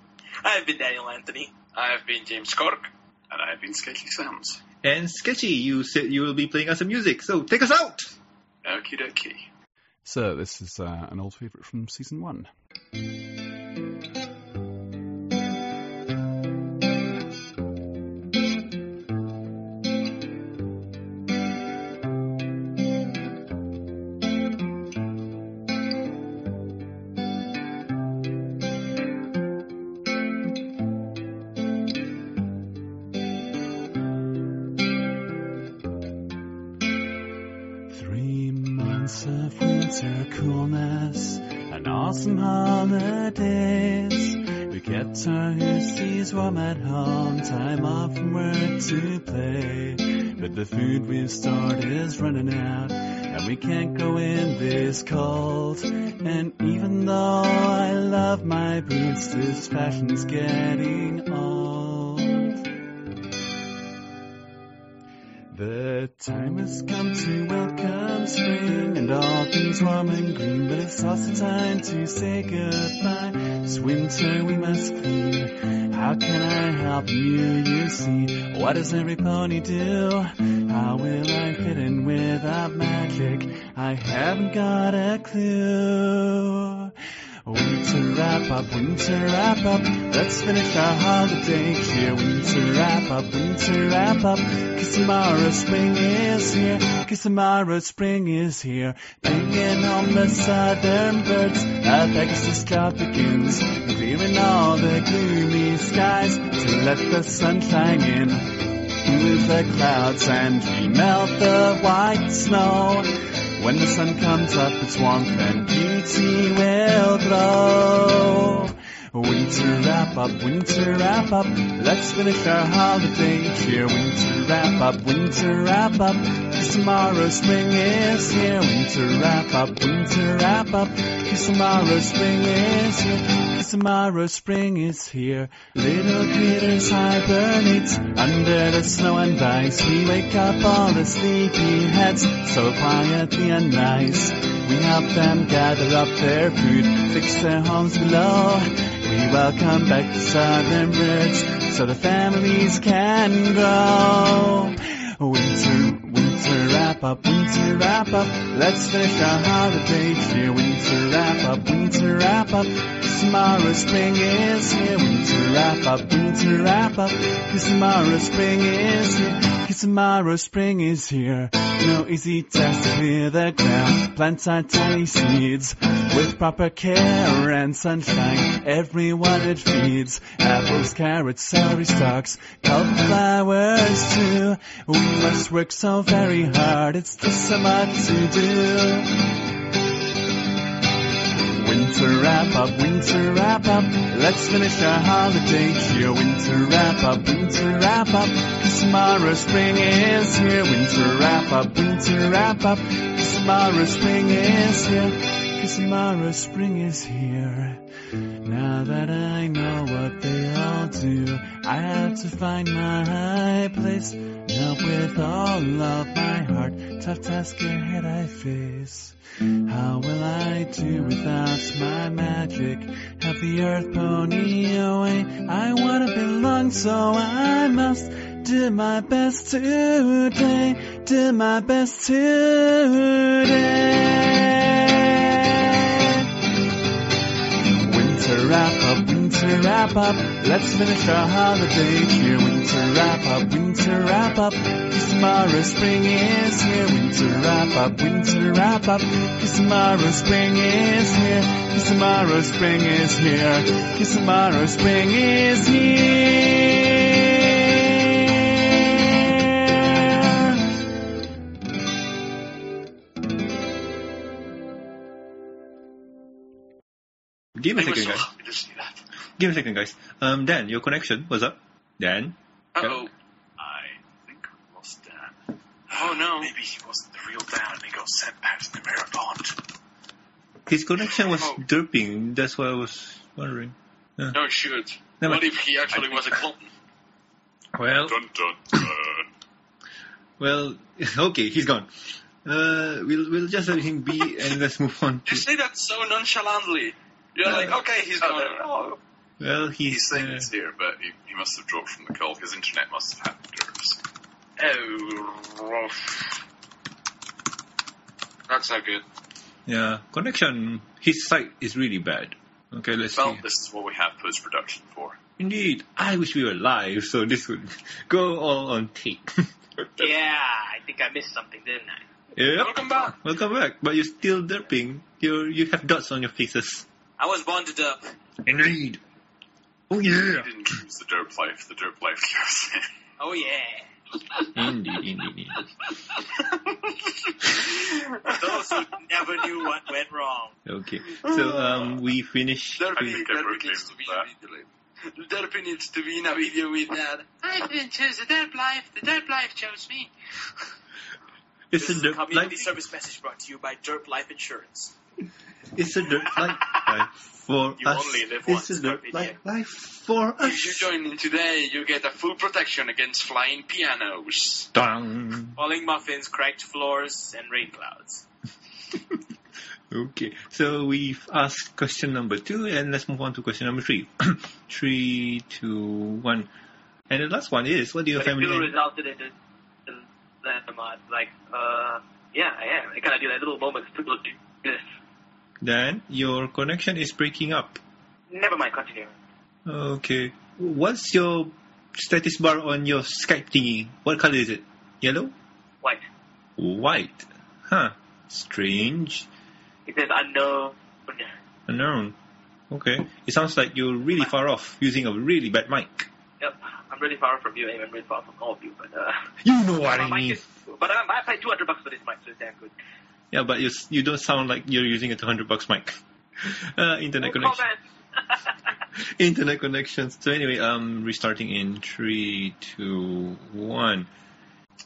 I've been Daniel Anthony. I have been James Cork. And I've been Sketchy Sounds. and Sketchy, you said you will be playing us some music, so take us out! Okie dokie. So this is uh, an old favourite from season one. This fashion's getting old. The time has come to welcome spring and all things warm and green, but it's also time to say goodbye. This winter we must clean. How can I help you, you see? What does every pony do? How will I fit in without magic? I haven't got a clue. Winter wrap up, winter wrap up. Let's finish our holiday cheer. Winter wrap up, winter wrap up. Cause tomorrow spring is here. Cause tomorrow spring is here. Bringing home the southern birds. A Pegasus job begins. Clearing all the gloomy skies to let the sun shine in. Move the clouds and we melt the white snow. When the sun comes up, it's warmth and beauty will glow. Winter wrap up, winter wrap up. Let's finish our holiday cheer. Winter wrap up, winter wrap up. Cause tomorrow spring is here. Winter wrap up, winter wrap up. Cause tomorrow spring is here. Cause tomorrow spring is here. Little critters hibernate under the snow and ice. We wake up all the sleepy heads so quietly and nice. We help them gather up their food, fix their homes below. We welcome back the southern birds so the families can grow. Winter, winter wrap wrap up, winter wrap up. Let's finish our holiday cheer. Winter wrap up, winter wrap up. tomorrow spring is here. Winter wrap up, winter wrap up. 'Cause tomorrow spring is here. 'Cause tomorrow spring is here. No easy task to clear the ground. Plant our tiny seeds with proper care and sunshine. Everyone it feeds. Apples, carrots, celery stalks, cauliflowers too. We must work so very hard. It's just so to do. Winter wrap up, winter wrap up. Let's finish our holiday cheer. Winter wrap up, winter wrap up. 'Cause tomorrow spring is here. Winter wrap up, winter wrap up. 'Cause tomorrow spring is here. 'Cause tomorrow spring is here. Now that I know what they all do, I have to find my place. Now with all of my heart, tough task ahead I face. How will I do without my magic? Have the earth pony away? I wanna belong, so I must do my best today. Do my best today. Wrap up. Let's finish our holiday cheer. Winter wrap up, winter wrap up. 'Cause tomorrow spring is here. Winter wrap up, winter wrap up. 'Cause tomorrow spring is here. 'Cause tomorrow spring is here. 'Cause tomorrow spring is here. Give me a I was second, so guys. happy to see that. Give me a second, guys. Um, Dan, your connection, was up? Dan? Uh-oh. I think we lost Dan. Oh, no. Maybe he wasn't the real Dan and he got sent back to the mirror pond. His connection was Oh. derping, that's why I was wondering. No, shoot. No, what but- if he actually was a clone? Well, Dun dun dun. well, okay, he's gone. Uh, we'll, we'll just let him be and let's move on. You say that so nonchalantly. You're Uh, like, okay, he's Oh, gone. no, no. Well, he's, He's saying uh, it's here, but he, he must have dropped from the call. His internet must have had nerves. Oh, rough. That's not good. yeah, connection, his site is really bad. Okay, let's Well, see. this is what we have post production for. Indeed, I wish we were live, so this would go all on tape. Yeah, I think I missed something, didn't I? yep. Welcome back. Welcome back, but you're still derping. You you have dots on your faces. I was bonded up. Indeed. Oh He yeah. didn't choose the derp life. The derp life goes in. Oh yeah. Indeed, indeed, indeed. Those who never knew what went wrong. Okay, so um, we finished. Derpy, I Derpy needs to be of in a video. Derpy needs to be in a video with that. I didn't choose the Derp life. The Derp life chose me. It's a This is a derp community like service message brought to you by Derp Life Insurance. It's a derp like life for You us. only live it's once, a like life for us. If you join in today, you get a full protection against flying pianos. Dong. Falling muffins, cracked floors, and rain clouds. Okay, so we've asked question number two, and let's move on to question number three. three, two, one. And the last one is, what do your But family name? resulted in this, in that mod. Like, uh, yeah, I am. I kind of do that little moments to look this. Dan, your connection is breaking up. Never mind, continue. Okay. What's your status bar on your Skype thingy? What color is it? Yellow? White. White. Huh. Strange. It says unknown. Unknown. Okay. It sounds like you're really far off using a really bad mic. Yep, I'm really far off from you. I'm really far off from all of you. But uh, You know what I mean. is, but I, I paid 200 bucks for this mic, so it's damn good. Yeah, but you you don't sound like you're using a 200 bucks mic. Uh, internet Don't connection. internet connections. So anyway, um, restarting in three, two, one.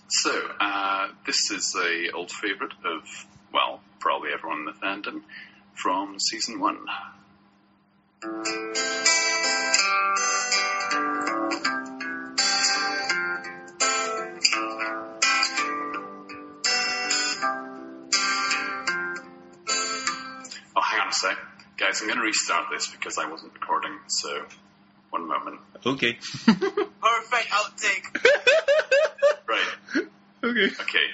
So, uh, this is a old favourite of, well, probably everyone in the fandom from season one. Hang on a sec. Guys, I'm going to restart this because I wasn't recording, so one moment. Okay. Perfect outtake. Right. okay. Okay.